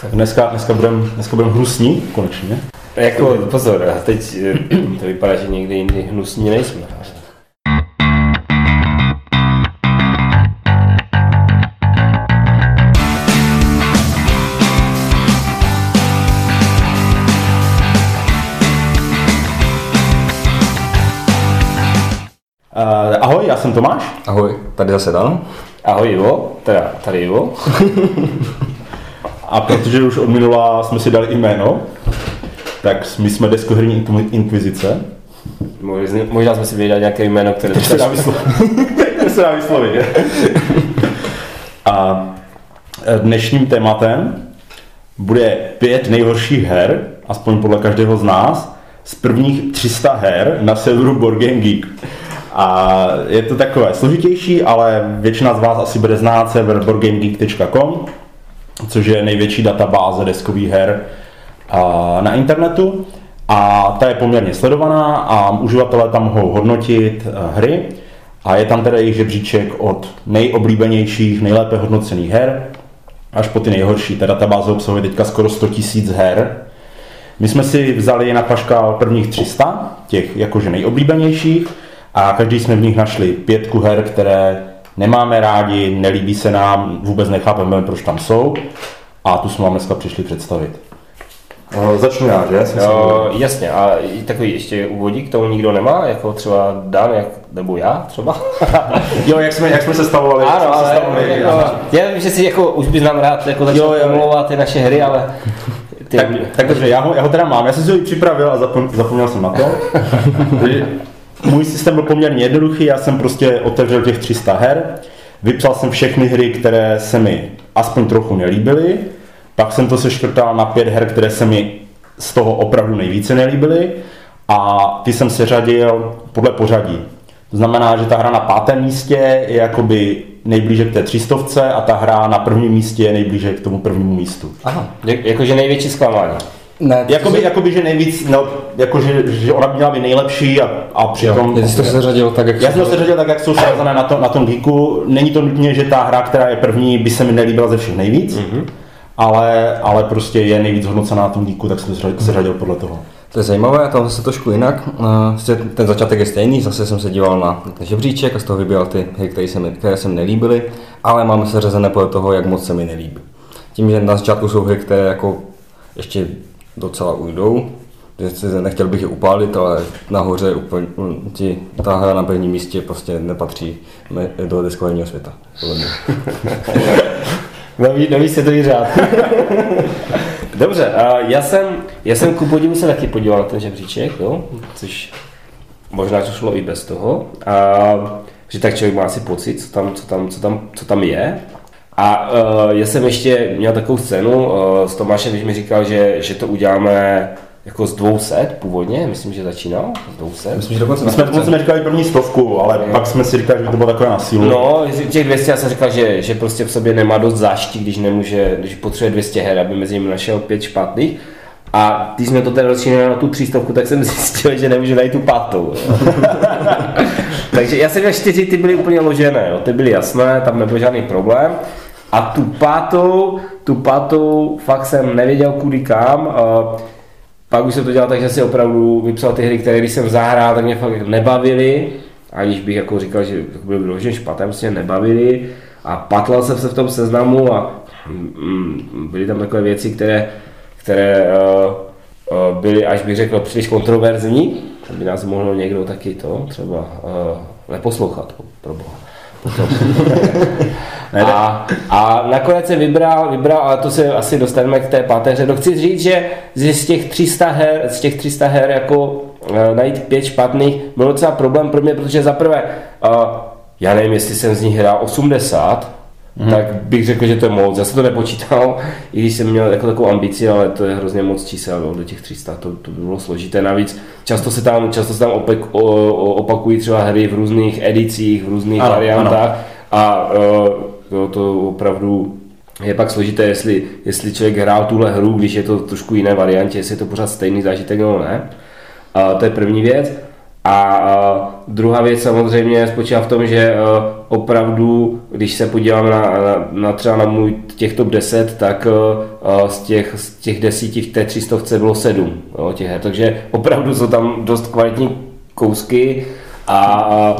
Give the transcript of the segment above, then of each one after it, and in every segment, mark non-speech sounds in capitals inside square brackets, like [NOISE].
Tak dneska, dneska budeme dneska budem hnusní, konečně. Jako, pozor, a teď eh, to vypadá, že někdy jindy hnusní nejsme. Uh, ahoj, já jsem Tomáš. Ahoj, tady zase Dan. Ahoj Ivo, teda tady Ivo. [LAUGHS] A protože už od minula jsme si dali jméno, tak my jsme deskoherní inkvizice. Možná, jsme si vydali nějaké jméno, které se dá vyslovit. [LAUGHS] se dá vyslovit. A dnešním tématem bude pět nejhorších her, aspoň podle každého z nás, z prvních 300 her na serveru Board Game Geek. A je to takové složitější, ale většina z vás asi bude znát server boardgamegeek.com, což je největší databáze deskových her na internetu. A ta je poměrně sledovaná a uživatelé tam mohou hodnotit hry. A je tam teda jejich žebříček od nejoblíbenějších, nejlépe hodnocených her až po ty nejhorší. Ta databáze obsahuje teďka skoro 100 000 her. My jsme si vzali na paškal prvních 300, těch jakože nejoblíbenějších, a každý jsme v nich našli pětku her, které nemáme rádi, nelíbí se nám, vůbec nechápeme, proč tam jsou a tu jsme vám dneska přišli představit. No, začnu já, že? Jo, jasně, a takový ještě úvodík k tomu nikdo nemá, jako třeba Dan, jak, nebo já třeba. [LAUGHS] jo, jak jsme, jak jsme se stavovali. Ano, ale stavovali, jako, já vím, že si jako, už bys nám rád jako začal omlouvat ty naše hry, ale ty... Tak, tak dobře, já ho, já ho teda mám, já jsem si ho připravil a zapomněl jsem na to. [LAUGHS] můj systém byl poměrně jednoduchý, já jsem prostě otevřel těch 300 her, vypsal jsem všechny hry, které se mi aspoň trochu nelíbily, pak jsem to seškrtal na pět her, které se mi z toho opravdu nejvíce nelíbily a ty jsem seřadil podle pořadí. To znamená, že ta hra na pátém místě je jakoby nejblíže k té třistovce a ta hra na prvním místě je nejblíže k tomu prvnímu místu. Aha, jakože největší zklamání. Ne, jakoby, to... jakoby, že nejvíc, no, jako, že, že ona měla být nejlepší a, a přitom... Jo, jsi to seřadil tak, jak Já jsem to seřadil tak, jak jsou seřazené na, to, na tom geeku. Není to nutně, že ta hra, která je první, by se mi nelíbila ze všech nejvíc, mm-hmm. ale, ale prostě je nejvíc hodnocená na tom geeku, tak jsem to seřadil podle toho. To je zajímavé, tam zase trošku jinak. Eh, ten začátek je stejný, zase jsem se díval na žebříček a z toho vybíral ty hry, které se mi, které se mi nelíbily, ale máme seřazené podle toho, jak moc se mi nelíbí. Tím, že na začátku jsou hry, které jako ještě docela ujdou. Nechtěl bych je upálit, ale nahoře úplně, ti, ta hra na prvním místě prostě nepatří do deskového světa. nový, nový světový řád. [LAUGHS] Dobře, a já jsem, já jsem ku podivu se taky podíval na ten žebříček, jo? což možná to šlo i bez toho. A, že tak člověk má asi pocit, co tam, co tam, co tam, co tam je. A uh, já jsem ještě měl takovou scénu uh, s Tomášem, když mi říkal, že, že to uděláme jako z 200 původně, myslím, že začínal z 200. Myslím, že dokonce, my jsme dokonce neříkali první stovku, ale je. pak jsme si říkali, že to bylo takové na sílu. No, těch 200 já jsem říkal, že, že prostě v sobě nemá dost záští, když nemůže, když potřebuje 200 her, aby mezi nimi našel pět špatných. A když jsme to teda rozšířili na tu třístovku, tak jsem [LAUGHS] zjistil, že nemůžu najít tu pátou. [LAUGHS] Takže já jsem měl čtyři, ty byly úplně ložené, jo. ty byly jasné, tam nebyl žádný problém. A tu pátou, tu pátou fakt jsem nevěděl kudy kam. A pak už jsem to dělal tak, že si opravdu vypsal ty hry, které když jsem zahrál, tak mě fakt nebavily. Aniž bych jako říkal, že byl vyložen špatně, prostě nebavili. A patlal jsem se v tom seznamu a mm, byly tam takové věci, které, které uh, uh, byly, až bych řekl, příliš kontroverzní. By nás mohlo někdo taky to třeba uh, neposlouchat, pro boha. [LAUGHS] a, a nakonec se vybral, vybral, ale to se asi dostaneme k té páté hře. No chci říct, že z těch 300 her, z těch 300 her jako uh, najít pět špatných byl docela problém pro mě, protože zaprvé, uh, já nevím, jestli jsem z nich hrál 80, hmm. tak bych řekl, že to je moc. Já jsem to nepočítal, i když jsem měl jako takovou ambici, ale to je hrozně moc čísel do těch 300, to, to by bylo složité. Navíc často se tam, často se tam opek, o, o, opakují třeba hry v různých edicích, v různých ano, variantách ano. a uh, to, to opravdu je pak složité, jestli, jestli člověk hrál tuhle hru, když je to trošku jiné variantě, jestli je to pořád stejný zážitek nebo ne. A to je první věc. A, druhá věc samozřejmě spočívá v tom, že uh, opravdu, když se podívám na, na, na třeba na můj těch top 10, tak uh, z těch, z těch desíti v té 300 bylo sedm jo, těch her. Takže opravdu jsou tam dost kvalitní kousky a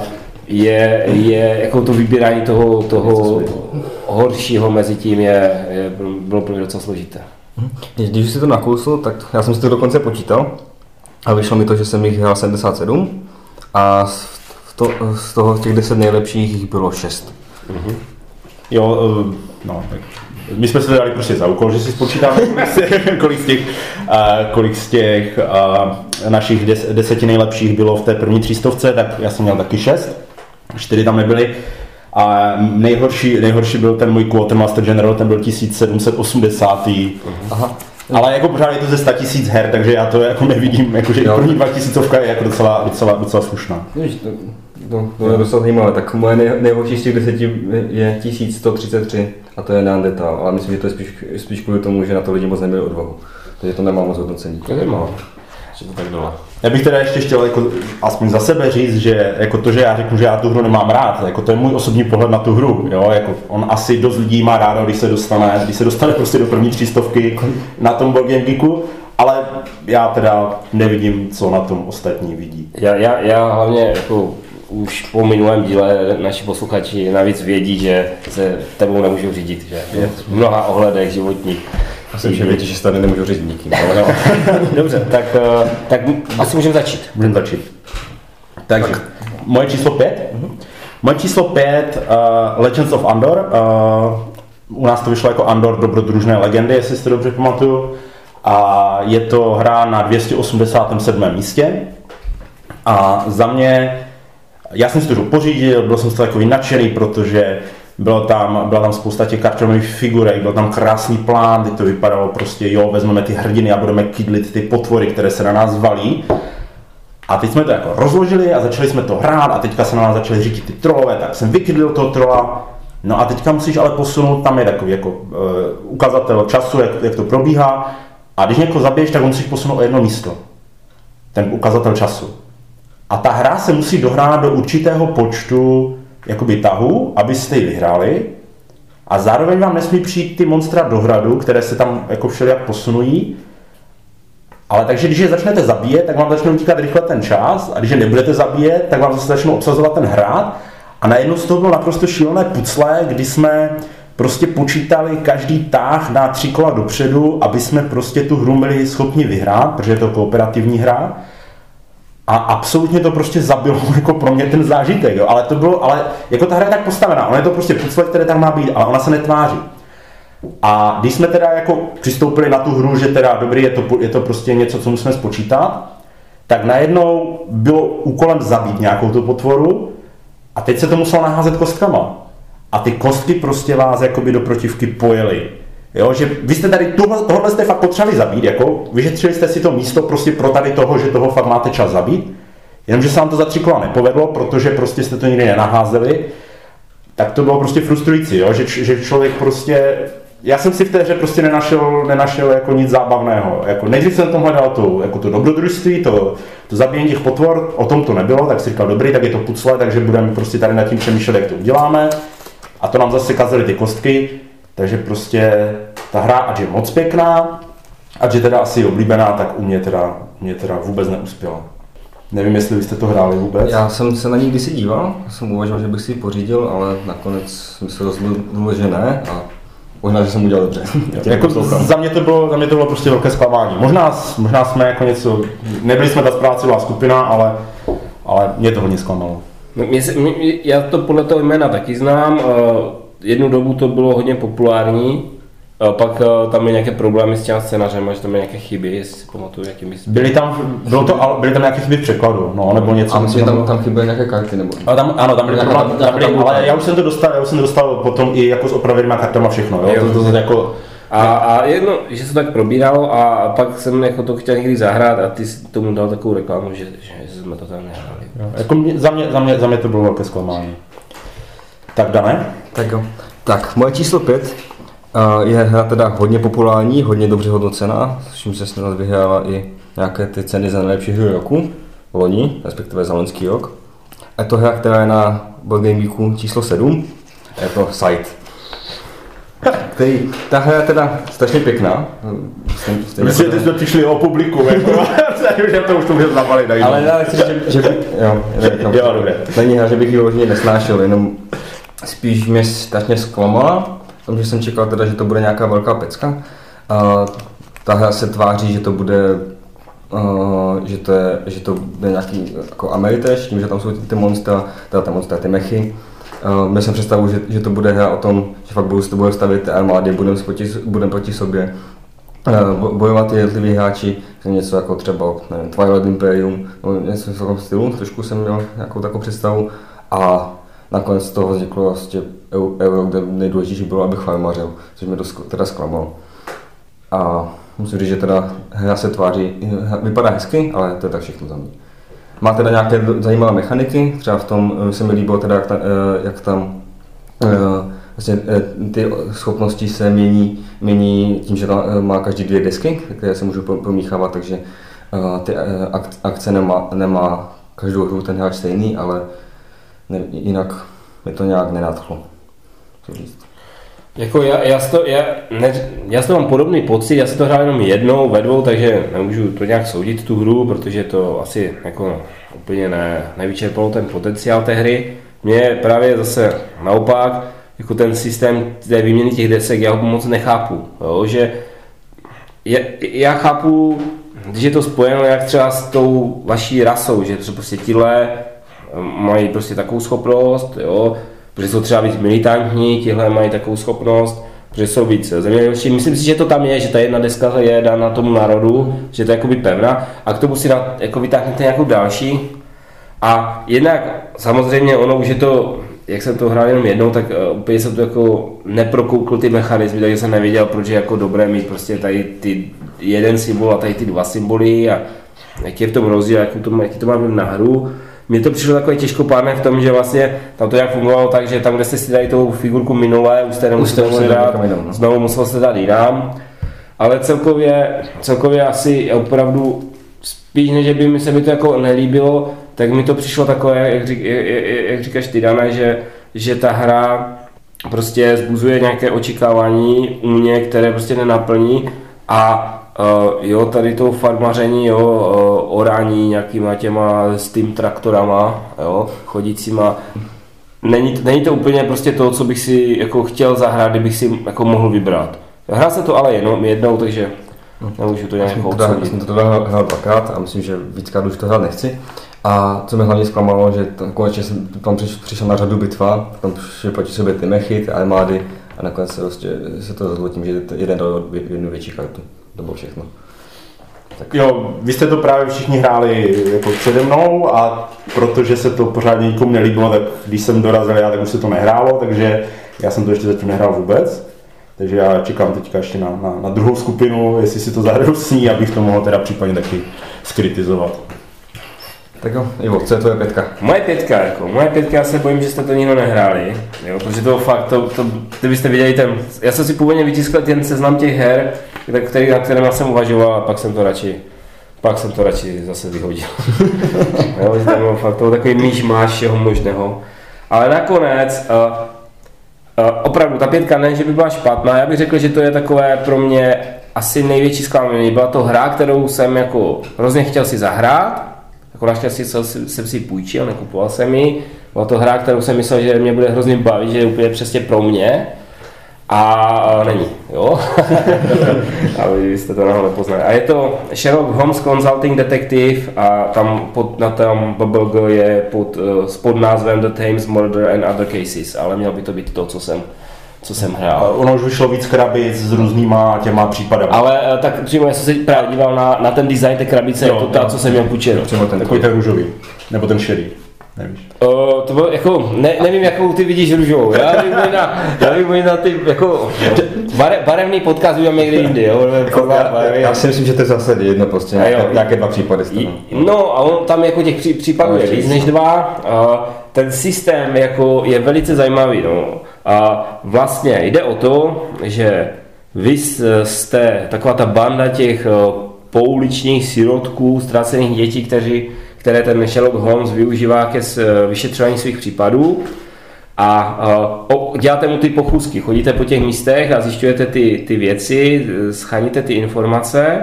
je, je jako to vybírání toho, toho horšího mezi tím je, je, bylo pro mě docela složité. Mhm. Když si to nakousl, tak já jsem si to dokonce počítal a vyšlo mi to, že jsem jich hrál 77 a z, to, z toho těch 10 nejlepších jich bylo 6. Mm-hmm. Jo, eh, no, tak my jsme se dali prostě za úkol, že si spočítáme, [LAUGHS] kolik z těch, kolik z těch našich des, deseti nejlepších bylo v té první třístovce, tak já jsem měl taky šest, čtyři tam nebyly. A nejhorší, nejhorší byl ten můj Quartermaster General, ten byl 1780. Aha. Ale jako pořád je to ze 100 tisíc her, takže já to jako nevidím, jako, že první 2000 je jako docela, docela, docela slušná. No, to je docela zajímavé. Tak moje nej, nejhorší z těch deseti je 1133 a to je Neandertal, ale myslím, že to je spíš, spíš kvůli tomu, že na to lidi moc neměli odvahu. Takže to nemá moc hodnocení. To nemá. Že to tak dole. Já bych teda ještě chtěl jako, aspoň za sebe říct, že jako to, že já řeknu, že já tu hru nemám rád, jako to je můj osobní pohled na tu hru. Jo? Jako on asi dost lidí má rádo, když se dostane, když se dostane prostě do první třístovky na tom Board Geeku, ale já teda nevidím, co na tom ostatní vidí. Já, já, já hlavně jako už po minulém díle naši posluchači navíc vědí, že se tebou nemůžu řídit, že v mnoha ohledech životních. Myslím, že vědí, že se tady nemůžu řídit nikým. Ale no. [LAUGHS] Dobře, tak, eh, tak asi můžeme začít. Můžeme začít. Tak, tak. moje číslo pět. Uh-huh. Moje číslo pět, uh, Legends of Andor. Uh, u nás to vyšlo jako Andor dobrodružné legendy, jestli si to dobře pamatuju. A je to hra na 287. místě. A za mě já jsem si to pořídil, byl jsem z toho takový nadšený, protože bylo tam, byla tam spousta těch kartonových figurek, byl tam krásný plán, kdy to vypadalo prostě, jo, vezmeme ty hrdiny a budeme kydlit ty potvory, které se na nás valí. A teď jsme to jako rozložili a začali jsme to hrát a teďka se na nás začaly řídit ty trolové, tak jsem vykydlil toho trola. No a teďka musíš ale posunout, tam je takový jako uh, ukazatel času, jak, jak to probíhá. A když někoho zabiješ, tak musíš posunout o jedno místo. Ten ukazatel času. A ta hra se musí dohrát do určitého počtu jakoby tahů, abyste ji vyhráli. A zároveň vám nesmí přijít ty monstra do hradu, které se tam jako všelijak posunují. Ale takže když je začnete zabíjet, tak vám začne utíkat rychle ten čas a když je nebudete zabíjet, tak vám zase začnou obsazovat ten hrad. A najednou z toho bylo naprosto šílené pucle, kdy jsme prostě počítali každý tah na tři kola dopředu, aby jsme prostě tu hru byli schopni vyhrát, protože je to kooperativní hra. A absolutně to prostě zabilo [LAUGHS] jako pro mě ten zážitek, jo. ale to bylo, ale jako ta hra je tak postavená, ona je to prostě pucle, které tam má být, ale ona se netváří. A když jsme teda jako přistoupili na tu hru, že teda dobrý, je to, je to prostě něco, co musíme spočítat, tak najednou bylo úkolem zabít nějakou tu potvoru a teď se to muselo naházet kostkama. A ty kostky prostě vás jakoby do protivky pojeli. Jo, že vy jste tady, tohle, tohle jste fakt potřebovali zabít, jako vyšetřili jste si to místo prostě pro tady toho, že toho fakt máte čas zabít, jenomže se vám to za tři kola nepovedlo, protože prostě jste to nikdy nenaházeli, tak to bylo prostě frustrující, jo, že, že člověk prostě, já jsem si v té hře prostě nenašel, nenašel jako nic zábavného. Jako nejdřív jsem tam hledal to, jako to dobrodružství, to, to zabíjení těch potvor, o tom to nebylo, tak si říkal, dobrý, tak je to pucle, takže budeme prostě tady nad tím přemýšlet, jak to uděláme. A to nám zase kazily ty kostky, takže prostě ta hra, ať je moc pěkná, ať je teda asi oblíbená, tak u mě teda, mě teda vůbec neuspěla. Nevím, jestli vy jste to hráli vůbec. Já jsem se na ní kdysi díval, jsem uvažoval, že bych si ji pořídil, ale nakonec jsem se rozhodl, že ne a možná, že jsem udělal dobře. [LAUGHS] jako za, mě to bylo, za mě to bylo prostě velké zklamání. Možná, možná jsme jako něco, nebyli jsme ta zprácivá skupina, ale, ale mě to hodně zklamalo. No, mě se, mě, já to podle toho jména taky znám. Jednu dobu to bylo hodně populární, a pak uh, tam je nějaké problémy s těm scénářem, že tam je nějaké chyby, jestli si pamatuju, jaké bys... Byly tam, bylo to, byly tam nějaké chyby v překladu, no, nebo něco. A myslím, tam, tam chyběly nějaké karty, nebo? Ale tam, ano, tam byly, tam, tam, tam byly, ale já už jsem to dostal, já už jsem to dostal potom i jako s opravenýma kartama všechno, jo, jo. To, to, to, jako, a, a jedno, že se tak probíralo a pak jsem jako to chtěl někdy zahrát a ty si tomu dal takovou reklamu, že, že jsme to tam nehráli. Jako mě, za, mě, za, mě, za mě to bylo velké zklamání. Tak Dané? Tak jo. Tak, moje číslo 5 je hra teda hodně populární, hodně dobře hodnocená, s čím se snad vyhrála i nějaké ty ceny za nejlepší hru roku, loni, respektive za loňský rok. je to hra, která je na Board Game Geeku číslo 7. Je to Sight. Který, ta hra je teda strašně pěkná. Myslím, že jsme přišli o publiku, jako, [LAUGHS] že to už to můžeme zabalit. ale já nechci, že, že by, jo, jo, Jo, dobré. Není hra, že bych ji vyloženě nesnášel, jenom spíš mě strašně zklamala, v tom, že jsem čekal teda, že to bude nějaká velká pecka. A ta hra se tváří, že to bude Uh, že, to je, že to bude nějaký jako Ameritrash, tím, že tam jsou ty, ty monstra, teda ty monstra, ty mechy. Uh, měl jsem představu, že, že to bude hra o tom, že fakt budou stavět ty armády, budeme proti, budem proti sobě uh, bojovat jednotliví hráči, něco jako třeba nevím, Twilight Imperium, no, něco v tom stylu, trošku jsem měl nějakou takovou představu a nakonec z toho vzniklo vlastně eu- euro, kde nejdůležitější bylo, abych farmařil, což mě dost teda zklamalo. A musím říct, že teda hra se tváří, vypadá hezky, ale to je tak všechno za mě. Má teda nějaké zajímavé mechaniky, třeba v tom eh, se mi líbilo teda, jak, ta, eh, jak tam eh, vlastně ty schopnosti se mění, mění tím, že tam má každý dvě desky, které se můžu pro- promíchávat, takže ty ak- akce nemá, nemá každou hru ten hráč stejný, ale ne, jinak mě to nějak nenadchlo. Co říct. Jako já, já, to, já, ne, já toho mám podobný pocit, já si to hrál jenom jednou, ve dvou, takže nemůžu to nějak soudit tu hru, protože to asi jako úplně ne, nevyčerpalo ten potenciál té hry. Mě právě zase naopak, jako ten systém té výměny těch desek, já ho moc nechápu, jo, že je, já chápu, když je to spojeno jak třeba s tou vaší rasou, že třeba prostě tihle mají prostě takovou schopnost, jo, protože jsou třeba víc militantní, tihle mají takovou schopnost, protože jsou víc zemědělčí. Myslím si, že to tam je, že ta jedna deska je dána tomu národu, že to je jakoby pevná a k tomu si na, jako vytáhnete nějakou další. A jednak samozřejmě ono už je to, jak jsem to hrál jenom jednou, tak uh, úplně jsem to jako neprokoukl ty mechanizmy, takže jsem nevěděl, proč je jako dobré mít prostě tady ty jeden symbol a tady ty dva symboly a jaký je v tom rozdíl, jaký to, jaký to má na hru. Mně to přišlo takové těžkopádné v tom, že vlastně tam to jak fungovalo tak, že tam, kde jste si dali tou figurku minulé, už jste nemuseli museli dát, no. znovu musel jste dát jinam. Ale celkově, celkově asi opravdu spíš než že by mi se mi to jako nelíbilo, tak mi to přišlo takové, jak, řík, jak říkáš ty Dana, že, že ta hra prostě zbuzuje nějaké očekávání u mě, které prostě nenaplní a uh, jo, tady to farmaření, jo, uh, orání nějakýma těma s tím traktorama, jo, chodícíma, není, není to úplně prostě to, co bych si jako chtěl zahrát, kdybych si jako mohl vybrat. Hrál se to ale jenom jednou, takže nemůžu to nějak Já jsem, to, já odsoudit. jsem to teda hrál, dvakrát a myslím, že víckrát už to hrát nechci. A co mě hlavně zklamalo, že tam, konečně jsem tam přiš, přišel na řadu bitva, tam přišly proti sobě ty mechy, ty armády a nakonec se, prostě, se to rozhodlo tím, že jeden dal jednu větší kartu. To bylo všechno. Jo, vy jste to právě všichni hráli jako přede mnou a protože se to pořádně nikomu nelíbilo, tak když jsem dorazil já, tak už se to nehrálo, takže já jsem to ještě zatím nehrál vůbec. Takže já čekám teďka ještě na, na, na druhou skupinu, jestli si to zahraju s ní, abych to mohl teda případně taky skritizovat. Tak jo, Ivo, co je tvoje pětka? Moje pětka, jako, moje pětka, já se bojím, že jste to nikdo nehráli, jo, protože to fakt, to, to, kdybyste viděli ten, já jsem si původně vytiskl ten seznam těch her, který, na kterém jsem uvažoval a pak jsem to radši, pak jsem to radši zase vyhodil. [LAUGHS] jo, že tam fakt to takový míš máš všeho možného. Ale nakonec, uh, uh, opravdu, ta pětka ne, že by byla špatná, já bych řekl, že to je takové pro mě asi největší zklamání. Byla to hra, kterou jsem jako hrozně chtěl si zahrát, jsem si, jsem si půjčil, nekupoval jsem ji. Byla to hra, kterou jsem myslel, že mě bude hrozně bavit, že je úplně přesně pro mě. A není, jo? [LAUGHS] Ale vy jste to náhodou nepoznali. A je to Sherlock Holmes Consulting Detective a tam pod, na tom BBG je pod, uh, s podnázvem The Thames Murder and Other Cases, ale mělo by to být to, co jsem, co jsem hrál. ono už vyšlo víc krabic s různýma těma případama. Ale eh, tak přímo já jsem se právě díval na, na ten design té krabice, Jo, jako ta, jo. co jsem měl půjčeno. Přímo ten Takový ten růžový, nebo ten šedý, nevíš. Uh, to bylo jako, ne, nevím, jakou ty vidíš růžovou. Já [LAUGHS] bych možná, já bych možná ty, jako, bare, barevný podcast udělám někde jindy, jo. Jako, já, já, si myslím, že to je zase jedno prostě, A jo. nějaké, nějaké dva případy. No a on tam jako těch pří, případů je víc než dva. A ten systém jako je velice zajímavý. No. A vlastně jde o to, že vy jste taková ta banda těch eh, pouličních sirotků, ztracených dětí, kteří, které ten Sherlock Holmes využívá ke vyšetřování svých případů. A o, děláte mu ty pochůzky, chodíte po těch místech a zjišťujete ty, ty věci, schaníte ty informace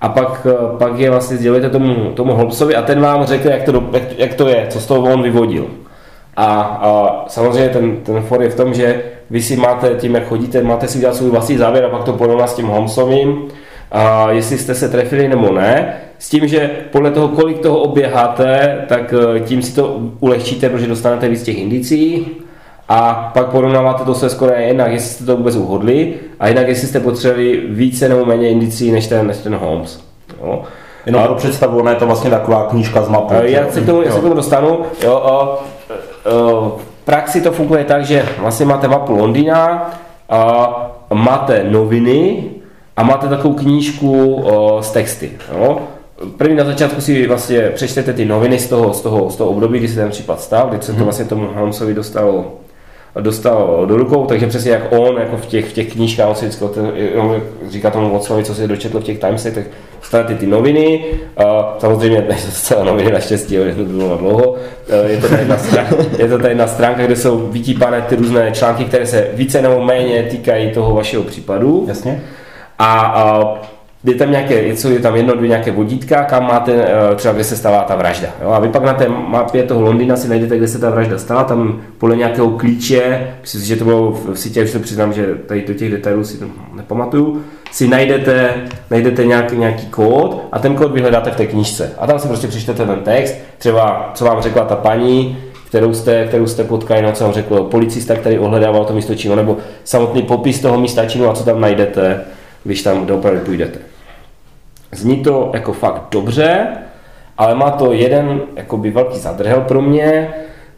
a pak, eh, pak je vlastně sdělujete tomu, tomu Holmesovi a ten vám řekne, jak to, jak, jak to je, co z toho on vyvodil. A, a samozřejmě ten, ten for je v tom, že vy si máte tím, jak chodíte, máte si udělat svůj vlastní závěr a pak to porovnat s tím Holmesovým, a jestli jste se trefili nebo ne, s tím, že podle toho, kolik toho oběháte, tak eh, tím si to ulehčíte, protože dostanete víc těch indicí a pak porovnáváte to se skoro jednak, jestli jste to vůbec uhodli a jinak, jestli jste potřebovali více nebo méně indicí než ten, než ten Holmes. Jo. Jenom pro představu, ona je to vlastně taková knížka z mapy. Eh, Já se k tomu, já se k tomu dostanu. Jo, o, v praxi to funguje tak, že vlastně máte mapu Londýna, a máte noviny a máte takovou knížku o, s texty. Jo. První na začátku si vlastně přečtete ty noviny z toho, z toho, z toho období, kdy se ten případ stal, kdy se to vlastně tomu Holmesovi dostalo dostal do rukou, takže přesně jak on, jako v těch, v těch knížkách, on si vždycky ote- on říká tomu Watsonovi, co si dočetl v těch Timesech, tak dostanete ty noviny, a samozřejmě [LAUGHS] nejsou zcela noviny naštěstí, ale to bylo na dlouho, Eh, je to tady jedna stránka, [LAUGHS] je to tady jedna stránka, kde jsou vytípané ty různé články, které se více nebo méně týkají toho vašeho případu. Jasně. A, a je tam nějaké, jsou je tam jedno, dvě nějaké vodítka, kam máte eh, třeba, kde se stala ta vražda. Jo? A vy pak na té mapě toho Londýna si najdete, kde se ta vražda stala, tam podle nějakého klíče, myslím si, že to bylo v sítě, už to přiznám, že tady do těch detailů si to nepamatuju, si najdete, najdete nějaký, nějaký kód a ten kód vyhledáte v té knížce. A tam si prostě přečtete ten text, třeba co vám řekla ta paní, kterou jste, kterou jste potkali, no co vám řekl policista, který ohledával to místo činu, nebo samotný popis toho místa činu a co tam najdete, když tam doopravdy půjdete. Zní to jako fakt dobře, ale má to jeden jakoby velký zadrhel pro mě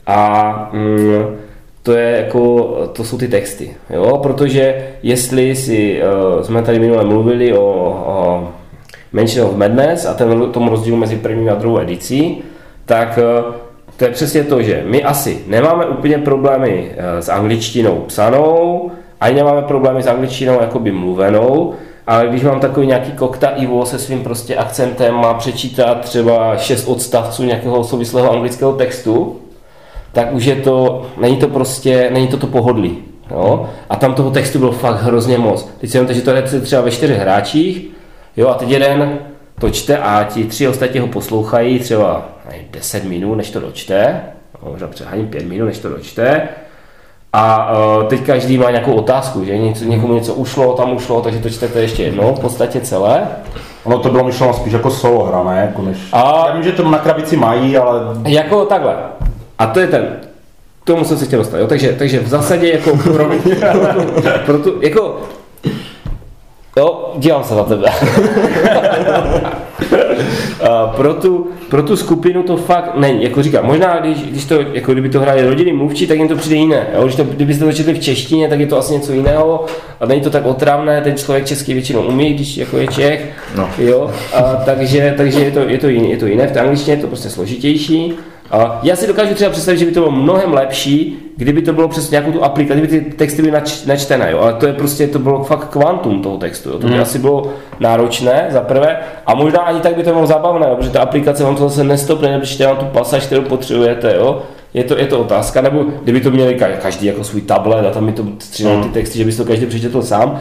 a mm, to, je jako, to jsou ty texty. Jo? Protože jestli si, uh, jsme tady minule mluvili o, o Mansion of Madness a ten, tomu rozdílu mezi první a druhou edicí, tak uh, to je přesně to, že my asi nemáme úplně problémy uh, s angličtinou psanou, ani nemáme problémy s angličtinou jakoby mluvenou, ale když mám takový nějaký kokta Ivo se svým prostě akcentem má přečítat třeba šest odstavců nějakého souvislého anglického textu, tak už je to, není to prostě, není to to pohodlí. Jo? A tam toho textu bylo fakt hrozně moc. Teď si že to je třeba ve čtyřech hráčích, jo, a teď jeden to čte a ti tři ostatní ho poslouchají třeba nevím, 10 minut, než to dočte, no, možná přeháním 5 minut, než to dočte, a uh, teď každý má nějakou otázku, že něco, někomu něco ušlo, tam ušlo, takže to čtete ještě jednou, v podstatě celé. Ono to bylo myšleno spíš jako solo hra, ne? Jako než... A- Já vím, že to na krabici mají, ale Jako takhle. A to je ten, k tomu jsem se chtěl dostat, jo? Takže, takže v zásadě jako [LAUGHS] pro, tu, pro tu, jako, jo, dívám se na tebe. [LAUGHS] Pro, tu, pro tu skupinu to fakt není, jako říkám, možná když, když to, jako kdyby to hráli rodiny mluvčí, tak jim to přijde jiné, jo? Když to, kdybyste to četli v češtině, tak je to asi něco jiného a není to tak otravné, ten člověk český většinou umí, když jako je Čech, No. jo, a, takže, takže je, to, je, to jiné, je to jiné, v té angličtině je to prostě složitější. A já si dokážu třeba představit, že by to bylo mnohem lepší, kdyby to bylo přes nějakou tu aplikaci, kdyby ty texty byly nač, načtené, jo? ale to je prostě, to bylo fakt kvantum toho textu, jo? to by Mhm. asi bylo náročné za prvé a možná ani tak by to bylo zábavné, jo? protože ta aplikace vám to zase nestopne, nepřečte vám tu pasáž, kterou potřebujete, jo? Je to, je to otázka, nebo kdyby to měli ka- každý jako svůj tablet a tam mi to střílelo Mhm. ty texty, že by to každý přečetl sám,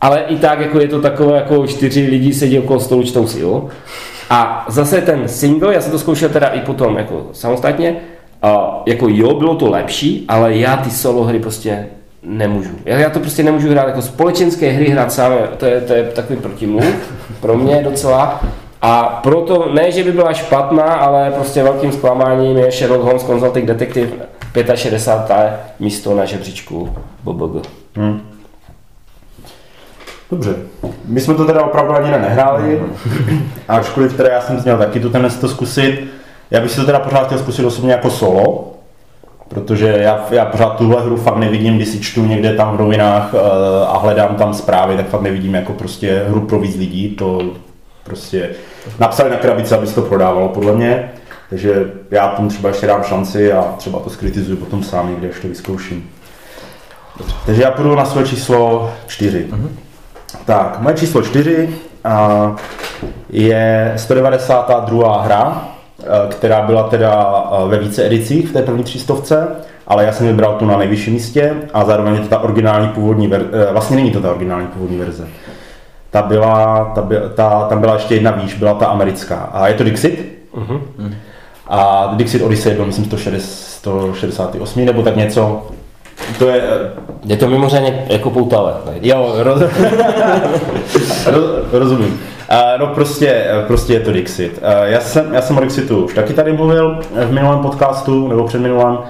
ale i tak jako je to takové, jako čtyři lidi sedí okolo stolu, čtou si, jo. A zase ten single, já jsem to zkoušel teda i potom jako samostatně, a jako jo, bylo to lepší, ale já ty solo hry prostě nemůžu. Já, já to prostě nemůžu hrát jako společenské hry hrát sám, to je, to je takový protimluv pro mě docela. A proto ne, že by byla špatná, ale prostě velkým zklamáním je Sherlock Holmes Consulting Detective 65. místo na žebříčku BBG. Dobře. My jsme to teda opravdu ani nehráli, ačkoliv teda já jsem měl taky tu tendenci to zkusit. Já bych si to teda pořád chtěl zkusit osobně jako solo, protože já, já pořád tuhle hru fakt nevidím, když si čtu někde tam v novinách eh, a hledám tam zprávy, tak fakt nevidím jako prostě hru pro víc lidí, to prostě napsali na krabici, aby se to prodávalo podle mě. Takže já tomu třeba ještě dám šanci a třeba to skritizuju potom sám někde, až to vyzkouším. Dobře. Takže já půjdu na své číslo 4. Tak, moje číslo 4 a, je 192. hra eh, která byla teda eh, ve více edicích v té první třístovce, ale já jsem vybral tu na nejvyšším místě a zároveň je to ta originální původní verze, vlastně není to ta originální původní verze. Ta byla, ta, by, ta, tam byla ještě jedna výš, byla ta americká. A je to Dixit. Uh-huh. A Dixit Odyssey byl, myslím, 168 nebo tak něco. To je... Je to mimořádně jako poutavé. Jo, roz... [LAUGHS] roz, rozumím. Uh, no prostě, prostě je to Dixit. Uh, já, jsem, já jsem o Dixitu už taky tady mluvil v minulém podcastu, nebo před minulém. Uh,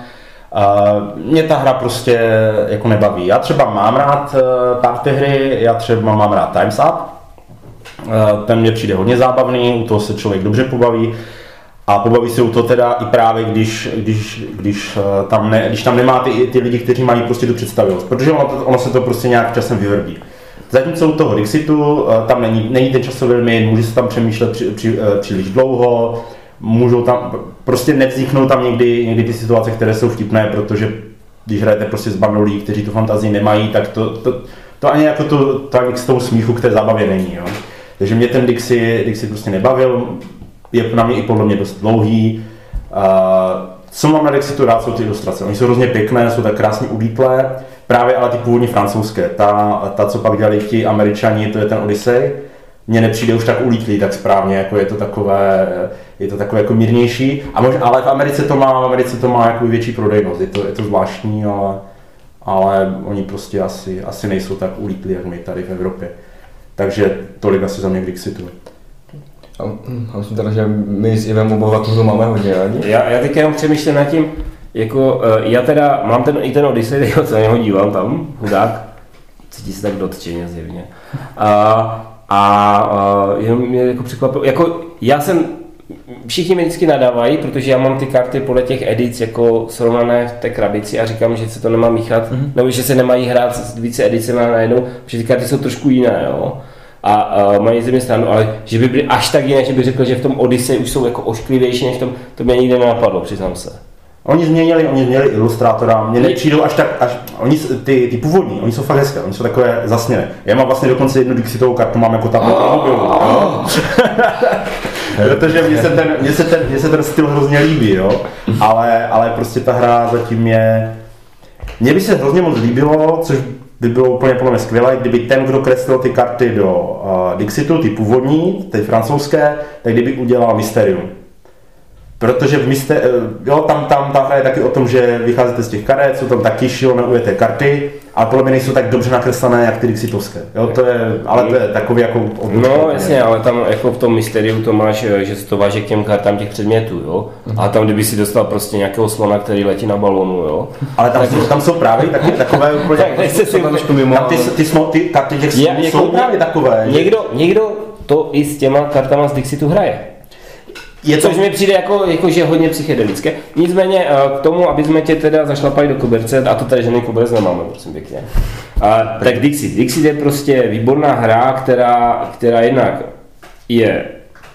mě ta hra prostě jako nebaví. Já třeba mám rád uh, party hry, já třeba mám rád Times Up. Uh, ten mě přijde hodně zábavný, u toho se člověk dobře pobaví. A pobaví se u to teda i právě, když, když, když, tam, ne, když tam nemá ty, ty lidi, kteří mají prostě tu představivost, protože ono, to, ono se to prostě nějak časem vyvrbí. Zatímco u toho Dixitu tam není, není ten časový limit, může se tam přemýšlet při, při, příliš dlouho, můžou tam, prostě nevzniknou tam někdy, někdy ty situace, které jsou vtipné, protože když hrajete prostě s bandou lidí, kteří tu fantazii nemají, tak to, to, to ani jako to, to ani z toho smíchu k té zábavě není. Jo. Takže mě ten Dixie, Dixie prostě nebavil, je na mě i podle mě dost dlouhý. Uh, co mám na Dixitu rád, jsou ty ilustrace. Oni jsou hrozně pěkné, jsou tak krásně ulítlé, právě ale ty původně francouzské. Ta, ta co pak dělali ti američani, to je ten Odyssey, mně nepřijde už tak ulítlý tak správně, jako je to takové, je to takové jako mírnější. A možná, ale v Americe to má, v Americe to má jako větší prodejnost, je to, je to zvláštní, ale, ale oni prostě asi, asi nejsou tak ulítlí, jak my tady v Evropě. Takže tolik asi za mě k Dixitu. A myslím teda, že my s Ivem oba to máme hodně rádi. Já, já teď jenom přemýšlím nad tím, jako, eh, já teda mám ten, i ten Odyssey, [LAUGHS] co na něho dívám tam, hudák, cítí se tak dotčeně zjevně. A, a uh, jenom mě jako překvapilo, jako já jsem, všichni mi vždycky nadávají, protože já mám ty karty podle těch edic jako srovnané v té krabici a říkám, že se to nemá míchat, mm-hmm. nebo že se nemají hrát s více edicemi najednou, protože ty karty jsou trošku jiné, jo. A, a mají země stranu, ale že by byly až tak jiné, že bych řekl, že v tom Odyssey už jsou jako ošklivější než v tom, to mě nikdy nenapadlo, přiznám se. Oni změnili, oni změnili ilustrátora, mě nepřijdou až tak, až, oni, ty, ty původní, oni jsou fakt hezké, oni jsou takové zasněné. Já mám vlastně dokonce jednu Dixitovou kartu, mám jako tablet mobilu. Oh. [LAUGHS] Protože mně se, ten, mně, se ten, mně se ten styl hrozně líbí, jo? Ale, ale prostě ta hra zatím je... Mně by se hrozně moc líbilo, což by bylo úplně podle mě skvělé, kdyby ten, kdo kreslil ty karty do uh, Dixitu, ty původní, ty francouzské, tak kdyby udělal Mysterium Protože v místě, eh, jo, tam, tam ta hra je taky o tom, že vycházíte z těch karet, jsou tam taky šílené ujeté karty, ale podle mě nejsou tak dobře nakreslené, jak ty Dixitovské. Jo, to je, ale to je takový jako... No jasně, ale tam jako v tom mysteriu to máš, eh, že se to váže k těm kartám těch předmětů, jo. A tam, kdyby si dostal prostě nějakého slona, který letí na balonu, jo. Ale tam, tak... jsou, tam jsou právě taky takové [LAUGHS] úplně... tak nechce si trošku mimo. Tam ty, ty, ty, ty karty těch je, jsou jako, právě takové. Někdo, někdo to i s těma kartama z Dixitu hraje. Je to... Což mi přijde jako, jako že hodně psychedelické. Nicméně eh, k tomu, aby jsme tě teda zašlapali do koberce, a to tady žádný koberec nemáme, prosím pěkně. A, tak Dixit. Dixit je prostě výborná hra, která, která jednak je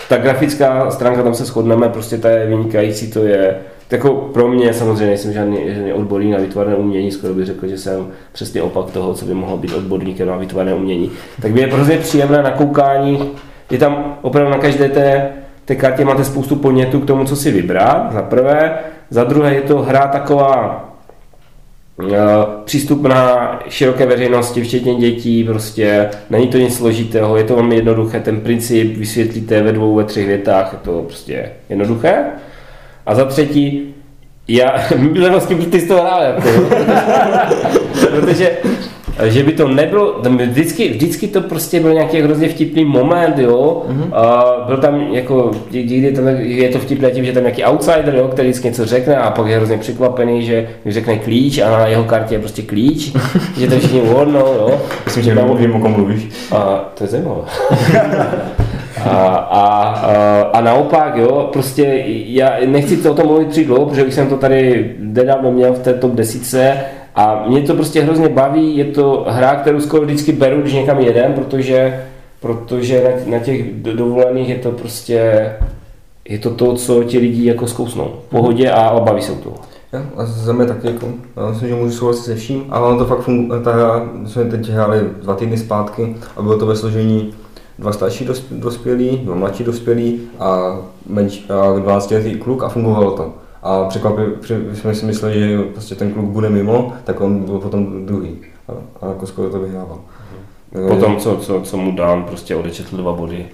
ta grafická stránka, tam se shodneme, prostě ta je vynikající, to je jako pro mě samozřejmě nejsem žádný, žádný odborník na vytvarné umění, skoro bych řekl, že jsem přesně opak toho, co by mohlo být odborníkem na vytvarné umění. Tak by je prostě příjemné na koukání, je tam opravdu na každé té té kartě máte spoustu podnětů k tomu, co si vybrat, za prvé. Za druhé je to hra taková uh, přístupná široké veřejnosti, včetně dětí, prostě není to nic složitého, je to velmi jednoduché, ten princip vysvětlíte ve dvou, ve třech větách, je to prostě jednoduché. A za třetí, já, vlastně ty z toho hrál, protože že by to nebylo, vždycky, vždycky to prostě byl nějaký hrozně vtipný moment, jo, mm-hmm. a byl tam jako, někdy tam, je to vtipné tím, že tam nějaký outsider, jo, který vždycky něco řekne a pak je hrozně překvapený, že řekne klíč a na jeho kartě je prostě klíč, [LAUGHS] že to všichni uhodnou, jo. Myslím, že tam, vím, o kom mluvíš. A to je zajímavé. [LAUGHS] A, a, a, a naopak, jo, prostě já nechci to o tom mluvit příliš dlouho, protože už jsem to tady nedávno měl v té top desíce a mě to prostě hrozně baví, je to hra, kterou skoro vždycky beru, když někam jedem, protože, protože na, na těch dovolených je to prostě, je to to, co ti lidi jako zkousnou v pohodě a obaví se to. Ja, a za mě taky jako, já myslím, že můžu souhlasit se vším, ale ono to fakt funguje, ta hra, jsme teď hráli dva týdny zpátky a bylo to ve složení dva starší dos- dospělí, dva mladší dospělí a, menč, a 12 letý kluk a fungovalo to. A překvapivě jsme si mysleli, že prostě ten kluk bude mimo, tak on byl potom druhý. A, a jako skoro to vyhrával. Potom, co, co, co mu dám, prostě odečetl dva body,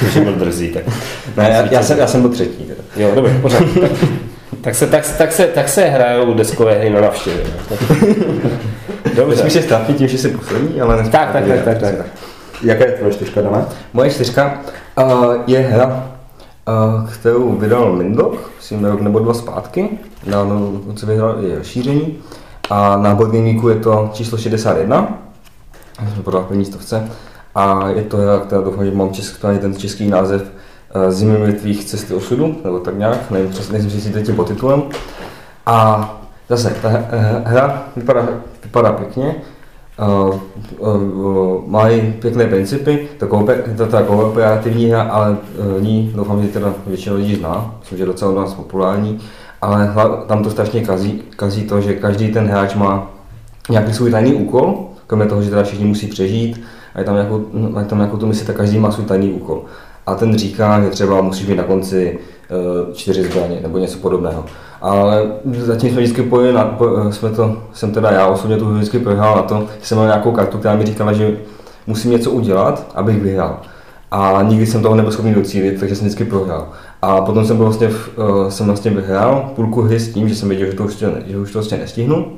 protože byl drzý, tak... [LAUGHS] Ne, já, já, jsem, já jsem byl třetí. Teda. Jo, dobře, pořád. Tak, [LAUGHS] tak, se, tak, tak, se, tak se hrajou deskové hry na navštěvě. [LAUGHS] Dobře. Spíš se trápí tím, že jsi poslední, ale ne. Tak, tak, tak, tak, tak. Jaká je tvoje čtyřka, Dané? Moje čtyřka uh, je hra, kterou vydal Lindok, myslím rok nebo dva zpátky, na co vydal je rozšíření. A na Geeku je to číslo 61, já jsem podal první stovce. A je to hra, která doufám, že mám český, ten český název uh, Zimy mrtvých cesty osudu, nebo tak nějak, nevím, přesně, nejsem si jistý tím podtitulem. A zase, ta eh, hra vypadá, vypadá pěkně, mají pěkné principy, kooper, to ta kooperativní hra, ale uh, ní doufám, že teda většina lidí zná, myslím, že je docela u nás populární, ale tam to strašně kazí, kazí to, že každý ten hráč má nějaký svůj tajný úkol, kromě toho, že teda všichni musí přežít, a je tam nějakou, a je tam nějakou tu misi, tak každý má svůj tajný úkol. A ten říká, že třeba musíš mít na konci uh, čtyři zbraně nebo něco podobného. Ale zatím jsme vždycky pojeli na, po, jsme to, jsem teda já osobně tu vždycky prohrál na to, že jsem měl nějakou kartu, která mi říkala, že musím něco udělat, abych vyhrál. A nikdy jsem toho nebyl schopný docílit, takže jsem vždycky prohrál. A potom jsem, vlastně, v, uh, jsem vlastně vyhrál půlku hry s tím, že jsem věděl, že to už, že už to vlastně nestihnu.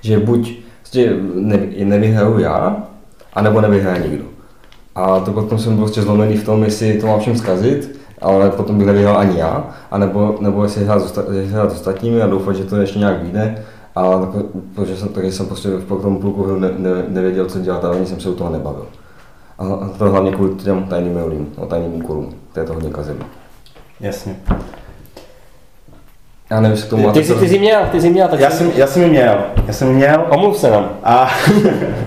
Že buď vlastně ne, nevyhraju já, anebo nevyhraje nikdo. A to potom jsem byl prostě zlomený v tom, jestli to mám všem zkazit, ale potom bych nevyhrál ani já, anebo, nebo jestli hrát s, hrát s ostatními a doufat, že to ještě nějak vyjde. A protože jsem, takže jsem prostě v tom půlku ne, ne, nevěděl, co dělat a ani jsem se u toho nebavil. A, a to hlavně kvůli těm tajným mailům, no, tajným úkolům, to je to hodně kazilo. Jasně. Já nevím, jestli k tomu Ty, máte ty, jsi, ty jsi měl, ty jsi měl, tak Já jsem, já jsem ji měl, já jsem měl Omluv se nám. a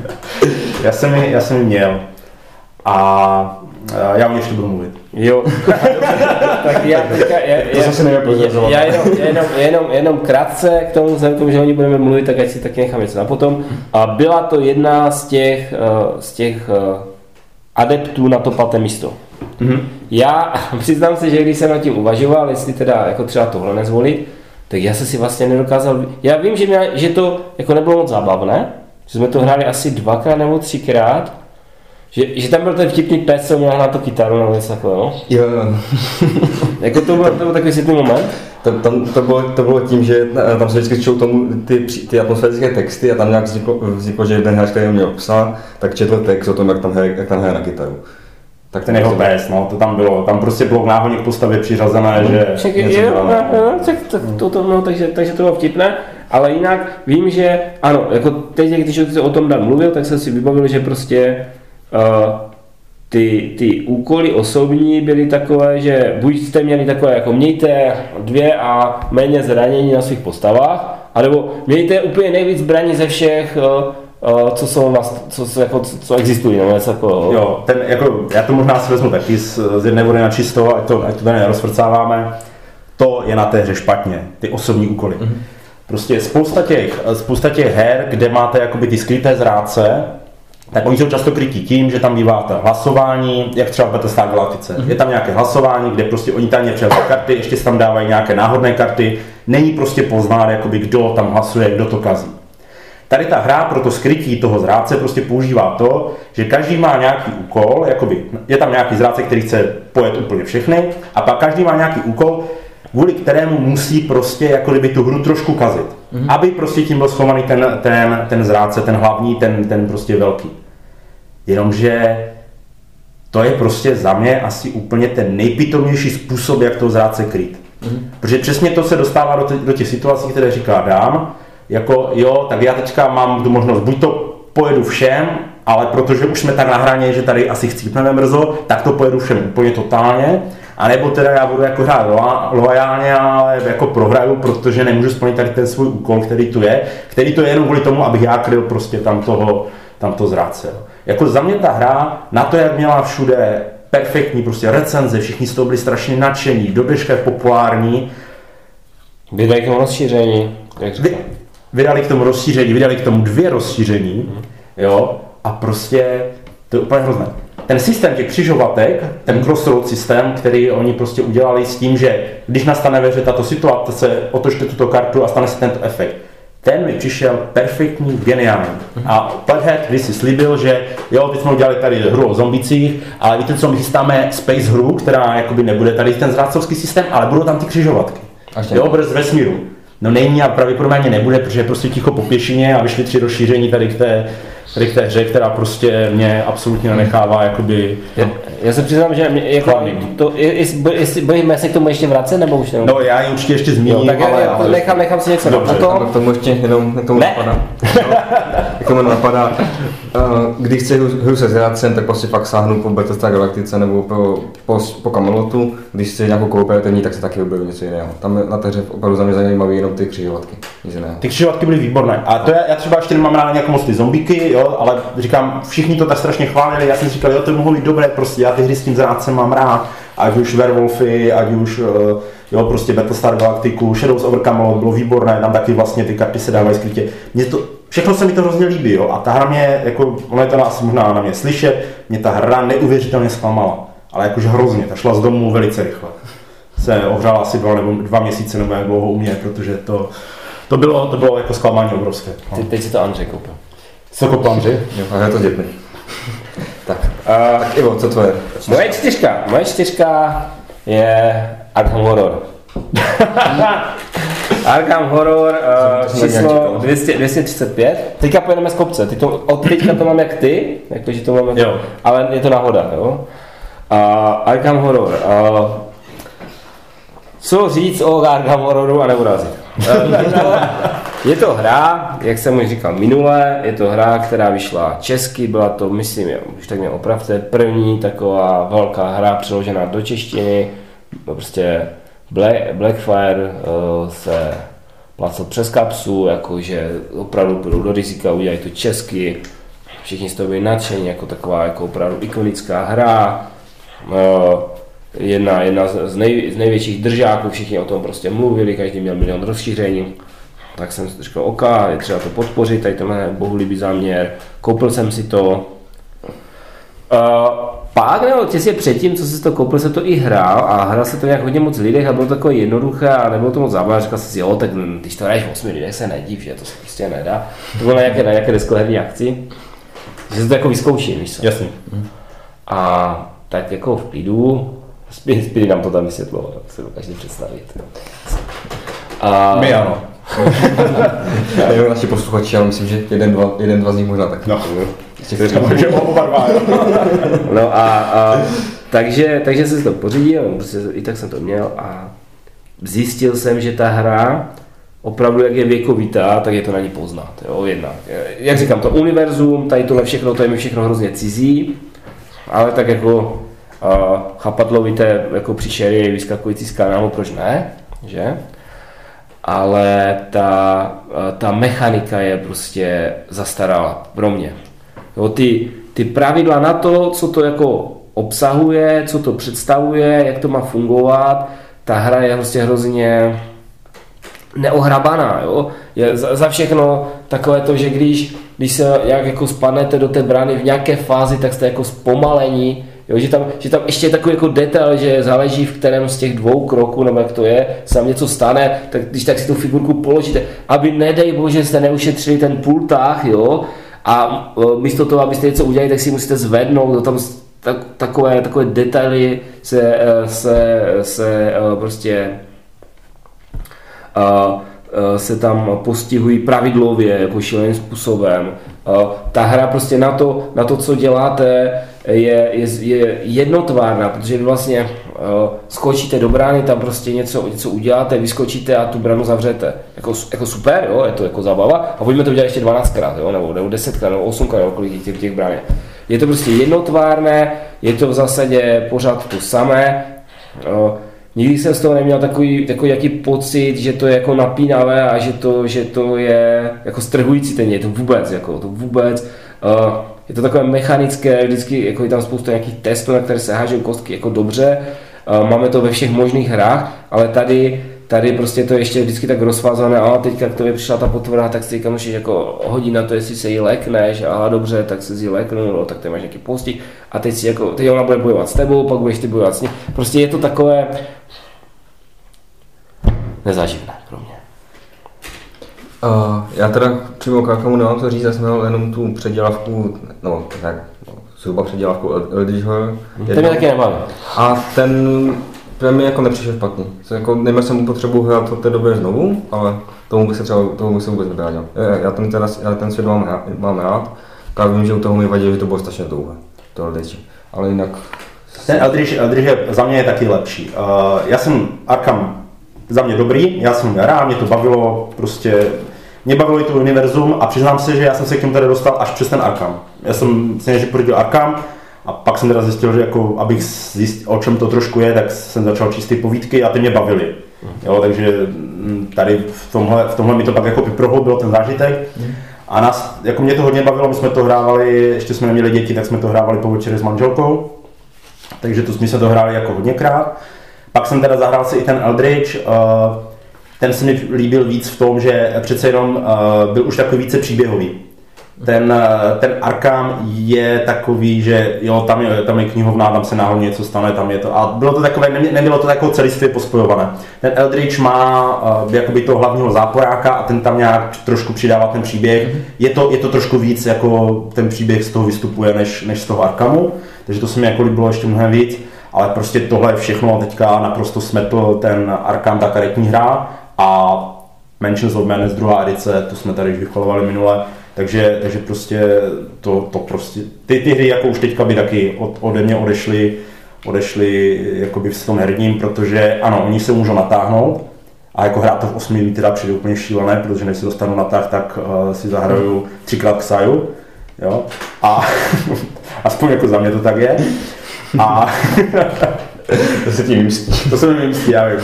[LAUGHS] já jsem já jsem měl a já o ještě budu mluvit. Jo. [LAUGHS] tak já teďka, já, To zase nevím prozrazovat. já, jenom, jenom, jenom, jenom krátce k tomu, vzhledem tomu, že o ní budeme mluvit, tak ať si taky nechám něco na potom. A byla to jedna z těch, eh, z těch eh, adeptů na to paté místo. Mhm. Já [LAUGHS] přiznám se, že když jsem nad tím uvažoval, jestli teda jako třeba tohle nezvolit, tak já jsem si vlastně nedokázal, já vím, že, mě, že to jako nebylo moc zábavné, že jsme to hráli asi dvakrát nebo třikrát, že, že tam byl ten vtipný pes, co měl na to kytaru nebo něco takového. No? Jo, jo. [LAUGHS] Jako to byl, to byl takový světlý moment. To, tam, to, bylo, to bylo tím, že tam se vždycky čtou tomu ty, ty atmosférické texty a tam nějak vzniklo, vzniklo že jeden hráč, který měl psa, tak četl text o tom, jak tam hraje, jak tam hraje na kytaru. Tak ten jeho pes, no, to tam bylo, tam prostě bylo náhodně k postavě přiřazené, že Však, něco jo, dělá. no, no, tak, tak, to, to, no, takže, takže to bylo vtipné, ale jinak vím, že ano, jako teď, když jsi o tom Dan mluvil, tak jsem si vybavil, že prostě ty, ty úkoly osobní byly takové, že buď jste měli takové, jako mějte dvě a méně zranění na svých postavách, anebo mějte úplně nejvíc zbraní ze všech, uh, uh, co jsou vás, co, co, jako, co, co existují, no, něco jako, Jo, ten, jako, já to možná si vezmu taky z, z jedné vody na čisto, ať to, ať to tady nerozvrcáváme. To je na té hře špatně, ty osobní úkoly. Mm-hmm. Prostě spousta těch, spousta těch her, kde máte jakoby ty skryté zrádce, tak oni jsou často krytí tím, že tam bývá ta hlasování, jak třeba v Battlestar Galactice. Mm-hmm. Je tam nějaké hlasování, kde prostě oni tam převezou karty, ještě tam dávají nějaké náhodné karty. Není prostě poznat, jakoby, kdo tam hlasuje, kdo to kazí. Tady ta hra pro to skrytí toho zrádce prostě používá to, že každý má nějaký úkol, jakoby, je tam nějaký zrádce, který chce pojet úplně všechny, a pak každý má nějaký úkol, kvůli kterému musí prostě jako kdyby tu hru trošku kazit. Mm-hmm. Aby prostě tím byl schovaný ten, ten, ten zrádce, ten hlavní, ten, ten prostě velký. Jenomže to je prostě za mě asi úplně ten nejpitomnější způsob, jak toho zrádce krýt. Mm-hmm. Protože přesně to se dostává do, do těch situací, které říká dám, jako jo, tak já teďka mám tu možnost, buď to pojedu všem, ale protože už jsme tak na hraně, že tady asi chcípneme brzo, tak to pojedu všem úplně totálně, a nebo teda já budu jako hrát loa- loajálně, ale jako prohraju, protože nemůžu splnit tady ten svůj úkol, který tu je, který to je jenom kvůli tomu, abych já kryl prostě tam toho, tam to zrádce. Jako za mě ta hra, na to, jak měla všude perfektní prostě recenze, všichni z toho byli strašně nadšení, do dneška je populární, Vydají k tomu rozšíření, jak vy, vydali k tomu rozšíření, vydali k tomu dvě rozšíření, jo, a prostě to je úplně hrozné. ten systém těch křižovatek, ten crossroad systém, který oni prostě udělali s tím, že když nastane ve hře tato situace, otočte tuto kartu a stane se tento efekt. Ten mi přišel perfektní, geniální. A Plathead když si slíbil, že jo, teď jsme udělali tady hru o zombicích, ale víte co, my chystáme space hru, která jakoby nebude tady ten zrádcovský systém, ale budou tam ty křižovatky. Jo, bez vesmíru. No není a pravděpodobně nebude, protože je prostě ticho po pěšině a vyšly tři rozšíření tady k té, hře, která prostě mě absolutně nenechává jakoby... Já, já se přiznám, že mě, jako, to, jestli, jestli budeme se k tomu ještě vracet, nebo už nebo? No já ji určitě ještě zmíním, jo, tak ale, já, ale... Nechám, nechám si něco Dobře, na to. K tomu ještě jenom k tomu Ne. napadá. [LAUGHS] k tomu napadá, když chci hru se zrádcem, tak prostě fakt sáhnu po Battlestar Galactice nebo po, po, po Camelotu. Když chci nějakou kooperativní, tak se taky objeví něco jiného. Tam na té hře opravdu za mě zajímavé jenom ty křižovatky. Nic jiného. Ty křižovatky byly výborné. A to já, já třeba ještě nemám rád nějak moc ty zombíky, jo, ale říkám, všichni to tak strašně chválili, já jsem říkal, jo, to mohlo být dobré, prostě já ty hry s tím zrádcem mám rád, ať už Werewolfy, ať už eh, jo, prostě Battlestar Galactiku, Shadows over Camelot bylo výborné, tam taky vlastně ty karty se dávají skrytě. Mně to, všechno se mi to hrozně líbí, jo, a ta hra mě, jako, ono je to asi možná na mě slyšet, mě ta hra neuvěřitelně zklamala, ale jakože hrozně, ta šla z domu velice rychle. Se ohřála asi dva, nebo dva měsíce nebo jak dlouho u mě, protože to, to bylo, to bylo jako zklamání obrovské. No. Ty, teď si to Andřej koupil. Co kopám, že? Jo, a je to dětný. [LAUGHS] tak, Uh, tak Ivo, co tvoje? moje čtyřka, moje čtyřka je Arkham Horror. [LAUGHS] Arkham Horror, uh, To číslo čekal. 200, 235. Teďka pojedeme z kopce. Teď to, od teďka to mám jak ty, jakože to mám, Jo. ale je to náhoda, jo. Uh, Arkham Horror. Uh, co říct o Arkham Horroru a neurazit? Uh, [LAUGHS] je, to, je to hra, jak jsem už říkal minule, je to hra, která vyšla česky, byla to, myslím, jo, už tak mě opravte, první taková velká hra přeložená do češtiny, no prostě Blackfire uh, se placil přes kapsu, jakože opravdu půjdou do rizika, udělají to česky, všichni z toho byli nadšení, jako taková jako opravdu ikonická hra, uh, jedna, jedna z, z, nej, z největších držáků, všichni o tom prostě mluvili, každý měl milion rozšíření, tak jsem si říkal, OK, je třeba to podpořit, tady tenhle bohulibý záměr, koupil jsem si to, Uh, pak nebo těsně předtím, co jsi to koupil, se to i hrál a hrál se to nějak hodně moc lidech a bylo to takové jednoduché a nebylo to moc zábavné. Říkal jsem si, jo, tak hm, když to hraješ v 8 lidech, se nediv, že to se prostě nedá. To bylo na nějaké, na nějaké deskoherní akci, že se to jako vyzkouším, víš co. Jasně. A tak jako v klidu, Speedy nám to tam vysvětlo, jak se dokážete představit. A, My ano. Jenom naši posluchači, ale myslím, že jeden, dva, jeden, dva z nich možná tak. No. [LAUGHS] No a, a takže, takže jsem si to pořídil, prostě i tak jsem to měl a zjistil jsem, že ta hra opravdu, jak je věkovitá, tak je to na ní poznat. Jo, jedna. Jak říkám, to univerzum, tady tohle všechno, to je mi všechno hrozně cizí, ale tak jako uh, chapadlovité jako příšery vyskakující z kanálu, proč ne, že? Ale ta, ta mechanika je prostě zastarala pro mě. Jo, ty, ty pravidla na to, co to jako obsahuje, co to představuje, jak to má fungovat, ta hra je prostě hrozně neohrabaná, jo. Je za, za všechno takové to, že když, když se jak jako spadnete do té brány v nějaké fázi, tak jste jako zpomalení, jo, že, tam, že tam ještě je takový jako detail, že záleží v kterém z těch dvou kroků, nebo jak to je, se tam něco stane, tak když tak si tu figurku položíte, aby nedej bože jste neušetřili ten pultách, jo, a e, místo toho, abyste něco udělali, tak si musíte zvednout, to tam s- tak, takové, takové detaily se, e, se, se e, prostě se tam postihují pravidlově, jako šíleným způsobem. Ta hra prostě na to, na to co děláte, je, je, je jednotvárná, protože vy vlastně skočíte do brány, tam prostě něco, něco uděláte, vyskočíte a tu branu zavřete. Jako, jako super, jo, je to jako zábava. A pojďme to udělat ještě 12krát, jo, nebo, nebo 10krát, nebo 8krát, nebo kolik těch, těch brán je. Je to prostě jednotvárné, je to v zásadě pořád to samé. E, Nikdy jsem z toho neměl takový, takový jaký pocit, že to je jako napínavé a že to, že to je jako strhující ten děj, to vůbec, jako to vůbec. Uh, je to takové mechanické, vždycky jako je tam spousta nějakých testů, na které se hážou kostky jako dobře. Uh, máme to ve všech možných hrách, ale tady, tady prostě to je ještě vždycky tak rozvázané, a teďka k tobě přišla ta potvrda, tak si teďka musíš jako hodit na to, jestli se jí lekneš, a dobře, tak se jí leknu, no, tak ty máš nějaký postih, a teď si jako, teď ona bude bojovat s tebou, pak budeš ty bojovat s ní. Prostě je to takové nezaživné pro mě. Uh, já teda přímo k Arkamu nemám to říct, já jsem měl jenom tu předělavku, no tak, no, zhruba předělavku Eldridgeho. Ten mě taky nebaví. A ten, ten mi jako nepřišel špatný. To jako, neměl jsem potřebu hrát od té doby znovu, ale tomu by se třeba, tomu by se vůbec nebránil. Já, já ten, teda, já ten svět mám, rád- mám rád, ale vím, že u toho mi vadí, že to bylo strašně dlouhé, to Eldridge. Ale jinak, Ten Eldridge, Eldridge je, za mě je taky lepší. Uh, já jsem Arkham za mě dobrý, já jsem rád, mě to bavilo, prostě mě bavilo i to univerzum a přiznám se, že já jsem se k němu tady dostal až přes ten Arkham. Já jsem si než pořídil Arkham a pak jsem teda zjistil, že jako, abych zjistil, o čem to trošku je, tak jsem začal číst ty povídky a ty mě bavily. Jo, takže mm, tady v tomhle, v tomhle mi to pak jako prohloubilo ten zážitek. A nás, jako mě to hodně bavilo, my jsme to hrávali, ještě jsme neměli děti, tak jsme to hrávali po večeři s manželkou. Takže to jsme se to hráli jako hodněkrát. Pak jsem teda zahrál si i ten Eldridge, uh, ten se mi líbil víc v tom, že přece jenom uh, byl už takový více příběhový. Ten, uh, ten Arkham je takový, že jo, tam je, tam je knihovna, tam se náhodně něco stane, tam je to. A bylo to takové, ne, nebylo to takové celistvě pospojované. Ten Eldridge má uh, jakoby toho hlavního záporáka a ten tam nějak trošku přidává ten příběh. Je to, je to trošku víc, jako ten příběh z toho vystupuje, než, než z toho Arkhamu. Takže to se mi jako líbilo ještě mnohem víc ale prostě tohle všechno teďka naprosto smetl ten Arkham, ta karetní hra a Mansions of Madness druhá edice, to jsme tady už vychvalovali minule, takže, takže prostě to, to prostě, ty, ty hry jako už teďka by taky od, ode mě odešly, odešly jakoby v tom herním, protože ano, oni se můžou natáhnout, a jako hrát to v 8 mi teda přijde úplně šílené, protože než se dostanu na tak, tak uh, si zahraju třikrát Xaju, jo, a [LAUGHS] aspoň jako za mě to tak je. A [LAUGHS] [LAUGHS] to se tím vymstí. to se mi vymstí, já vím.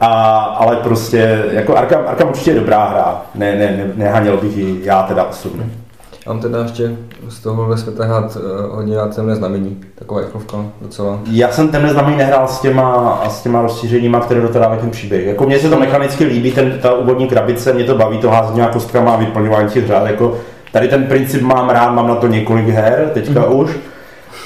A, ale prostě, jako Arkham, Arkham určitě je dobrá hra. Ne, ne, ne, nehaněl bych ji já teda osobně. Mám teda ještě z tohohle světa hrát uh, hodně rád temné znamení, taková rychlovka docela. Já jsem temné znamení nehrál s těma, s těma rozšířeníma, které do toho dávají ten příběh. Jako mně se to mechanicky líbí, ten, ta úvodní krabice, mě to baví, to házení nějak kostkama a vyplňování těch řád. Jako, tady ten princip mám rád, mám na to několik her, teďka mm. už,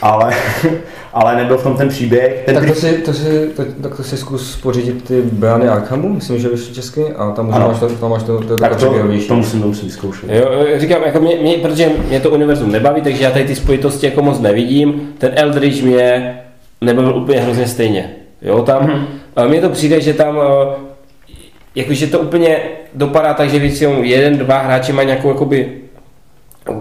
ale, [LAUGHS] ale nebyl v tom ten příběh. Ten tak to si, to si, to, tak to si zkus pořídit ty brány Arkhamu, myslím, že vyšly česky, a tam, Ano. ano. máš to, tam máš to, to, to tak to, to musím, to musím vyzkoušet. Jo, říkám, jako mě, mě, protože mě to univerzum nebaví, takže já tady ty spojitosti jako moc nevidím. Ten Eldridge mě nebavil úplně hrozně stejně. Jo, tam, mm-hmm. mně to přijde, že tam eh, jakože to úplně dopadá tak, že většinou jeden, dva hráči mají nějakou jakoby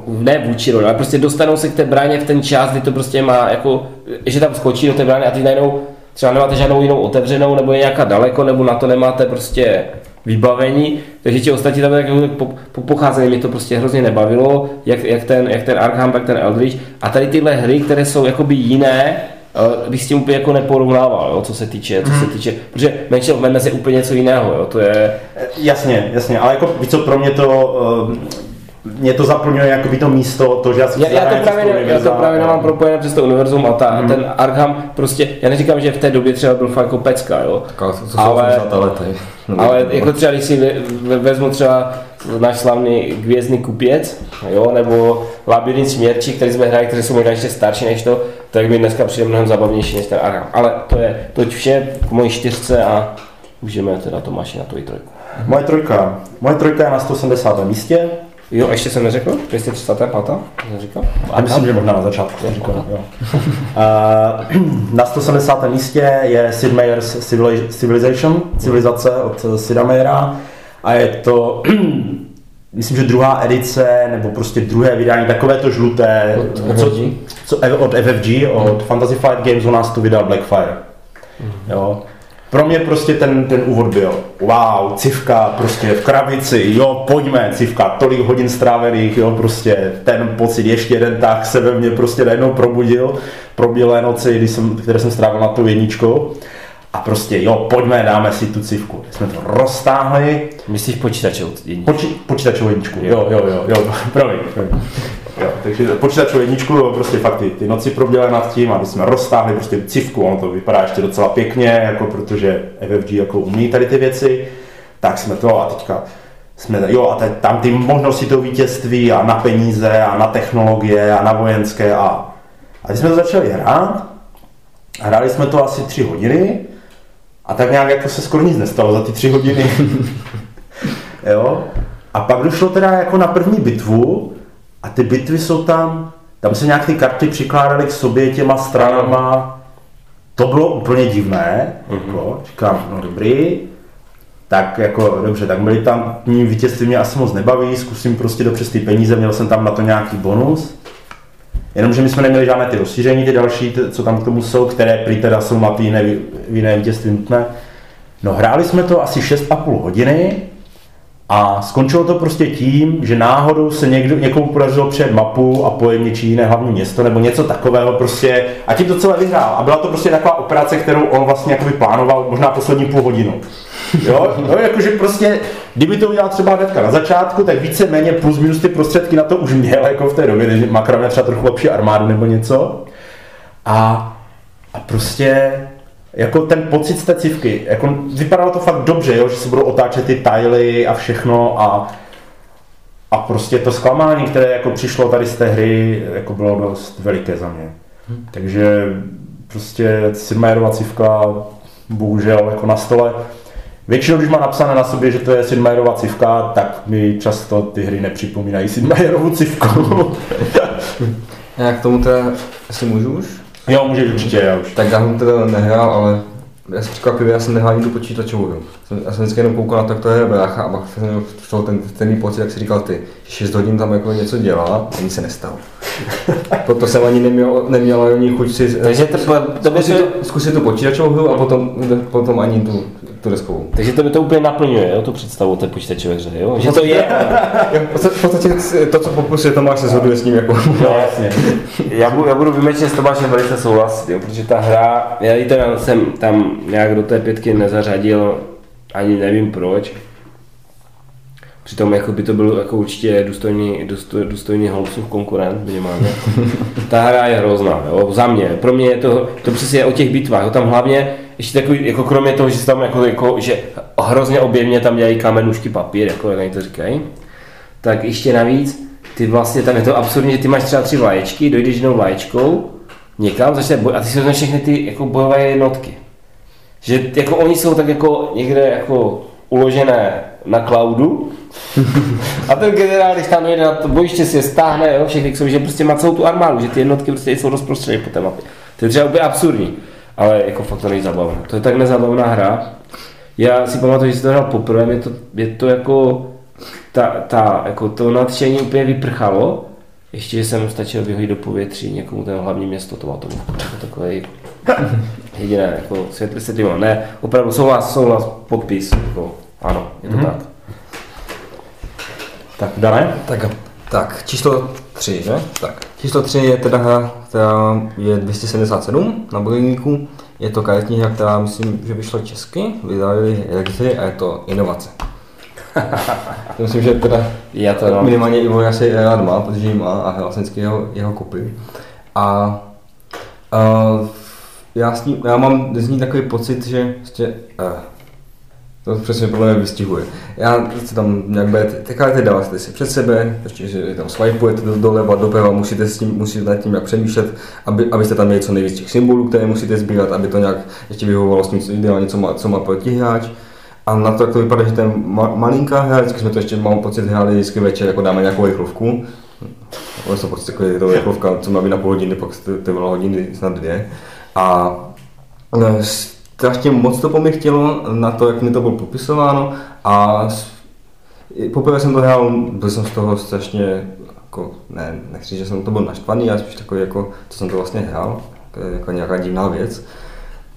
ne vůči roli, ale prostě dostanou se k té bráně v ten čas, kdy to prostě má jako, že tam skočí do té brány a ty najednou třeba nemáte žádnou jinou otevřenou, nebo je nějaká daleko, nebo na to nemáte prostě vybavení, takže ti ostatní tam tak jako po, po pocházení mi to prostě hrozně nebavilo, jak, jak, ten, jak ten Arkham, tak ten Eldridge. A tady tyhle hry, které jsou jakoby jiné, eh, bych s tím úplně jako neporovnával, jo, co se týče, co se týče, protože Mansion of Madness je úplně něco jiného, jo, to je, Jasně, jasně, ale jako víš co, pro mě to, uh, mě to zaplňuje jakoby to místo, to, že já si Já, já, to právě, přes ne, já to právě nemám propojené přes to univerzum a ta, hmm. ten Arkham prostě, já neříkám, že v té době třeba byl fakt jako pecka, jo. Taková, to jsou Ale- 80. lety. Ale jako třeba, když si ve- ve- vezmu třeba náš slavný Hvězdný kupěc, jo, nebo Labyrint smерči, který jsme hráli, které jsou možná ještě starší než to, tak mi dneska přijde mnohem zabavnější než ten Arkham. Ale to je toť vše k mojí čtyřce a můžeme teda Tomáši na tvoji trojku. Moje trojka, moje trojka je na 180. místě, Jo, a ještě jsem neřekl? 235. Jsem říkal? a myslím, že možná na začátku jsem říkal, jo. Uh, [LAUGHS] na 170. místě je Sid Meier's Civili- Civilization, civilizace od Sida Meiera a je to [CLEARS THROAT] myslím, že druhá edice, nebo prostě druhé vydání, takové to žluté, Od co, co, od FFG, od Fantasy Flight Games u nás to vydal Blackfire. Jo. Pro mě prostě ten, ten úvod byl, wow, civka prostě v krabici, jo, pojďme, civka, tolik hodin strávených, jo, prostě ten pocit, ještě jeden tak se ve mně prostě najednou probudil, probílé noci, když jsem, které jsem strávil na tu jedničku. A prostě, jo, pojďme, dáme si tu civku. Jsme to roztáhli, Myslíš počítačovou jedničku? Poči, počítačovou jedničku, jo, jo, jo, jo, [LAUGHS] promiň, promiň. Jo, takže počítačovou jedničku, prostě fakt ty, ty noci proběhly nad tím, aby jsme roztáhli prostě civku, ono to vypadá ještě docela pěkně, jako protože FFG jako umí tady ty věci, tak jsme to a teďka jsme, jo, a teď tam ty možnosti toho vítězství a na peníze a na technologie a na vojenské a, a když jsme to začali hrát, hráli jsme to asi tři hodiny a tak nějak jako se skoro nic nestalo za ty tři hodiny. [LAUGHS] jo? A pak došlo teda jako na první bitvu a ty bitvy jsou tam, tam se nějak ty karty přikládaly k sobě těma stranama. To bylo úplně divné. Jako, říkám, no dobrý, tak jako dobře, tak byli tam tím vítězství mě asi moc nebaví, zkusím prostě dopřes ty peníze, měl jsem tam na to nějaký bonus. Jenomže my jsme neměli žádné ty rozšíření, ty další, ty, co tam k tomu jsou, které prý teda jsou na ty jiné, jiné vítězství nutné. No hráli jsme to asi 6,5 hodiny a skončilo to prostě tím, že náhodou se někdo, někomu podařilo přijet mapu a pojet něčí jiné hlavní město nebo něco takového prostě a tím to celé vyhrál. A byla to prostě taková operace, kterou on vlastně jakoby plánoval možná poslední půl hodinu. Jo, no, jakože prostě, kdyby to udělal třeba hnedka na začátku, tak více-méně plus minus ty prostředky na to už měl jako v té době, že Macron měl třeba trochu lepší armádu nebo něco. A, a prostě jako ten pocit z té civky, jako vypadalo to fakt dobře, jo, že se budou otáčet ty tajly a všechno a, a prostě to zklamání, které jako přišlo tady z té hry, jako bylo dost veliké za mě. Takže prostě Sidmajerova civka bohužel jako na stole. Většinou, když má napsané na sobě, že to je Sidmajerova civka, tak mi často ty hry nepřipomínají Sidmajerovu civku. [LAUGHS] Já k tomu teda, asi můžu už? Jo, můžeš určitě, já už. Tak já jsem teda nehrál, ale já jsem překvapivě, já jsem nehrál ani tu počítačovou hru. Jsem- Já jsem vždycky jenom koukal na to, jak to je brácha a pak jsem měl toho ten stejný pocit, jak si říkal ty, že 6 hodin tam jako něco dělá a nic se nestalo. [LAUGHS] Proto jsem ani neměl, neměl ani chuť si Takže to, to by zkusit, to, zkusit tu počítačovou hru a potom, potom ani tu, tu deskovou. takže to by to úplně naplňuje, jo, tu představu o té počítačové hře, jo? Že to je, [LAUGHS] v podstatě- to, co popisuje Tomáš, se shoduje s ním jako... No, jasně. [LAUGHS] já, budu, já budu vymečen s Tomášem velice souhlasit, jo, protože ta hra, já ji teda jsem tam nějak do té pětky nezařadil, ani nevím proč. Přitom jako by to byl jako určitě důstojný, důstojný, důstojný Holmesův konkurent minimálně. [LAUGHS] Ta hra je hrozná, jo, za mě. Pro mě je to, to přesně o těch bitvách, jo, tam hlavně ještě takový, jako kromě toho, že tam jako, jako že hrozně objemně tam dělají kamenušky papír, jako jak to říkají, tak ještě navíc, ty vlastně tam je to absurdní, že ty máš třeba tři vlaječky, dojdeš jednou vlaječkou někam, začne boj, a ty si vezmeš všechny ty jako bojové jednotky. Že jako oni jsou tak jako někde jako uložené na cloudu a ten generál, když tam jede na to bojiště, si je stáhne, jo, všechny sobě, že prostě má celou tu armádu, že ty jednotky prostě jsou rozprostřeny po té mapě. To je třeba úplně absurdní, ale jako fakt to není zabavné. To je tak nezabavná hra. Já si pamatuju, že jsem to hrál poprvé, je to, je to jako, ta, ta, jako to nadšení úplně vyprchalo, ještě, že jsem stačil vyhodit do povětří někomu ten hlavní město, to to jako takový jediné, jako světli se tím, ne, opravdu souhlas, souhlas, podpis, jako, ano, je to mm-hmm. tak. Tak, Dané? Tak, tak, číslo 3, že? Tak, číslo 3 je teda hra, která je 277 na bojovníku. Je to karetní hra, která myslím, že vyšla česky, vydali Rexy a je to inovace. myslím, že teda Já to mám. minimálně Ivo asi rád má, protože ji má a hrál jsem vždycky jeho, jeho kopy. A uh, já, s ní, já mám z ní takový pocit, že prostě, uh, to přesně podle mě vystihuje. Já se tam nějak budete, karty dáváte si před sebe, ještě, že tam swipeujete do, doleva, doprava, musíte, s tím, musíte nad tím jak přemýšlet, aby, abyste tam měli co nejvíc těch symbolů, které musíte sbírat, aby to nějak ještě vyhovovalo s tím, co ideálně, co má, co má protihráč. A na to, jak to vypadá, že ten ma, malinká hra, vždycky jsme to ještě, mám pocit, hráli vždycky večer, jako dáme nějakou rychlovku. Ono jsou prostě takový to rychlovka, co má být na půl hodiny, pak ty, ty hodiny, snad dvě. A no, strašně moc to po mě chtělo na to, jak mi to bylo popisováno a poprvé jsem to hrál, byl jsem z toho strašně, jako, ne, nechci, že jsem to byl naštvaný, ale spíš takový, jako, co jsem to vlastně hrál, jako, nějaká divná věc.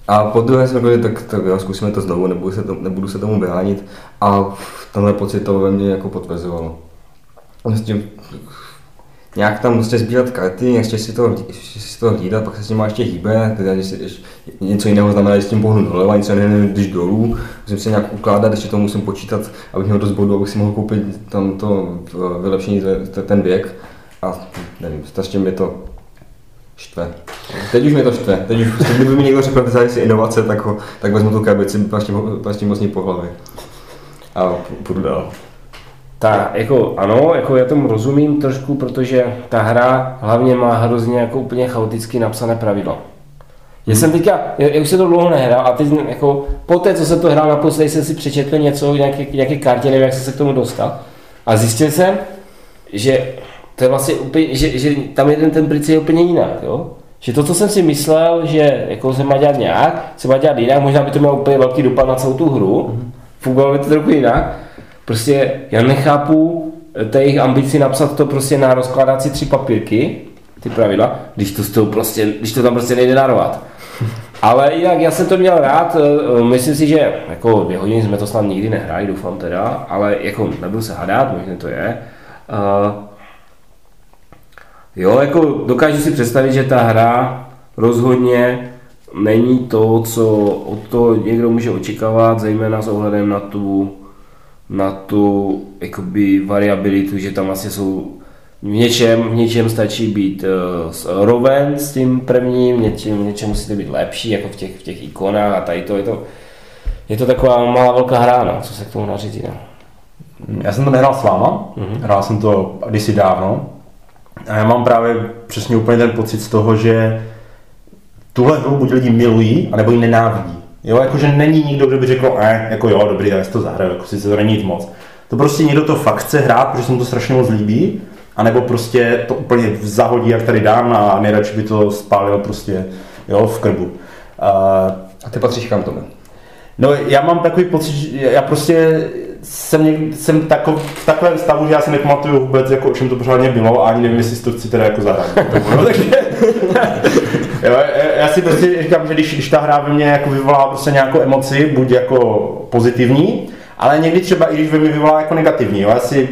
A po druhé řekl, že tak, tak jo, zkusíme to znovu, nebudu se, to, nebudu se tomu bránit a tenhle pocit to ve mně jako potvrzovalo. Vlastně, nějak tam musíte sbírat karty, ještě si to, si to hlídat, pak se s nimi ještě hýbe, teda když si, ještě, něco jiného znamená, že s tím pohnu doleva, něco jiného, když dolů, musím se nějak ukládat, ještě to musím počítat, abych měl dost bodů, abych si mohl koupit tam to vylepšení, te- te- ten věk. A nevím, strašně mi to štve. Teď už mi to štve. Teď už, prostě, kdyby mi někdo řekl, že si inovace, tak, ho, tak vezmu tu krabici, plaštím mocní po hlavě. A půjdu dál. Ta, jako, ano, jako já tomu rozumím trošku, protože ta hra hlavně má hrozně jako úplně chaoticky napsané pravidla. Já jsem teďka, já, já už se to dlouho nehrál a teď jako, po té, co jsem to hrál naposledy, jsem si přečetl něco, nějaké, nějaké kartě, nevím, jak jsem se k tomu dostal. A zjistil jsem, že to je vlastně úplně, že, že tam je ten, princip je úplně jinak, jo? Že to, co jsem si myslel, že jako se má dělat nějak, se má dělat jinak, možná by to mělo úplně velký dopad na celou tu hru, mm-hmm. fungovalo by to trochu jinak. Prostě já nechápu té jejich ambici napsat to prostě na rozkládací tři papírky, ty pravidla, když to, to, prostě, když to tam prostě nejde narovat. [LAUGHS] Ale jinak já jsem to měl rád, eh, myslím si, že jako dvě hodiny jsme to snad nikdy nehráli, doufám teda, ale jako nebudu se hadat, možná to je. Uh, jo, jako dokážu si představit, že ta hra rozhodně není to, co od toho někdo může očekávat, zejména s ohledem na tu, na tu jakoby variabilitu, že tam vlastně jsou v něčem, v něčem stačí být uh, roven s tím prvním, v něčem, v něčem musíte být lepší, jako v těch, v těch ikonách a tady to je to, je to taková malá velká hra, no, co se k tomu nařídí. No. Já jsem to nehrál s váma, mm-hmm. hrál jsem to kdysi dávno a já mám právě přesně úplně ten pocit z toho, že tuhle hru buď lidi milují, anebo ji nenávidí. Jo, jakože není nikdo, kdo by řekl, eh, jako jo, dobrý, já si to zahraju, jako si to není nic moc. To prostě někdo to fakt chce hrát, protože se mu to strašně moc líbí anebo prostě to úplně zahodí, jak tady dám a nejradši by to spálil prostě jo, v krbu. A, a ty patříš kam tomu? No já mám takový pocit, že já prostě jsem, něk, jsem takov, v takovém stavu, že já si nepamatuju vůbec, jako, o čem to pořádně bylo a ani nevím, jestli to chci teda jako zahrát. [LAUGHS] no, takže, jo, já si prostě říkám, že když, když ta hra ve mně jako vyvolá prostě nějakou emoci, buď jako pozitivní, ale někdy třeba i když ve mě vyvolá jako negativní. Jo. Já si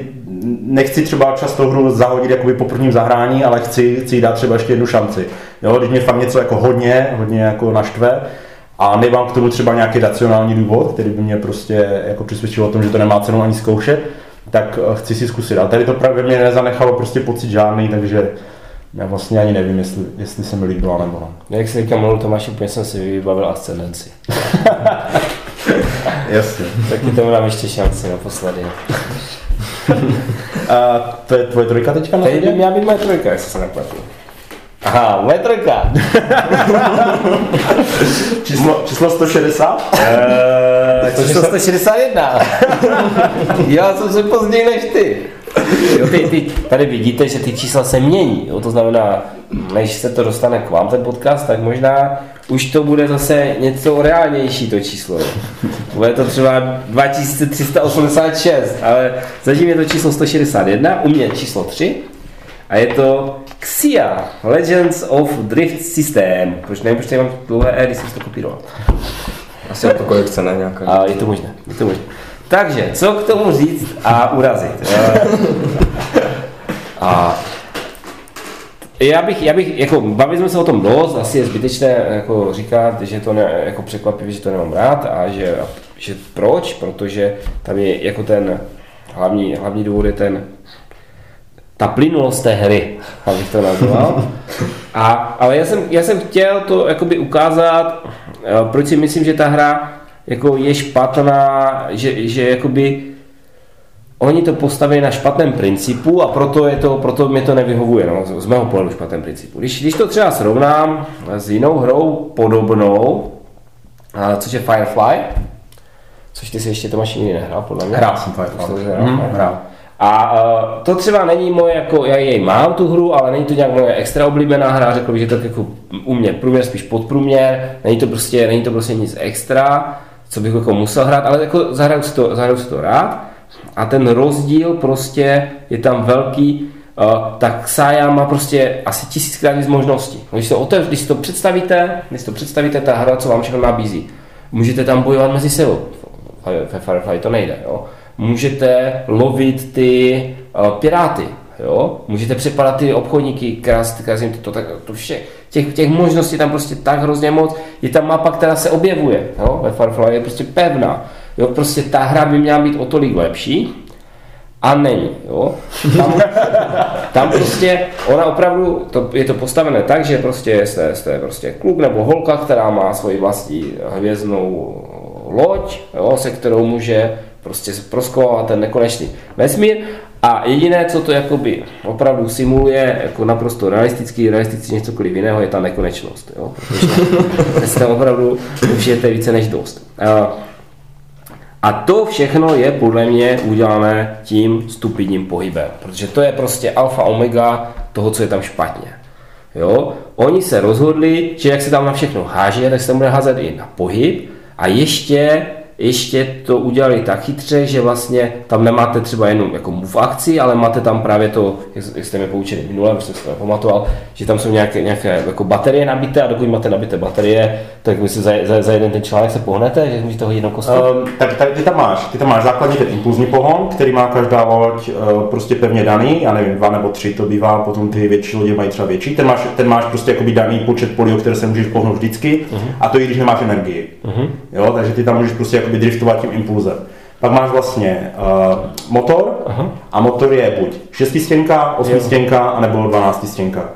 nechci třeba často hru zahodit jakoby po prvním zahrání, ale chci, chci dát třeba ještě jednu šanci. Jo, když mě fakt něco jako hodně, hodně jako naštve, a nemám k tomu třeba nějaký racionální důvod, který by mě prostě jako přesvědčil o tom, že to nemá cenu ani zkoušet, tak eh, chci si zkusit. Ale tady to právě mě nezanechalo prostě pocit žádný, takže já vlastně ani nevím, jestli, jestli se mi líbilo nebo ne. Jak se říkám, mluvil Tomáš, úplně jsem si vybavil ascendenci. [LAUGHS] Jasně. Taky tomu dám ještě šanci naposledy. A to je tvoje trojka teďka na Teď by měla být moje trojka, jestli se nepletu. Aha, moje trojka. [LAUGHS] [LAUGHS] číslo, číslo 160? Eee, číslo 161. Já jsem se později než ty. Jo, ty, ty, tady vidíte, že ty čísla se mění. Jo? To znamená, než se to dostane k vám, ten podcast, tak možná už to bude zase něco reálnější to číslo. Bude to třeba 2386, ale zatím je to číslo 161, u mě číslo 3 a je to Xia, Legends of Drift System. Proč nevím, proč tady mám dlouhé E, když jsem to kopíroval. Asi to kolekce, ne nějaká. A je to možné, je to možné. Takže, co k tomu říct a urazit? a já bych, já bych, jako, bavili jsme se o tom dost, asi je zbytečné jako říkat, že to ne, jako překvapivě, že to nemám rád a že, že proč, protože tam je jako ten hlavní, hlavní důvod je ten ta plynulost té hry, abych to nazval. A, ale já jsem, já jsem chtěl to jakoby ukázat, eh, proč si myslím, že ta hra jako je špatná, že, že jakoby oni to postaví na špatném principu a proto, je to, proto mi to nevyhovuje, no, z mého pohledu špatném principu. Když, když to třeba srovnám s jinou hrou podobnou, což je Firefly, což ty si ještě Tomáš nikdy nehrál, podle mě. Hrál jsem Firefly. Mm, hrál. A uh, to třeba není moje, jako já jej mám tu hru, ale není to nějak moje extra oblíbená hra, řekl bych, že to jako u mě průměr spíš podprůměr, není to prostě, není to prostě nic extra, co bych jako musel hrát, ale jako zahraju si to, zahraju si to rád. A ten rozdíl prostě je tam velký, uh, tak Saya má prostě asi tisíckrát víc možností. Když, to otev, když to představíte, když to představíte, ta hra, co vám všechno nabízí, můžete tam bojovat mezi sebou. Ve Firefly to nejde. Jo? Můžete lovit ty uh, piráty, jo? můžete přepadat ty obchodníky, krást, krást to, to, to vše. Těch, těch možností tam prostě tak hrozně moc. Je tam mapa, která se objevuje, jo? ve Firefly je prostě pevná. Jo, prostě ta hra by měla být o tolik lepší. A není, jo. Tam, tam prostě, ona opravdu, to, je to postavené tak, že prostě jste, jste prostě kluk nebo holka, která má svoji vlastní hvězdnou loď, jo, se kterou může prostě proskoumávat ten nekonečný vesmír a jediné, co to jakoby opravdu simuluje jako naprosto realistický, realisticky cokoliv jiného, je ta nekonečnost. Jo? Protože [LAUGHS] opravdu užijete více než dost. A to všechno je podle mě udělané tím stupidním pohybem, protože to je prostě alfa omega toho, co je tam špatně. Jo? Oni se rozhodli, že jak se tam na všechno háží, tak se bude házet i na pohyb a ještě ještě to udělali tak chytře, že vlastně tam nemáte třeba jenom jako move akci, ale máte tam právě to, jak jste mě poučili minule, už jsem si to nepamatoval, že tam jsou nějaké, nějaké jako baterie nabité a dokud máte nabité baterie, tak vy si za, za, za jeden ten článek se pohnete, že můžete hodit jenom kostek? Um, tak, tak, ty tam máš, ty tam máš základní ten impulzní pohon, který má každá loď uh, prostě pevně daný, já nevím, dva nebo tři to bývá, potom ty větší lodě mají třeba větší, ten máš, ten máš prostě jakoby daný počet polí, o které se můžeš pohnout vždycky, uh-huh. a to i když nemáš energii. Uh-huh. Jo, takže ty tam můžeš prostě jakoby driftovat tím impulzem. Pak máš vlastně uh, motor Aha. a motor je buď šestistěnka, osmistěnka, anebo dvanáctistěnka.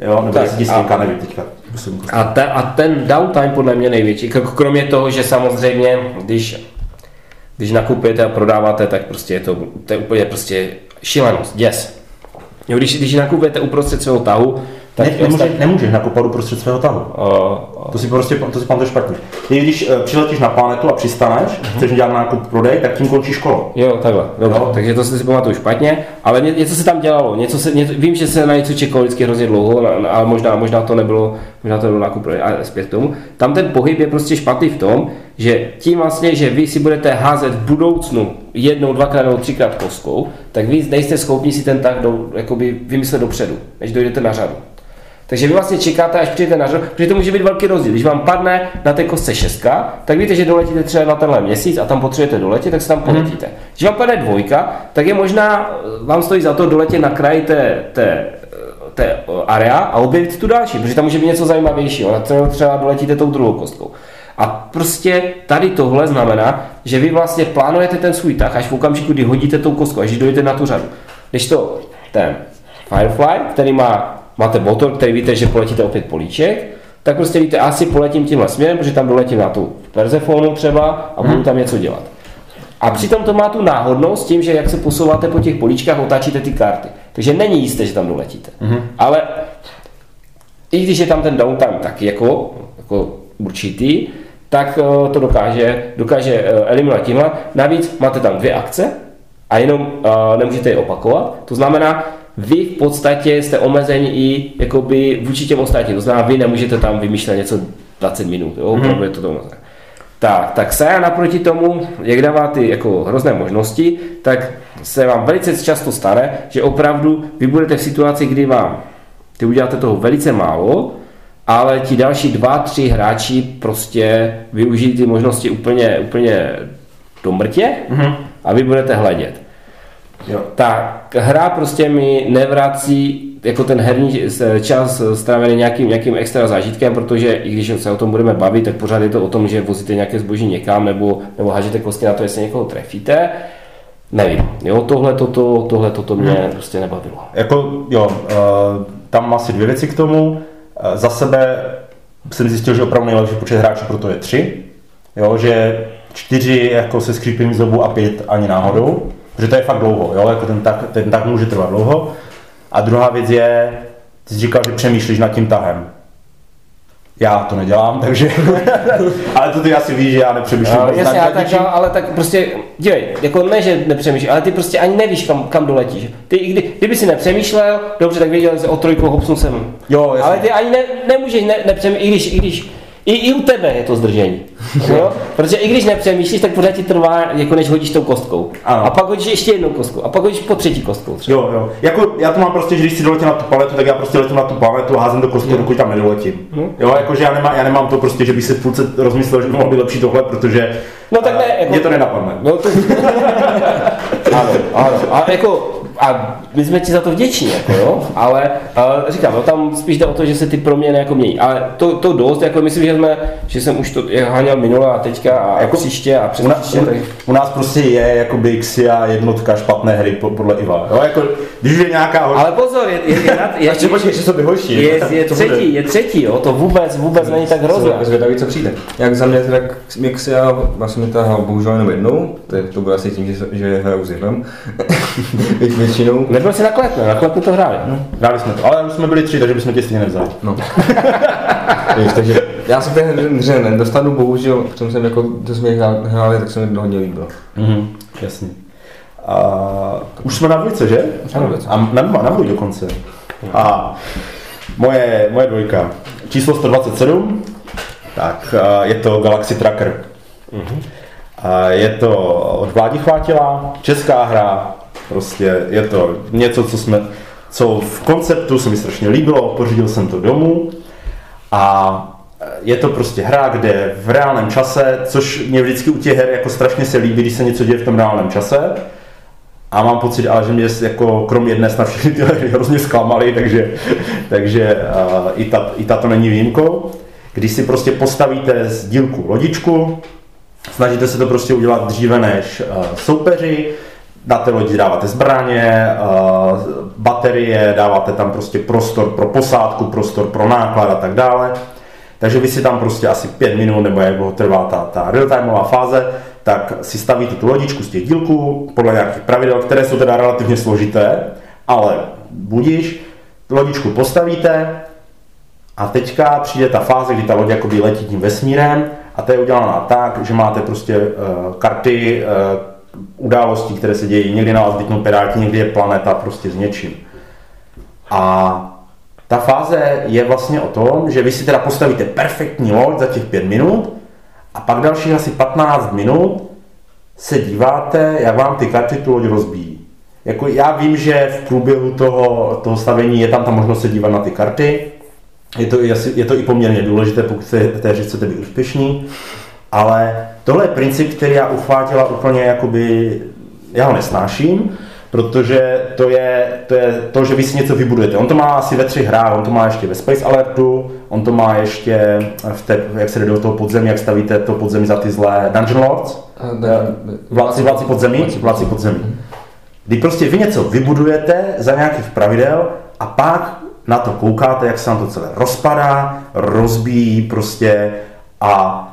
Jo, nebo desítistěnka, nevím teďka. A, te, a ten downtime podle mě největší, kromě toho, že samozřejmě, když, když nakupujete a prodáváte, tak prostě je to, to je úplně prostě šílenost, yes. Jo, když, když nakupujete uprostřed svého tahu, tak ne, nemůže, tak... nemůžeš nakupovat uprostřed svého tahu. Uh, uh. To si prostě to si pamatuješ špatně. Ty, když uh, přiletíš na planetu a přistaneš, uh-huh. chceš dělat nákup prodej, tak tím končí kolo. Jo, takhle. Dobře. No. Takže to si pamatuju špatně, ale ně, něco se tam dělalo. Něco se, něco, vím, že se na něco čekalo vždycky hrozně dlouho, ale možná, možná to nebylo, možná to nebylo nákup prodej, ale zpět k tomu. Tam ten pohyb je prostě špatný v tom, že tím vlastně, že vy si budete házet v budoucnu jednou, dvakrát nebo třikrát kostkou, tak vy nejste schopni si ten tak do, jakoby vymyslet dopředu, než dojdete na řadu. Takže vy vlastně čekáte, až přijete na řadu, protože to může být velký rozdíl. Když vám padne na té kostce šestka, tak víte, že doletíte třeba na tenhle měsíc a tam potřebujete doletět, tak se tam mhm. poletíte. Hmm. Když vám padne dvojka, tak je možná, vám stojí za to doletět na kraji té, té, té area a objevit tu další, protože tam může být něco zajímavějšího. Na třeba, třeba doletíte tou druhou kostkou. A prostě tady tohle znamená, že vy vlastně plánujete ten svůj tah až v okamžiku, kdy hodíte tou kostku, až dojde na tu řadu. Když to ten Firefly, který má máte motor, který víte, že poletíte opět políček, tak prostě víte, asi poletím tímhle směrem, protože tam doletím na tu Persefonu třeba a budu hmm. tam něco dělat. A přitom to má tu náhodnost tím, že jak se posouváte po těch políčkách, otáčíte ty karty. Takže není jisté, že tam doletíte. Mm-hmm. Ale i když je tam ten downtime taky jako, jako určitý, tak uh, to dokáže, dokáže uh, eliminovat tímhle. Navíc máte tam dvě akce a jenom uh, nemůžete je opakovat. To znamená, vy v podstatě jste omezeni i jakoby vůči těm ostatním. To znamená, vy nemůžete tam vymýšlet něco 20 minut, jo, mm-hmm. opravdu je to tomu. Tak, tak Saja naproti tomu, jak dává ty jako hrozné možnosti, tak se vám velice často stane, že opravdu vy budete v situaci, kdy vám ty uděláte toho velice málo, ale ti další dva, tři hráči prostě využijí ty možnosti úplně, úplně do mrtě mm-hmm. a vy budete hledět. Jo. Tak hra prostě mi nevrací jako ten herní čas strávený nějakým, nějakým extra zážitkem, protože i když se o tom budeme bavit, tak pořád je to o tom, že vozíte nějaké zboží někam nebo, nebo hážete kostky na to, jestli někoho trefíte. Nevím, jo, tohle toto, tohle toto mě hmm. prostě nebavilo. Jako, jo, uh, tam asi dvě věci k tomu. Za sebe jsem zjistil, že opravdu nejlepší počet hráčů proto je tři. Jo, že čtyři jako se skřípím zobu a pět ani náhodou. Protože to je fakt dlouho, jo? Jako ten, tak, ten tak může trvat dlouho. A druhá věc je, ty jsi říkal, že přemýšlíš nad tím tahem. Já to nedělám, takže... [LAUGHS] ale to ty asi víš, že já nepřemýšlím. No, jasně, já tak, no, ale tak prostě, dívej, jako ne, že nepřemýšlíš, ale ty prostě ani nevíš, kam, kam doletíš. Ty, kdy, kdyby si nepřemýšlel, dobře, tak věděl, že o trojku hopsnu sem. Jo, jasně. Ale ty ani ne, nemůžeš ne, nepřemýšlet, i když, i když i, I u tebe je to zdržení. [LAUGHS] jo? Protože i když nepřemýšlíš, tak pořád ti trvá, jako než hodíš tou kostkou. Ano. A pak hodíš ještě jednou kostkou. A pak hodíš po třetí kostkou. Třeba. Jo, jo. Jako, já to mám prostě, že když si doletím na tu paletu, tak já prostě letím na tu paletu a házím do kostky, dokud tam nedoletím. Hmm. Jo, jakože já nemám, já nemám to prostě, že bych si v rozmyslel, že by mohlo být lepší tohle, protože no, tak ne, jako, mě to nenapadne. No, to... [LAUGHS] ano, ano. A jako a my jsme ti za to vděční, jako jo, ale, ale říkám, no, tam spíš jde o to, že se ty proměny jako mění. Ale to, to dost, jako myslím, že, jsme, že jsem už to háněl minule a teďka a jako příště a přes U, na, příště, tak... u nás prostě je jakoby Xia jednotka špatné hry po- podle Iva. Jo, jako, když je nějaká horší, Ale pozor, je, je, je, je, [LAUGHS] ještě počkej, že horší. je, je, třetí, je třetí, jo, to vůbec, vůbec není tak hrozné. Jsem zvědavý, co přijde. Jak za mě, tak já vlastně hrál bohužel jenom jednou, to, je- to bude asi tím, že, že hraju s Ivem. [LAUGHS] Vět- Většinou. Nebyl jsi na kletne, na kletne to hráli. No. Hráli jsme to, ale už jsme byli tři, takže bychom tě stejně nevzali. No. [LAUGHS] Víš, takže já se té hře nedostanu, bohužel, protože jsem jako, to jsme hrá- hráli, tak se mi to hodně líbilo. Mhm, jasně. A už jsme na dvojce, že? Na dvojce. A na, na dvoj dokonce. A moje, moje dvojka. Číslo 127, tak je to Galaxy Tracker. A je to od Vládi Chvátila, česká hra, prostě je to něco, co jsme, co v konceptu se mi strašně líbilo, pořídil jsem to domů a je to prostě hra, kde v reálném čase, což mě vždycky u těch her jako strašně se líbí, když se něco děje v tom reálném čase, a mám pocit, ale že mě jako krom jedné snad všechny ty hry hrozně zklamaly, takže, [LAUGHS] takže uh, i, ta, i tato není výjimkou. Když si prostě postavíte z dílku lodičku, snažíte se to prostě udělat dříve než uh, soupeři, na té lodi dáváte zbraně, uh, baterie, dáváte tam prostě prostor pro posádku, prostor pro náklad a tak dále. Takže vy si tam prostě asi pět minut, nebo jak trvá ta, ta real-timeová fáze, tak si stavíte tu lodičku z těch dílků podle nějakých pravidel, které jsou teda relativně složité, ale budíš, lodičku postavíte a teďka přijde ta fáze, kdy ta loď jakoby letí tím vesmírem a ta je udělaná tak, že máte prostě uh, karty uh, událostí, které se dějí. Někdy na vás vytnou piráti, někdy je planeta prostě s něčím. A ta fáze je vlastně o tom, že vy si teda postavíte perfektní loď za těch pět minut a pak dalších asi 15 minut se díváte, jak vám ty karty tu loď rozbíjí. Jako já vím, že v průběhu toho, toho stavění je tam ta možnost se dívat na ty karty, je to, je to i poměrně důležité, pokud hře chcete být úspěšní, ale tohle je princip, který já uchvátila úplně jakoby, já ho nesnáším, protože to je, to je to, že vy si něco vybudujete. On to má asi ve třech hrách, on to má ještě ve Space Alertu, on to má ještě v té, jak se jde do toho podzemí, jak stavíte to podzemí za ty zlé Dungeon Lords, vládci, vládci podzemí, vládci podzemí. Kdy prostě vy něco vybudujete za nějakých pravidel a pak na to koukáte, jak se nám to celé rozpadá, rozbíjí prostě a,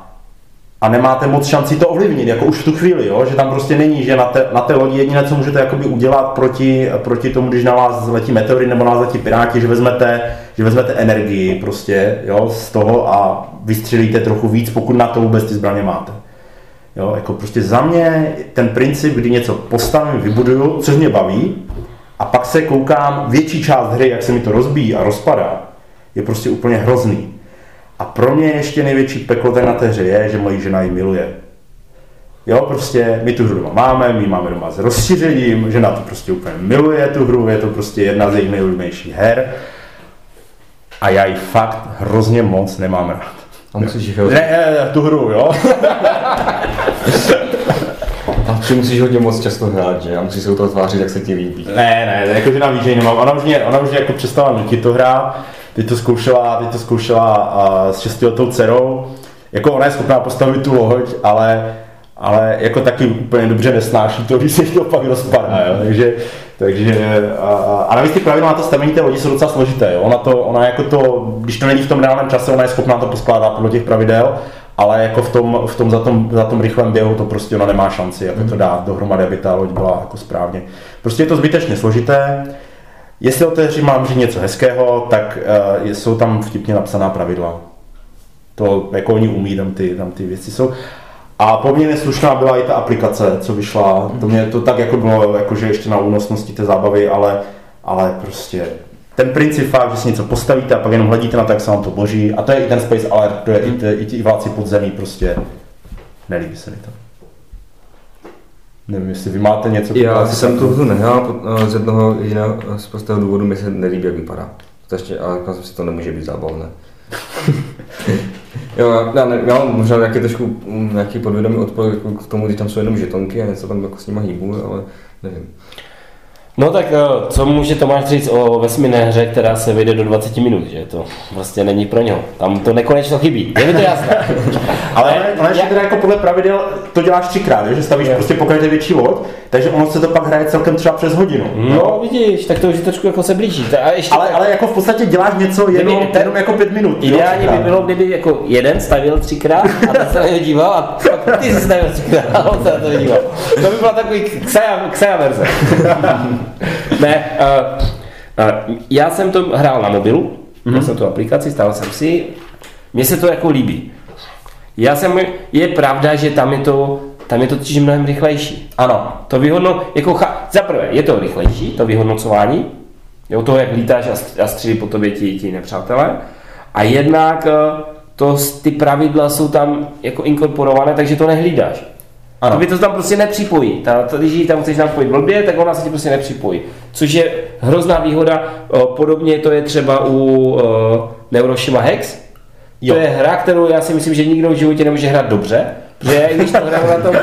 a nemáte moc šanci to ovlivnit, jako už v tu chvíli, jo? že tam prostě není, že na té, na té lodi jediné, co můžete jakoby udělat proti, proti tomu, když na vás letí meteory nebo na vás letí piráti, že vezmete, že vezmete energii prostě jo, z toho a vystřelíte trochu víc, pokud na to vůbec ty zbraně máte. Jo, jako prostě za mě ten princip, kdy něco postavím, vybuduju, což mě baví, a pak se koukám větší část hry, jak se mi to rozbíjí a rozpadá, je prostě úplně hrozný. A pro mě ještě největší peklo tady na té hře je, že moje žena ji miluje. Jo, prostě my tu hru doma máme, my ji máme doma s rozšířením, žena to prostě úplně miluje tu hru, je to prostě jedna z jejich nejoblíbenějších her. A já ji fakt hrozně moc nemám rád. A musíš jich Ne, ne, ne, tu hru, jo. A ty musíš hodně moc často hrát, že? A musíš se u toho tvářit, jak se ti líbí. Ne, ne, jako že na ví, že ji nemám. Ona už mě, ona už mě jako přestala nutit to hrát. Teď to zkoušela, teď to zkoušela a, s šestiletou dcerou. Jako ona je schopná postavit tu loď, ale, ale jako taky úplně dobře nesnáší to, když se to pak rozpadá, jo. Takže, takže a, a, navíc ty pravidla na to stavění té lodi jsou docela složité, jo. Ona, to, ona jako to, když to není v tom reálném čase, ona je schopná to poskládat podle těch pravidel, ale jako v tom, v tom, za, tom, za tom rychlém běhu to prostě ona nemá šanci, jako to dát dohromady, aby ta loď byla jako správně. Prostě je to zbytečně složité. Jestli o té hře mám říct něco hezkého, tak uh, jsou tam vtipně napsaná pravidla. To jako oni umí, tam ty, tam ty věci jsou. A poměrně slušná byla i ta aplikace, co vyšla. To mě to tak jako bylo, jakože ještě na únosnosti té zábavy, ale, ale prostě ten princip fakt, že si něco postavíte a pak jenom hledíte na to, jak se vám to boží. A to je i ten Space Alert, to je i, ty, i ti vládci podzemí, prostě nelíbí se mi to. Nevím, jestli vy máte něco... Já jsem tu hru nehrál z jednoho jiného, z prostého důvodu mi se nelíbí, jak vypadá. Ještě, ale říkal jsem si, to nemůže být zábavné. [LAUGHS] jo, já, já, ne, já mám možná nějaký trošku mm, nějaký podvědomý odpor jako k tomu, když tam jsou jenom žetonky a něco tam jako s nimi hýbu, ale nevím. No tak eh, co může Tomáš říct o vesmírné hře, která se vyjde do 20 minut, že to vlastně není pro něho. Tam to nekonečno chybí, je mi to jasné. [LAUGHS] Ale, ale ještě teda jako podle pravidel to děláš třikrát, že stavíš Jo. prostě po každé větší loď, takže ono se to pak hraje celkem třeba přes hodinu. No vidíš, tak to už trošku jako se blíží. Ta- A ještě Ale, ale jako v podstatě děláš něco jenom, Kdyby ten- jenom jako pět minut. jo, Ideálně by bylo, kdyby jako jeden stavil třikrát a ten se na něj díval a pak ty si stavil třikrát a [LAUGHS] on se na to díval. To by byla takový ksaja, ksaja verze. [LAUGHS] [LAUGHS] ne, uh, uh, já jsem to hrál na mobilu, měl jsem tu aplikaci, stál jsem si, mně se to jako líbí. Já jsem, je pravda, že tam je to, tam je to totiž mnohem rychlejší. Ano. To vyhodno, jako cha, za prvé, je to rychlejší, to vyhodnocování, jo, toho, jak lítáš a střílí po tobě ti, ti nepřátelé. A jednak eh, to, ty pravidla jsou tam jako inkorporované, takže to nehlídáš. Ano. Tobě to tam prostě nepřipojí. Ta, ta, když ji tam chceš napojit blbě, tak ona se ti prostě nepřipojí. Což je hrozná výhoda. Podobně to je třeba u o, Neuroshima Hex. Jo. To je hra, kterou já si myslím, že nikdo v životě nemůže hrát dobře. Protože když to hraju [LAUGHS] na tom,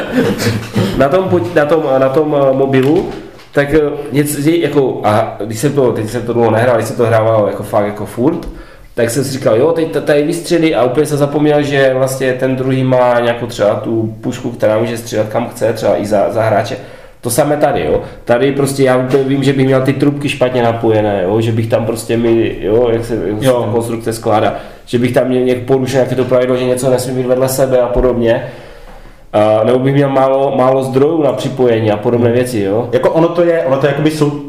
na tom, na tom, na tom mobilu, tak něco, jako, a když jsem to, teď jsem to dlouho nehrál, když jsem to hrával jako fakt jako furt, tak jsem si říkal, jo, teď tady vystřelí a úplně jsem zapomněl, že vlastně ten druhý má nějakou třeba tu pušku, která může střílet kam chce, třeba i za, za hráče. To samé tady, jo. Tady prostě já úplně vím, že bych měl ty trubky špatně napojené, jo, že bych tam prostě mi, jo, jak se, jak se Jo. konstrukce skládá, že bych tam měl nějak porušil nějaké to pravidlo, že něco nesmí být vedle sebe a podobně. A, nebo bych měl málo, málo zdrojů na připojení a podobné věci, jo. Jako ono to je, ono to je jakoby sou,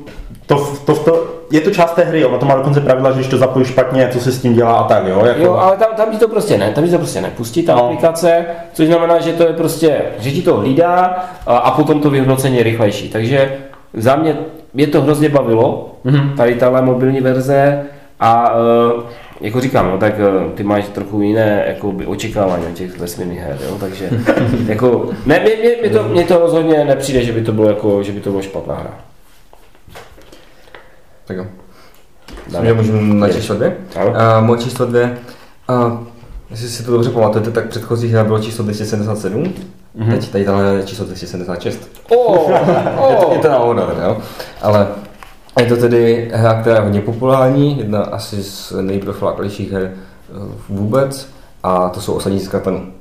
to, to, to, je to část té hry, ono to má dokonce pravidla, že když to zapojíš špatně, co se s tím dělá a tak, jo. Jako, Jo, ale tam, tam ti to prostě ne, tam ti to prostě nepustí ta No. aplikace, což znamená, že to je prostě, že ti to hlídá a, a potom to vyhodnocení je rychlejší. Takže za mě mě to hrozně bavilo, Mhm. tady tahle mobilní verze a uh, jako říkám, no, tak uh, ty máš trochu jiné jako by, očekávání od těch vesmírných her, jo, takže [LAUGHS] jako, ne, mě, mě, mě, to, mě to rozhodně nepřijde, že by to bylo jako, že by to bylo špatná hra. Tak jo. Já můžu na číslo dvě? A moje číslo dvě, a, jestli si to dobře pamatujete, tak předchozí hra bylo číslo 277, mm-hmm. teď tady tahle je číslo 276. Oh, [LAUGHS] Je to, je to náhoda, teda, jo? Ale je to tedy hra, která je hodně populární, jedna asi z nejprofláklejších her eh, vůbec, a to jsou osadníci z Katanu.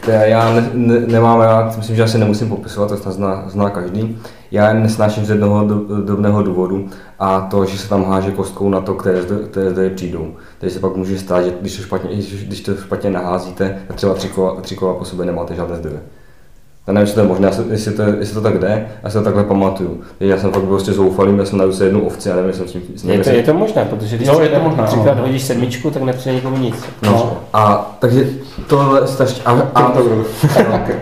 Které já ne, ne, nemám rád, myslím, že asi nemusím popisovat, to zná, zná každý. Já je nesnáším z jednoho drobného důvodu a to, že se tam háže kostkou na to, které zde, které zde přijdou. Takže se pak může stát, že když to špatně, když, to špatně naházíte, třeba tři kola, tři kola po sobě nemáte žádné zdroje. Já nevím, jestli to je možné, jestli- jestli to, jestli to tak jde, já si to takhle pamatuju. Já jsem fakt prostě zoufalý, já jsem najel se jednu ovci a nevím, jestli jsem s tím... Je to, je to možné, protože když Jo, je to možné, no. třikrát hodíš sedmičku, tak nepřijde nikomu nic. No, a takže tohle strašně, a, a,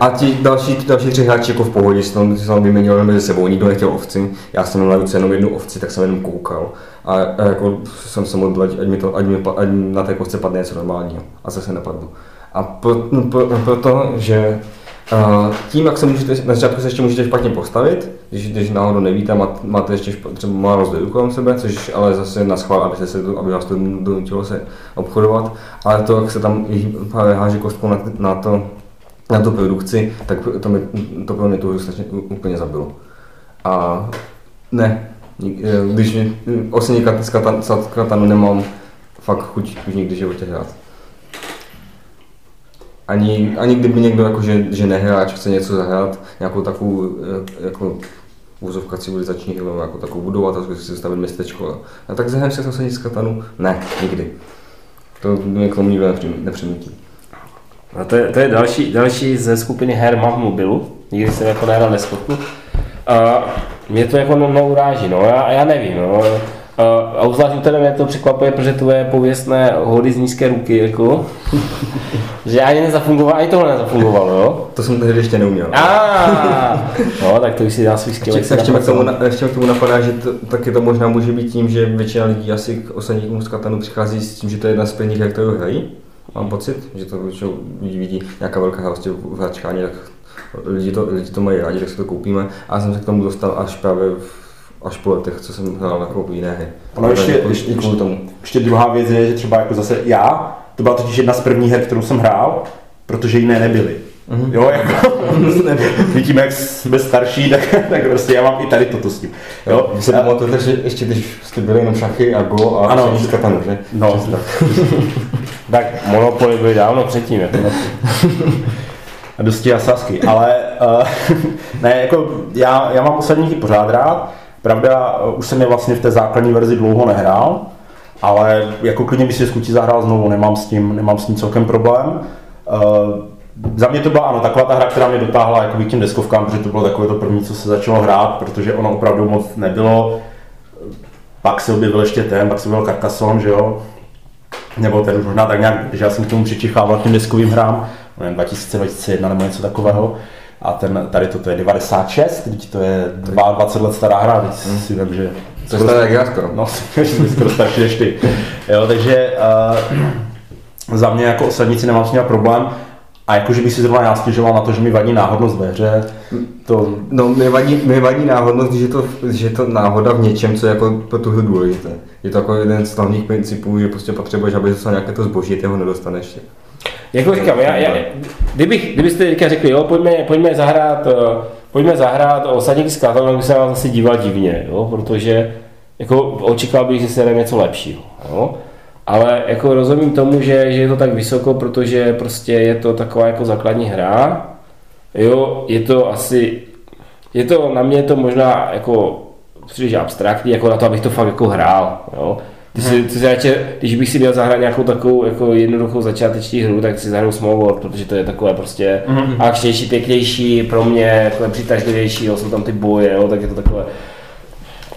a ti další, další tři hráči jako v pohodě si tam, si tam vyměňovali mezi sebou, nikdo nechtěl ovci, já jsem měl na ruce jenom jednu ovci, tak jsem jenom koukal a, a jako jsem se modlil, ať, ať, mi to, ať, mi, ať na té kostce padne něco normálního a zase nepadlo. A pro, no, pro, proto, že Uh, tím, jak se můžete, na začátku se ještě můžete špatně postavit, když, když náhodou nevíte, má, máte ještě špa, třeba málo zdrojů kolem sebe, což ale zase na schvál, aby, se, aby vás to donutilo se obchodovat, ale to, jak se tam háže kostkou na, na, to, na tu produkci, tak to, mi, to pro mě to strašně úplně zabilo. A ne, eh, když z katan, z katanu nemám fakt chuť už nikdy životě hrát. Ani, ani kdyby někdo jako, že, že nehráč chce něco zahrát, nějakou takovou eh, jako úzovka civilizační hru, jako takovou budovat a zkusit si stavit městečko. A tak zahrám si osení z katanu? Ne, nikdy. To mě k tomu nikdo nepřinutí. A to je, to je další, další ze skupiny her mám v mobilu, nikdy jsem jako nehrál neschodku. A mě to jako no, no uráží, no, já, já nevím, no. A, a obzvlášť u tebe mě to překvapuje, protože tvoje pověstné hody z nízké ruky, jako, [LAUGHS] že ani nezafungovalo, ani tohle nezafungovalo, jo. To jsem tehdy ještě neuměl. A, no, tak to už si dá svých skill. Ještě, ještě, k tomu, na- ještě k tomu napadá, že to, taky to možná může být tím, že většina lidí asi k osadníkům z Katanu přichází s tím, že to je jedna z prvních her, kterou hrají. Mám pocit, že to většinou vidí, vidí nějaká velká hra prostě v hračkárně, tak lidi to, lidi to mají rádi, tak si to koupíme. A já jsem se k tomu dostal až právě v, až po letech, co jsem hrál jako jiné hry. Ono ještě, Kvůli- ještě, kvůli tomu. ještě druhá věc je, že třeba jako zase já, to byla totiž jedna z prvních her, kterou jsem hrál, protože jiné nebyly. Mm-hmm. Jo, jako, [LAUGHS] vidíme, jak jsme starší, tak, tak prostě já mám i tady toto s tím. Jo, vy se pamatujete, že ještě když jste byli jenom šachy a go a Ano. katanu, že? No, [LAUGHS] Tak Monopoly byly dávno předtím. Jako. a dosti a sasky, ale uh, [LAUGHS] ne, jako já, já mám posledníky pořád rád, pravda, uh, už jsem je vlastně v té základní verzi dlouho nehrál, ale jako klidně bych si skutí zahrál znovu, nemám s tím, nemám s tím celkem problém. Uh, za mě to byla ano, taková ta hra, která mě dotáhla jako k těm deskovkám, protože to bylo takové to první, co se začalo hrát, protože ono opravdu moc nebylo. Pak se objevil ještě ten, pak se objevil Carcassonne, že jo, nebo ten už možná tak nějak, že já jsem k tomu přičichával k těm deskovým hrám, nevím, 2000, 2001 nebo něco takového. A ten, tady toto je 96, teď to je 22 let stará hra, teď si vím, že... To je jak já skoro. No, [LAUGHS] skoro starší než ty. Jo, takže uh, za mě jako osadníci nemám s ním problém. A jakože bych si zrovna já stěžoval na to, že mi vadí náhodnost ve hře, to No, mě vadí, mě vadí náhodnost, že je, to, že to náhoda v něčem, co je jako pro tu hru důležité. Je to jako jeden z hlavních principů, že prostě potřebuješ, aby dostal nějaké to zboží, ty ho nedostaneš. Jako říkám, já, já, kdybych, kdybyste teďka řekli, jo, pojďme, pojďme zahrát, eh, pojďme zahrát osadník z tak bych se vás asi díval divně, jo, protože jako očekával bych, že se jde něco lepšího. Jo. Ale jako rozumím tomu, že, že je to tak vysoko, protože prostě je to taková jako základní hra. Jo, je to asi, je to, na mě je to možná jako příliš abstraktní, jako na to, abych to fakt jako hrál. Jo. Ty si, ty si radši, když bych si měl zahrát nějakou takovou jako jednoduchou začáteční hru, tak si zahraju Small World, protože to je takové prostě mm-hmm. akčnější, pěknější, pro mě takové přitažlivější, jo, jsou tam ty boje, jo, tak je to takové.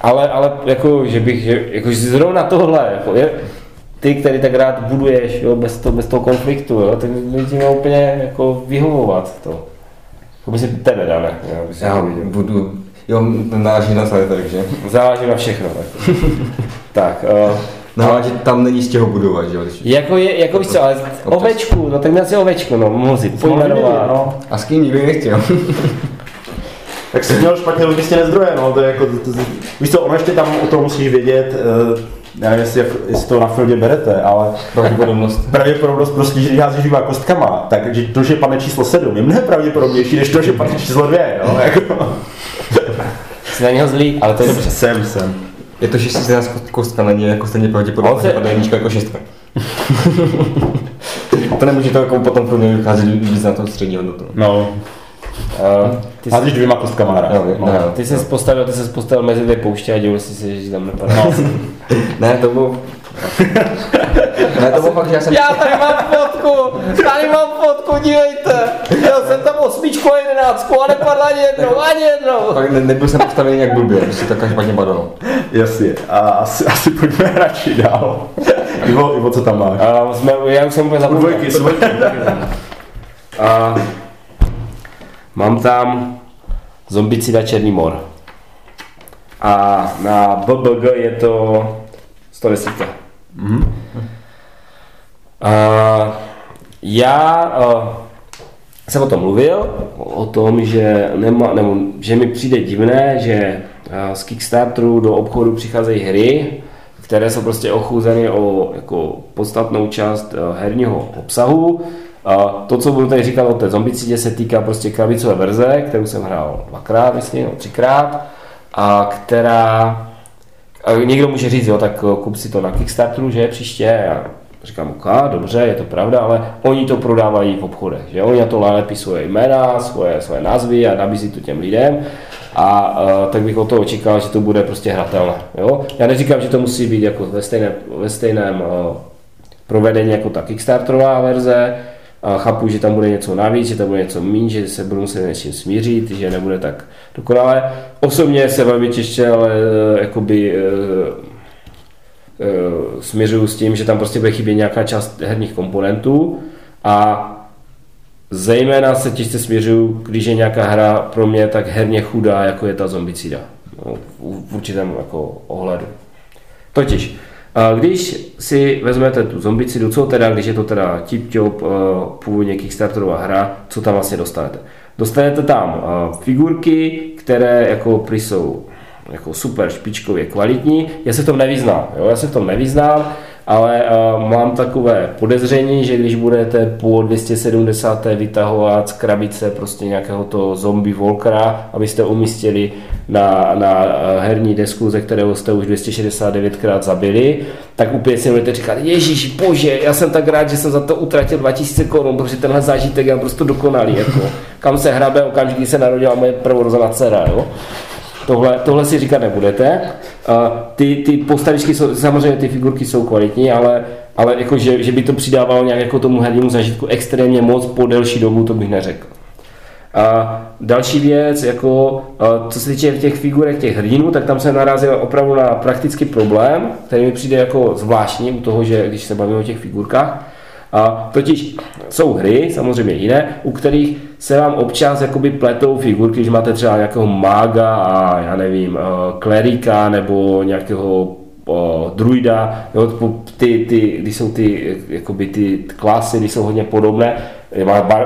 Ale, ale jako, že bych, že, jako, že zrovna tohle, jako, je, ty, který tak rád buduješ, jo, bez, toho, bez toho konfliktu, jo, tak by ti mělo úplně jako vyhovovat to. Jako by si tebe dá, ne? Já, Já to budu, jo, náleží na své takže. Záleží na všechno. Tak, [LAUGHS] tak uh, No, ale že tam není z čeho budovat, že jo. jako, je, jako víš co, ale ovečku, no tak měl si ovečku, no, mohl si pojmenovat. no. A s kým nikdy nechtěl. [LAUGHS] Tak jsi měl špatně logické zdroje, no, to je jako, to, to, víš co, ono ještě tam o tom musíš vědět, uh, já nevím, jestli, jestli to na fieldě berete, ale Pravděpodobnost. pravděpodobnost prostě, že házíš dvěma kostkama, tak že to, že padne číslo 7, je mnohem pravděpodobnější, než to, že padne číslo 2, jo, jako. [LAUGHS] Jsi na něho zlý, ale to je dobře. Jsem, jsem. Je to, že si nás kostka není jako stejně pravděpodobně, se- že padne jednička jako šestka. [LAUGHS] to nemůže to jako potom pro mě vycházet víc na to střední hodnotu. No, Uh, ty, jsi, házíš dvěma kostkama. Jo, no. no, jo. ty jsi postavil, ty jsi postavil mezi dvě pouště a dělal jsi si, že tam nepadá. No. [LAUGHS] Ne, to bylo... ne, to bylo fakt, že já jsem... Já tady mám fotku, tady mám fotku, dívejte. Měl jsem tam osmičku a jedenáctku a nepadla ani jednou, ani jednou. Fakt ne, nebyl jsem postavený jak blbě, prostě tak špatně padalo. Jasně, a asi, asi pojďme [LAUGHS] radši dál. Ivo, Ivo, co tam máš? A jsme, já už jsem úplně zapomněl. dvojky, jsou A mám tam zombicida Černý mor. A na BBG je to 110. Mhm. A já uh, jsem o tom mluvil, o tom, že, nema, nebo, že mi přijde divné, že uh, z Kickstarteru do obchodu přicházejí hry, které jsou prostě ochuzeny o jako podstatnou část uh, herního obsahu. A to, co budu tady říkat o té zombicidě, se týká prostě krabicové verze, kterou jsem hrál dvakrát, myslím, třikrát, a která a někdo může říct, jo, tak eh, kup si to na Kickstarteru, že příště. Já říkám, ok, dobře, je to pravda, ale oni to prodávají v obchodech, že oni na to nalepí svoje jména, svoje, svoje názvy a nabízí to těm lidem. A uh, tak bych o to očekával, že to bude prostě hratelné. Jo? Já neříkám, že to musí být jako ve stejném, ve stejném uh, provedení jako ta Kickstarterová verze, a chápu, že tam bude něco navíc, že tam bude něco méně, že se budu muset s smířit, že nebude tak dokonale. Osobně se velmi těžce, ale eh, jakoby eh, eh, směřuju s tím, že tam prostě bude chybět nějaká část herních komponentů a zejména se těžce směřuju, když je nějaká hra pro mě tak herně chudá, jako je ta zombicida. No, v určitém jako ohledu. Totiž, když si vezmete tu zombicidu, co teda, když je to teda tip-top, původně Kickstarterová hra, co tam vlastně dostanete? Dostanete tam eh, figurky, které jako prý jsou jako super špičkově kvalitní. Já se v tom nevyznám, jo? já se v tom nevyznám. Ale uh, mám takové podezření, že když budete po 270. vytahovat z krabice prostě nějakého toho zombie volkera, abyste umístili na, na herní desku, ze kterého jste už 269krát zabili, tak úplně si budete říkat, Ježíš bože, já jsem tak rád, že jsem za to utratil 2000 korun, protože tenhle zážitek je prostě dokonalý. Jako. Kam se hrabe okamžik, kdy se narodila moje prvorozená dcera. Jo? Tohle, tohle si říkat nebudete. Ty, ty postavičky jsou, samozřejmě ty figurky jsou kvalitní, ale, ale jako, že, že by to přidávalo nějak jako tomu hernímu zažitku extrémně moc po delší dobu, to bych neřekl. A další věc, jako, co se týče těch figurek těch hrdinů, tak tam se narazil opravdu na praktický problém, který mi přijde jako zvláštní u toho, že když se bavíme o těch figurkách, a totiž jsou hry, samozřejmě jiné, u kterých se vám občas jakoby pletou figurky, když máte třeba nějakého mága a já nevím, klerika nebo nějakého o, druida, jo, ty, ty, když jsou ty, jakoby ty klasy, když jsou hodně podobné,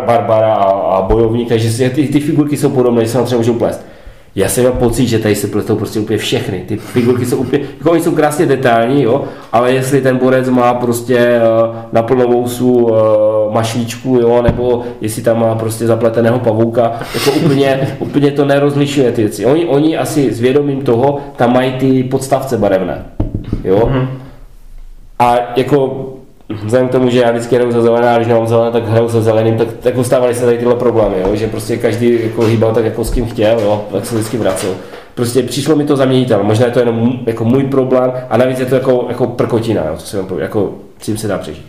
barbara a, a bojovník, takže ty, ty figurky jsou podobné, že se vám třeba můžou plést. Já jsem měl pocit, že tady se pletou prostě úplně všechny. Ty figurky jsou úplně, jako oni jsou krásně detailní, jo, ale jestli ten borec má prostě uh, na plnou uh, mašličku, jo, nebo jestli tam má prostě zapleteného pavouka, jako úplně, [LAUGHS] úplně to nerozlišuje ty věci. Oni, oni asi s vědomím toho tam mají ty podstavce barevné, jo. Mm-hmm. A jako vzhledem k tomu, že já vždycky hraju za zelené, a když nemám zelené, tak hraju se zeleným, tak, tak ustávaly se tady tyhle problémy, jo? že prostě každý jako hýbal tak jako s kým chtěl, jo? tak se vždycky vracel. Prostě přišlo mi to zaměnitel, možná je to jenom jako můj problém a navíc je to jako, jako prkotina, jo? co se vám jako s tím se dá přežít.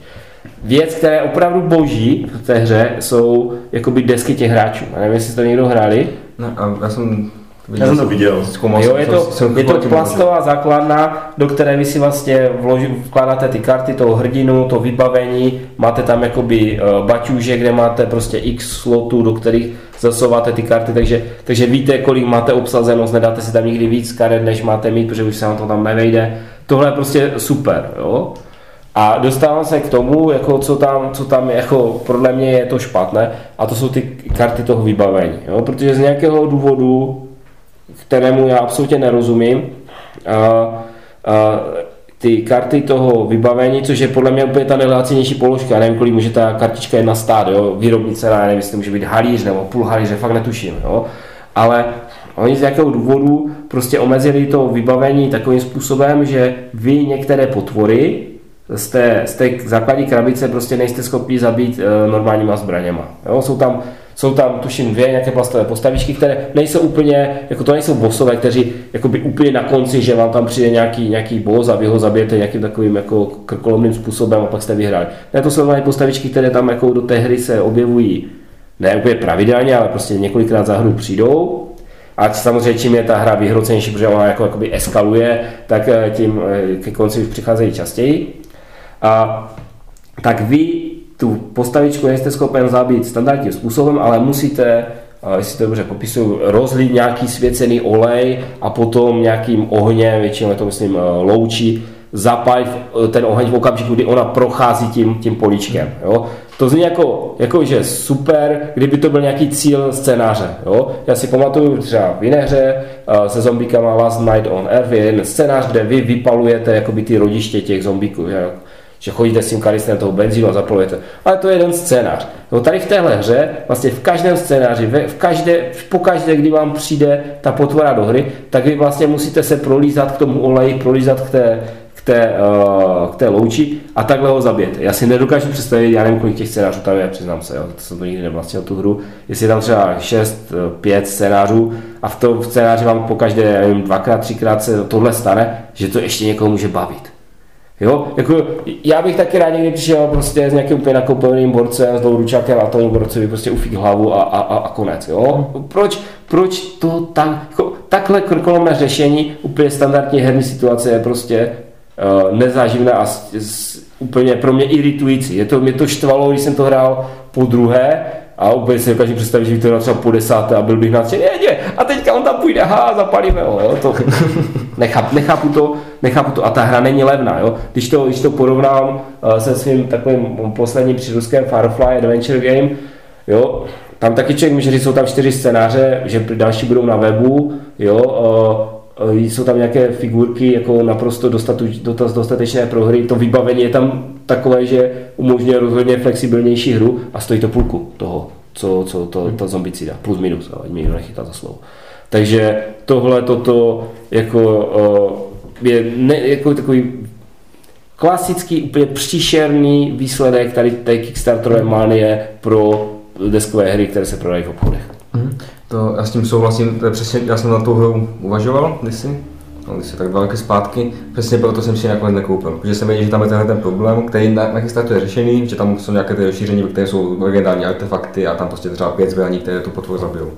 Věc, která je opravdu boží v té hře, jsou jakoby desky těch hráčů. A nevím, jestli to někdo hráli. No, a já jsem Viděl Já jsem to viděl. Zkoumal jo, je to, jsem, je to plastová základna, do které vy si vlastně vloží, vkládáte ty karty, toho hrdinu, to vybavení, máte tam jakoby uh, baťůže, kde máte prostě x slotů, do kterých zasouváte ty karty, takže, takže víte, kolik máte obsazenost, nedáte si tam nikdy víc karet, než máte mít, protože už se vám to tam nevejde. Tohle je prostě super, jo. A dostávám se k tomu, jako co tam, co tam jako podle mě je to špatné, a to jsou ty karty toho vybavení, jo? protože z nějakého důvodu kterému já absolutně nerozumím. A, a ty karty toho vybavení, což je podle mě úplně ta nejlácenější položka, já nevím, kolik může ta kartička jedna stát, jo? výrobní cena, nevím, jestli to může být halíř nebo půl halíře, fakt netuším, jo? ale oni z jakého důvodu prostě omezili to vybavení takovým způsobem, že vy některé potvory z té, z té základní krabice prostě nejste schopni zabít e, normálníma zbraněma. Jo? Jsou tam jsou tam, tuším, dvě nějaké plastové postavičky, které nejsou úplně, jako to nejsou bosové, kteří jakoby úplně na konci, že vám tam přijde nějaký, nějaký boss a vy ho zabijete nějakým takovým jako krkolomným způsobem a pak jste vyhráli. Ne, to jsou postavičky, které tam jako do té hry se objevují ne úplně pravidelně, ale prostě několikrát za hru přijdou. A samozřejmě, čím je ta hra vyhrocenější, protože ona jako, jakoby eskaluje, tak eh, tím eh, ke konci už přicházejí častěji. A tak vy tu postavičku nejste schopen zabít standardním způsobem, ale musíte jestli to dobře popisuju, rozlít nějaký svěcený olej a potom nějakým ohněm, většinou to myslím e, loučí, zapálit e, ten oheň v okamžiku, kdy ona prochází tím, tím políčkem. Jo? To zní jako, jako, že super, kdyby to byl nějaký cíl scénáře. Jo? Já si pamatuju třeba v jiné hře uh, se zombíkama Last Night on Earth je jeden scénář, kde vy vypalujete jakoby ty rodiště těch zombíků. Že? Že chodíte s tím kanistrem toho benzínu a zapalujete. Ale to je jeden scénář. No tady v téhle hře, vlastně v každém scénáři, v každé, po každé, kdy vám přijde ta potvora do hry, tak vy vlastně musíte se prolízat k tomu oleji, prolízat k té, k té, uh, k té louči a takhle ho zabijete. Já si nedokážu představit, já nevím, kolik těch scénářů tam je, přiznám se, jo, to jsem to nikdy nevlastnil tu hru, jestli je tam třeba 6, 5 eh, scénářů a v tom scénáři vám po každé, nevím, dvakrát, třikrát se tohle stane, že to ještě někoho může bavit. Jo, jako já bych taky rád někdy přišel prostě s nějakým úplně nakoupeným borcem, s dlouručákem a tomu borcovi prostě ufík hlavu a, a, a, a konec, jo. Proč, proč to tak, jako, takhle krkolomné řešení úplně standardní herní situace je prostě uh, nezáživné a s, s, úplně pro mě iritující. Je to, mě to štvalo, když jsem to hrál po druhé, a úplně si dokážu představit, že bych to třeba po desáté a byl bych nadšený, jedě, a teďka on tam půjde, ha, zapalíme ho, jo, to [LAUGHS] nechápu, nechápu, to, nechápu to, a ta hra není levná, jo, když to, když to porovnám uh, se svým takovým posledním přiruském Firefly Adventure Game, jo, tam taky člověk může říct, jsou tam čtyři scénáře, že další budou na webu, jo, uh, eh, jsou tam nějaké figurky jako naprosto dostatuč, dotas- dostatečné pro hry, to vybavení je tam takové, že umožňuje rozhodně flexibilnější hru a stojí to půlku toho, co, co to, ta zombicida, plus minus, ale někdo nechytá za slovo. Takže tohle, toto jako, eh, je ne, jako takový klasický, úplně příšerný výsledek tady té Kickstarterové manie pro deskové hry, které se prodají v obchodech. Mhm. To, já s tím souhlasím, to je přesně, já jsem na tu hru uvažoval kdysi, no, kdysi tak dva roky zpátky, přesně proto jsem si ji nakonec nekoupil, protože jsem věděl, že tam je tenhle ten problém, který na, na Kickstarteru je řešený, že tam jsou nějaké ty rozšíření, které jsou legendární artefakty a tam prostě třeba pět zbraní, které tu potvor zabijou.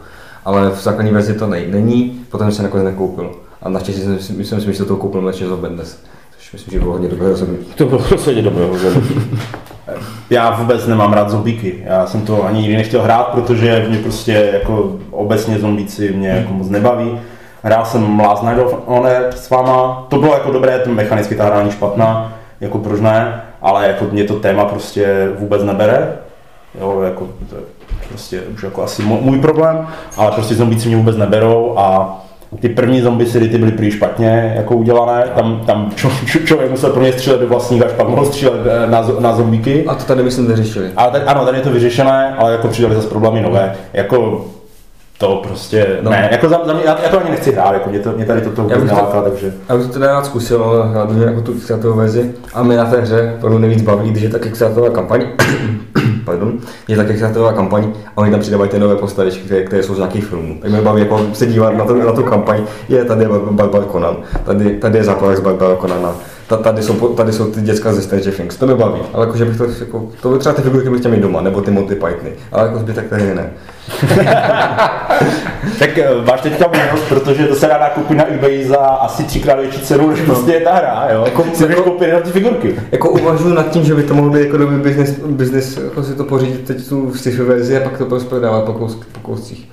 Ale v základní verzi to nej, není, potom jsem si nakonec nekoupil. A naštěstí jsem, si myslel, že to koupil Mlečně z Bendes. Což myslím, že bylo hodně dobré rozhodnutí. To bylo rozhodně dobré rozhodnutí. [LAUGHS] Já vůbec nemám rád zombíky. Já jsem to ani nikdy nechtěl hrát, protože mě prostě jako obecně zombíci mě jako moc nebaví. Hrál jsem Last Night of Honor s váma, to bylo jako dobré, to mechanicky ta hra není špatná, jako proč ne, ale jako mě to téma prostě vůbec nebere. Jo, jako to je prostě už jako asi můj problém, ale prostě zombíci mě vůbec neberou a ty první zombicidy ty byly prý špatně jako udělané, tam, tam člověk musel pro mě střílet do vlastníka, až pak mohl střílet eh, na, na zombíky. A to tady myslím neřešili. Ale tady, ano, tady je to vyřešené, ale jako přidali zase problémy nové. Jako to prostě, No. ne, jako za, za mě, já, já, to ani nechci hrát, jako mě, to, mě tady toto vůbec to- neláká, takže. Já bych to teda rád zkusil, ale hlavně jako tu Kickstarterovou verzi. A mě na té hře opravdu nejvíc baví, když je ta Kickstarterová kampaň, pardon, je ta Kickstarterová kampaň a oni tam přidávají ty nové postavičky, které, které jsou z nějakých filmů. Tak mě baví jako se dívat na, to, na tu kampaň, je tady Barbar Conan, tady, tady je základ z Barbara Conana, Ta- Tady jsou, tady jsou ty děcka ze Stranger Things, to mě baví, ale jakože bych to, jako, to by třeba ty figurky bych chtěl mít doma, nebo ty Monty Pythony, ale jako zbytek tady ne. [LAUGHS] Tak eh, máš teďka bonus, protože to se dá nakoupit na eBay za asi třikrát větší cenu, než prostě je ta hra, jo. Jako- si jako- koupit jenom ty figurky. Jako uvažuji nad tím, že by to mohl být jako dobrý business, business jako si to pořídit teď tu sci-fi verzi a pak to prostě prodávat po, kous, po kouscích.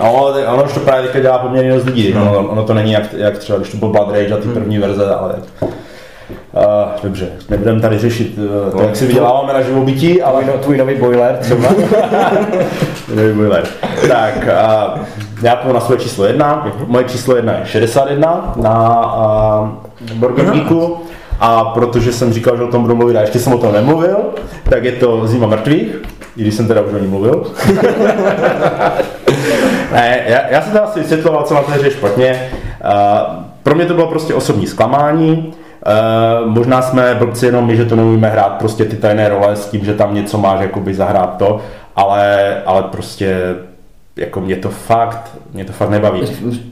No, ono už to právě teďka dělá poměrně dost lidí, no. ono, ono, to není jak, jak třeba, když to byl Blood Rage a ty první verze, ale Uh, dobře, nebudeme tady řešit uh, to, jak si vyděláváme na živobytí, ale Tvůj, no, tvůj nový boiler třeba. [LAUGHS] Nový boiler. Tak, uh, já půjdu na svoje číslo jedna. Moje číslo jedna je 61 na uh, Burger Geeku. A protože jsem říkal, že o tom budu mluvit a ještě jsem o tom nemluvil, tak je to Zima mrtvých, i když jsem teda už o ní mluvil. [LAUGHS] ne, já, já jsem to asi vysvětloval, co na té hře špatně. Uh, pro mě to bylo prostě osobní zklamání. Uh, možná jsme blbci jenom my, že to neumíme hrát prostě ty tajné role s tím, že tam něco máš jakoby zahrát to, ale, ale prostě jako mě to fakt, mě to fakt nebaví.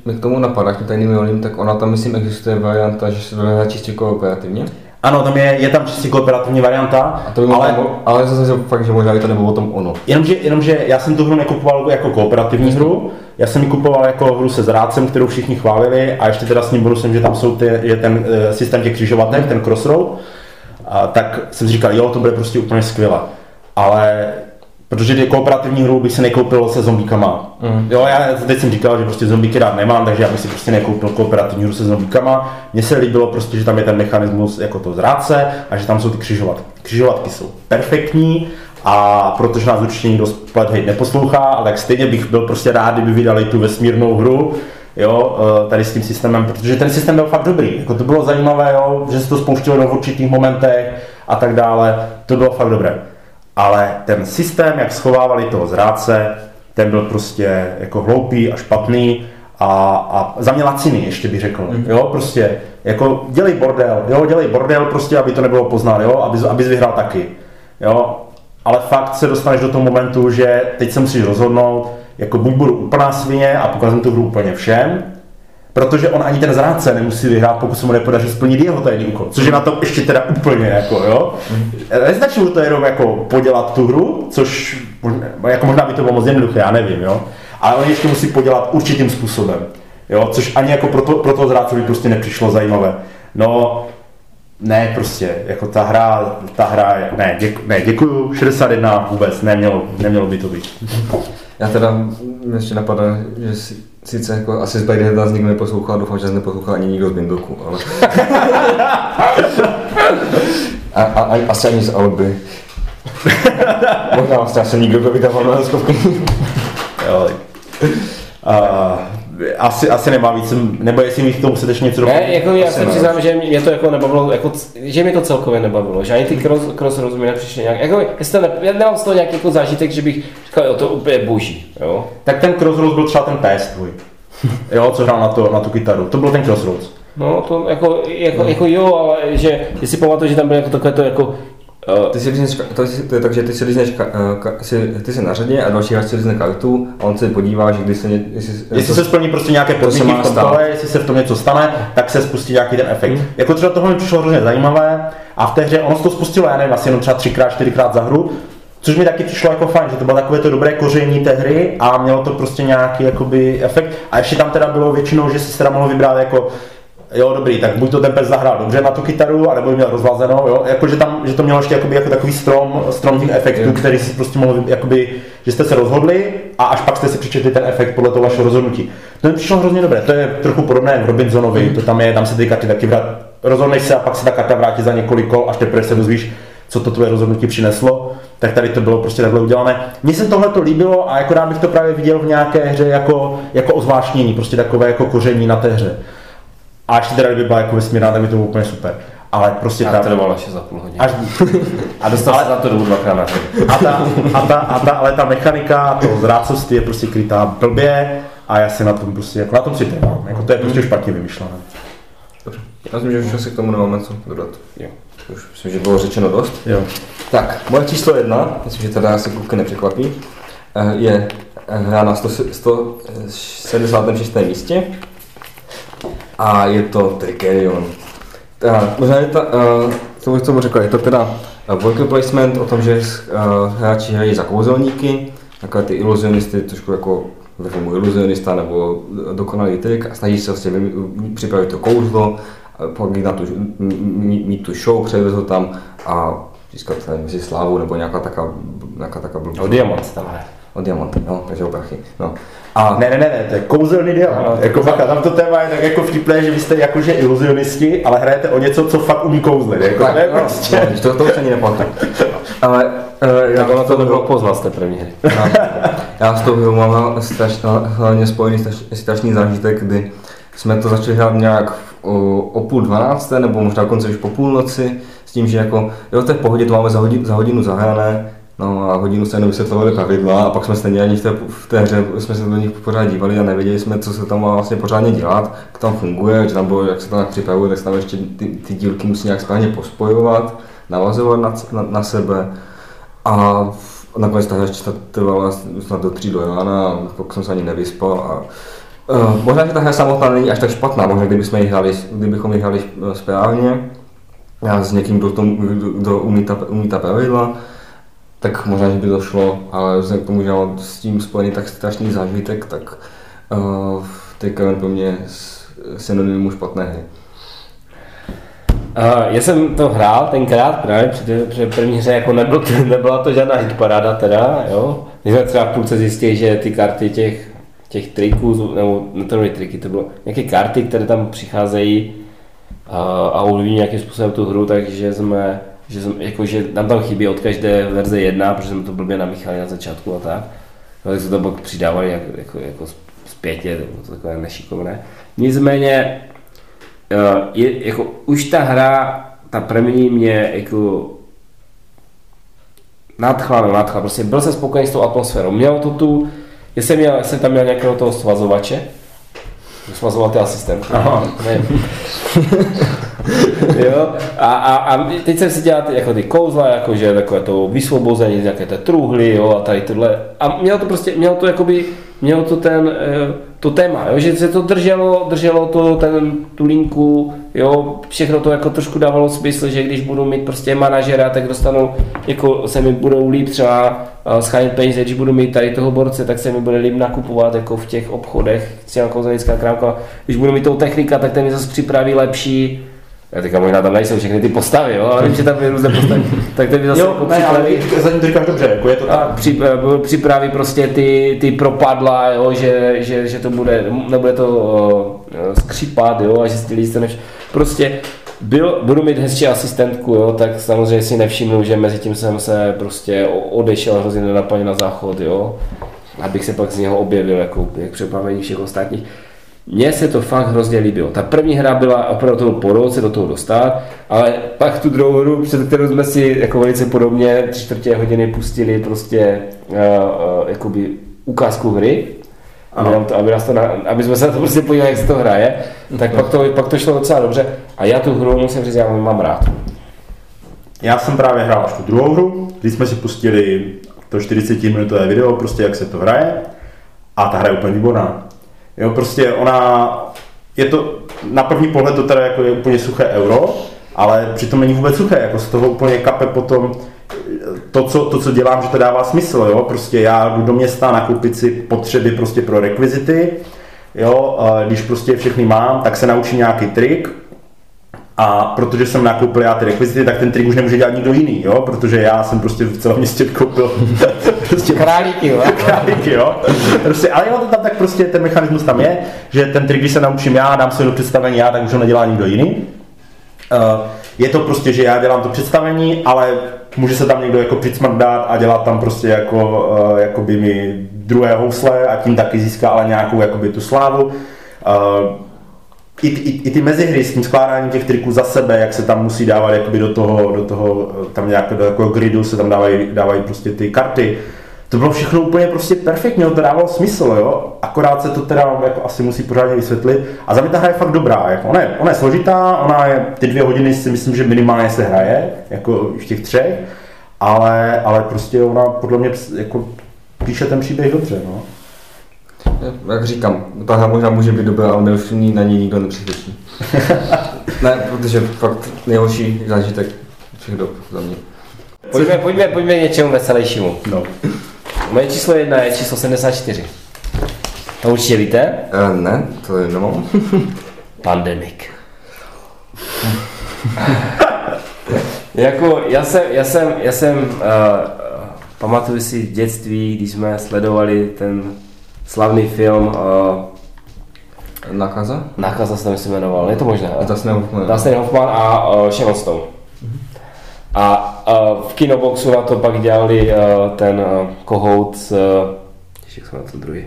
Mi k tomu napadá, k tajným rolím, tak ona tam myslím existuje varianta, že se to dá čistě kooperativně. Ano, tam je, je tam čistě kooperativní varianta, A to by ale, ale, ale zase fakt, že možná by to nebylo o tom ono. jenomže, jenomže já jsem tu hru nekupoval jako kooperativní hru, já jsem ji kupoval jako hru se zrádcem, kterou všichni chválili a ještě teda s tím bonusem, že tam jsou ty, je ten uh, systém těch křižovatek, ten crossroad, a tak jsem si říkal, jo, to bude prostě úplně skvělé. Ale protože ty kooperativní hru bych si nekoupil se zombíkama. Mm. Jo, já teď jsem říkal, že prostě zombíky rád nemám, takže já bych si prostě nekoupil kooperativní hru se zombíkama. Mně se líbilo prostě, že tam je ten mechanismus jako to zrádce a že tam jsou ty křižovatky. Křižovatky jsou perfektní a protože nás určitě nikdo Hate neposlouchá, ale tak stejně bych byl prostě rád, kdyby vydali tu vesmírnou hru, jo, eh, tady s tím systémem, protože ten systém byl fakt dobrý. Jako to bylo zajímavé, jo, že se to spouštilo v určitých momentech a tak dále, to bylo fakt dobré. Ale ten systém, jak schovávali toho zrádce, ten byl prostě jako hloupý a špatný a, a za mě laciný, ještě bych řekl. Mm. Jo, prostě, jako dělej bordel, jo, dělej bordel prostě, aby to nebylo poznat, jo, aby, abys vyhrál taky. Jo, ale fakt se dostaneš do toho momentu, že teď se musíš rozhodnout, jako buď budu úplná svině a pokazím tu hru úplně všem, protože on ani ten zrádce nemusí vyhrát, pokud se mu nepodaří splnit jeho tajný úkol, což je na to ještě teda úplně jako, jo. Nestačí mu to jenom jako podělat tu hru, což možná, jako možná by to bylo moc jednoduché, já nevím, jo. Ale on ještě musí podělat určitým způsobem, jo, což ani jako pro, to, pro toho zrádce by prostě nepřišlo zajímavé. No, ne, prostě, jako ta hra, ta hra je, ne, děku, ne, děkuju, 61 vůbec, nemělo, nemělo by to být. Já teda mě ještě napadá, že si, sice jako asi z Biden nás nikdo neposlouchá, doufám, že neposlouchá ani nikdo z Bindoku, ale... a, a, a, asi ani z Alby. Možná vlastně asi nikdo, kdo vydával na. Jo. A, asi, asi nemá víc, nebo jestli mi k tomu chcete ještě něco Ne, doplnit? jako já se ne. přiznám, že mě to jako nebavilo, jako, že mě to celkově nebavilo, že ani ty cross, cross rozumy nepřišly nějak, jako, jestli ne, já nemám z toho nějaký jako zážitek, že bych říkal, jo, to úplně boží, jo. Tak ten Crossroads byl třeba ten PS tvůj. Jo, co hrál na, to, na tu kytaru. To byl ten Crossroads. No, to jako, jako, jako jo, ale že, jestli pamatuju, že tam bylo jako takové to jako, uh, Ty si lízneš, ka- to, to je tak, že ty si lízneš, ka, eh, si, ty jsi na řadě a další hráč si lízne kartu a on se podívá, že když se, ně, jestli, Jestli se splní prostě nějaké to podmínky v tom kole, jestli se v tom něco stane, tak se spustí nějaký ten efekt. Jako třeba tohle mi přišlo hrozně zajímavé a v té hře ono se to spustilo, já nevím, asi jenom třeba třikrát, čtyřikrát za hru, což mi taky přišlo jako fajn, že to bylo takové to dobré koření té hry a mělo to prostě nějaký jakoby efekt. A ještě tam teda bylo většinou, že si teda mohl vybrat jako Jo, dobrý, tak buď to ten pes zahrál dobře na tu kytaru, anebo měl rozlazenou, jo, jako, že, tam, že to mělo ještě jakoby, jako takový strom, strom těch efektů, který si prostě mohl, jakoby, že jste se rozhodli a až pak jste si přečetli ten efekt podle toho vašeho rozhodnutí. To mi přišlo hrozně dobré, to je trochu podobné v Robinsonovi, to tam je, tam se ty karty taky vrát, rozhodneš se a pak se ta karta vrátí za několik kol, až teprve se dozvíš, co to tvoje rozhodnutí přineslo, tak tady to bylo prostě takhle udělané. Mně se tohle to líbilo a jako rád bych to právě viděl v nějaké hře jako, jako ozvášnění, prostě takové jako koření na té hře. A ještě teda, kdyby byla jako vesmírná, tak by to bylo úplně super. Ale prostě ta, to trvalo ještě za půl hodiny. až, [LAUGHS] A dostal ale- se za to dobu dvakrát na a ta, a ta, a ta, ale ta mechanika toho zrácovství je prostě krytá blbě a já si na tom prostě, jako na tom si trvám. Jako to je prostě špatně vymyšlené. Dobře. Já myslím, že už asi k tomu nemáme co dodat. Jo. Už myslím, že bylo řečeno dost. Jo. Tak, moje číslo jedna, myslím, že teda asi kluky nepřekvapí, eh, je eh, hra na 100 176. místě a je to Tricerion. Ta, možná je ta, uh, co bych řekl, je to teda eh, worker placement o tom, že uh, hráči hrají za kouzelníky, takové ty iluzionisty, trošku jako filmu iluzionista nebo dokonalý trik a snaží se vlastně připravit to kouzlo, pak na tu, mít tu show, ho tam a získat nevím, jestli slávu nebo nějaká taká, nějaká taká blbost. O diamant tam. O diamant, no, takže o prachy. No. A Ne, ne, ne, ne, to je kouzelný diamant. Ano, jako bacha, tam to téma je tak jako vtipné, že vy jste jakože iluzionisti, ale hrajete o něco, co fakt umí kouzlit. Jako, tak, to je no, prostě. no, to, to už ani nepamatuju. Ale uh, já Tak ono to nebylo poznat z té první hry. Já, já s tou hrou mám straš, hlavně spojený straš, strašný zážitek, kdy jsme to začali hrát nějak o, o půl dvanácté, nebo možná dokonce už po půlnoci, s tím, že jako, jo, to je v pohodě, to máme za, hodin, za hodinu zahrané, no a hodinu se jenom vysvětlovali pravidla a pak jsme stejně ani v té, v té hře jsme se do nich pořád dívali a nevěděli jsme, co se tam má vlastně pořádně dělat, jak tam funguje, že tam bylo, jak se nějak připravuje, tak se tam ještě ty, ty dílky musí nějak správně pospojovat, navazovat na, na, na sebe. A nakonec ta hra trvala snad do tří do rána, pak jsem se ani nevyspal. A, uh, možná, že ta hra samotná není až tak špatná, možná kdybychom ji hráli, kdybychom ji hráli eh, správně, s někým, kdo, tom, kdo umí, ta, umí ta pravidla, tak možná, že by to šlo, ale vzhledem k tomu, že mám s tím spojený tak strašný zážitek, tak uh, teď pro mě je s- synonymum špatné hry. Uh, já jsem to hrál tenkrát právě při, při první hře, jako nebyl, [LAUGHS] nebyla to žádná hitparáda teda, jo. My jsme třeba v půlce zjistili, že ty karty těch, těch triků, nebo ne to nebyly triky, to bylo nějaké karty, které tam přicházejí a, a ovlivní nějakým způsobem tu hru, takže jsme, že jsme, jako, že nám tam chybí od každé verze jedna, protože jsme to blbě namíchali na začátku a tak. No, tak se to pak přidávali jako, jako, jako zpětě, to bylo takové nešikovné. Nicméně, Uh, je, jako, už ta hra, ta první mě jako nadchla, no nadchla, prostě byl jsem spokojený s tou atmosférou. Měl to tu, já jsem, měl, jsem tam měl nějakého toho svazovače, svazoval ty asistent. Ne. [LAUGHS] [LAUGHS] jo, a, a, a, teď jsem si dělal ty, jako ty kouzla, jakože takové to vysvobození z nějaké té truhly, jo, a tady tohle. A mělo to prostě, mělo to jakoby, mělo to ten, eh, to téma, jo, že se to drželo, drželo to, ten, tu linku, jo, všechno to jako trošku dávalo smysl, že když budu mít prostě manažera, tak dostanu, jako se mi budou líp třeba uh, schánět peníze, když budu mít tady toho borce, tak se mi bude líp nakupovat jako v těch obchodech, třeba kouzelnická krámka, když budu mít toho technika, tak ten mi zase připraví lepší, já teďka možná tam nejsou všechny ty postavy, jo, ale vím, že tam je různé postavy, tak ten mi zase Jo, jako ne, ale připraví, zatím to říkáš dobře, jako je to a tak. při, eh, připraví prostě ty, ty propadla, jo, že, že, že, to bude, nebude to uh, skřípat, jo, a že si ty lidi to nevš... Prostě byl, budu mít hezčí asistentku, jo, tak samozřejmě si nevšimnu, že mezi tím jsem se prostě odešel hrozně nenapadně na záchod, jo, abych se pak z něho objevil, jako jak překvapení všech ostatních. Mně se to fakt hrozně líbilo. Ta první hra byla opravdu toho porou se do toho dostat, ale pak tu druhou hru, před kterou jsme si jako velice podobně tři čtvrtě hodiny pustili prostě uh, uh, jakoby ukázku hry, Ano. To, aby, nás to na, aby jsme se na to prostě podívali, jak se to hraje, tak pak to, pak to šlo docela dobře. A já tu hru musím říct, já mám rád. Já jsem právě hrál až tu druhou hru, kdy jsme si pustili to 40 minutové video, prostě jak se to hraje. A ta hra je úplně výborná. Jo, prostě ona, je to, na první pohled to teda jako je úplně suché euro, ale přitom není vůbec suché, jako z toho úplně kape potom to, co, to, co dělám, že to dává smysl, jo, prostě já jdu do města nakoupit si potřeby prostě pro rekvizity, jo, když prostě všechny mám, tak se naučím nějaký trik, a protože jsem nakoupil já ty rekvizity, tak ten trik už nemůže dělat nikdo jiný, jo? protože já jsem prostě v celém městě koupil [LAUGHS] prostě Králíky, jo? králíky, jo. Prostě, ale jo, to tam tak prostě ten mechanismus tam je, že ten trik, když se naučím já, dám si do představení já, tak už ho nedělá nikdo jiný. Uh, je to prostě, že já dělám to představení, ale může se tam někdo jako přicmrdat a dělat tam prostě jako, uh, jakoby mi druhé housle a tím taky získá ale nějakou jakoby tu slávu. Uh, i, i, i ty mezihry s tím skládáním těch triků za sebe, jak se tam musí dávat jakoby do toho, do toho tam nějak do takového gridu se tam dávají, dávají prostě ty karty. To bylo všechno úplně prostě perfektně, to dávalo smysl, jo. Akorát se to teda jako asi musí pořádně vysvětlit. A za mě ta hra je fakt dobrá, jako ona, je, ona je složitá, ona je, ty dvě hodiny si myslím, že minimálně se hraje, jako v těch třech, ale, ale prostě ona podle mě jako píše ten příběh dobře, no. Jak říkám, ta hra možná může být dobrá, ale už na ní nikdo nepřesvědčí. [LAUGHS] ne, protože fakt nejhorší zážitek všech dob za mě. Pojďme, pojďme, pojďme něčemu veselějšímu. no. Moje číslo jedna je číslo 74. To určitě víte? E, ne, to je nemám. [LAUGHS] Pandemic. [LAUGHS] jako, já jsem, já jsem, já jsem, uh, pamatuju si dětství, když jsme sledovali ten slavný film uh, Nákaza? Nákaza se to myslím jmenoval, je to možné? Dustin Hoffman. Dustin Hoffman a uh, Sharon Stone. A uh, v kinoboxu na to pak dělali uh, ten uh, kohout z, uh, jak se jmenuje ten druhý,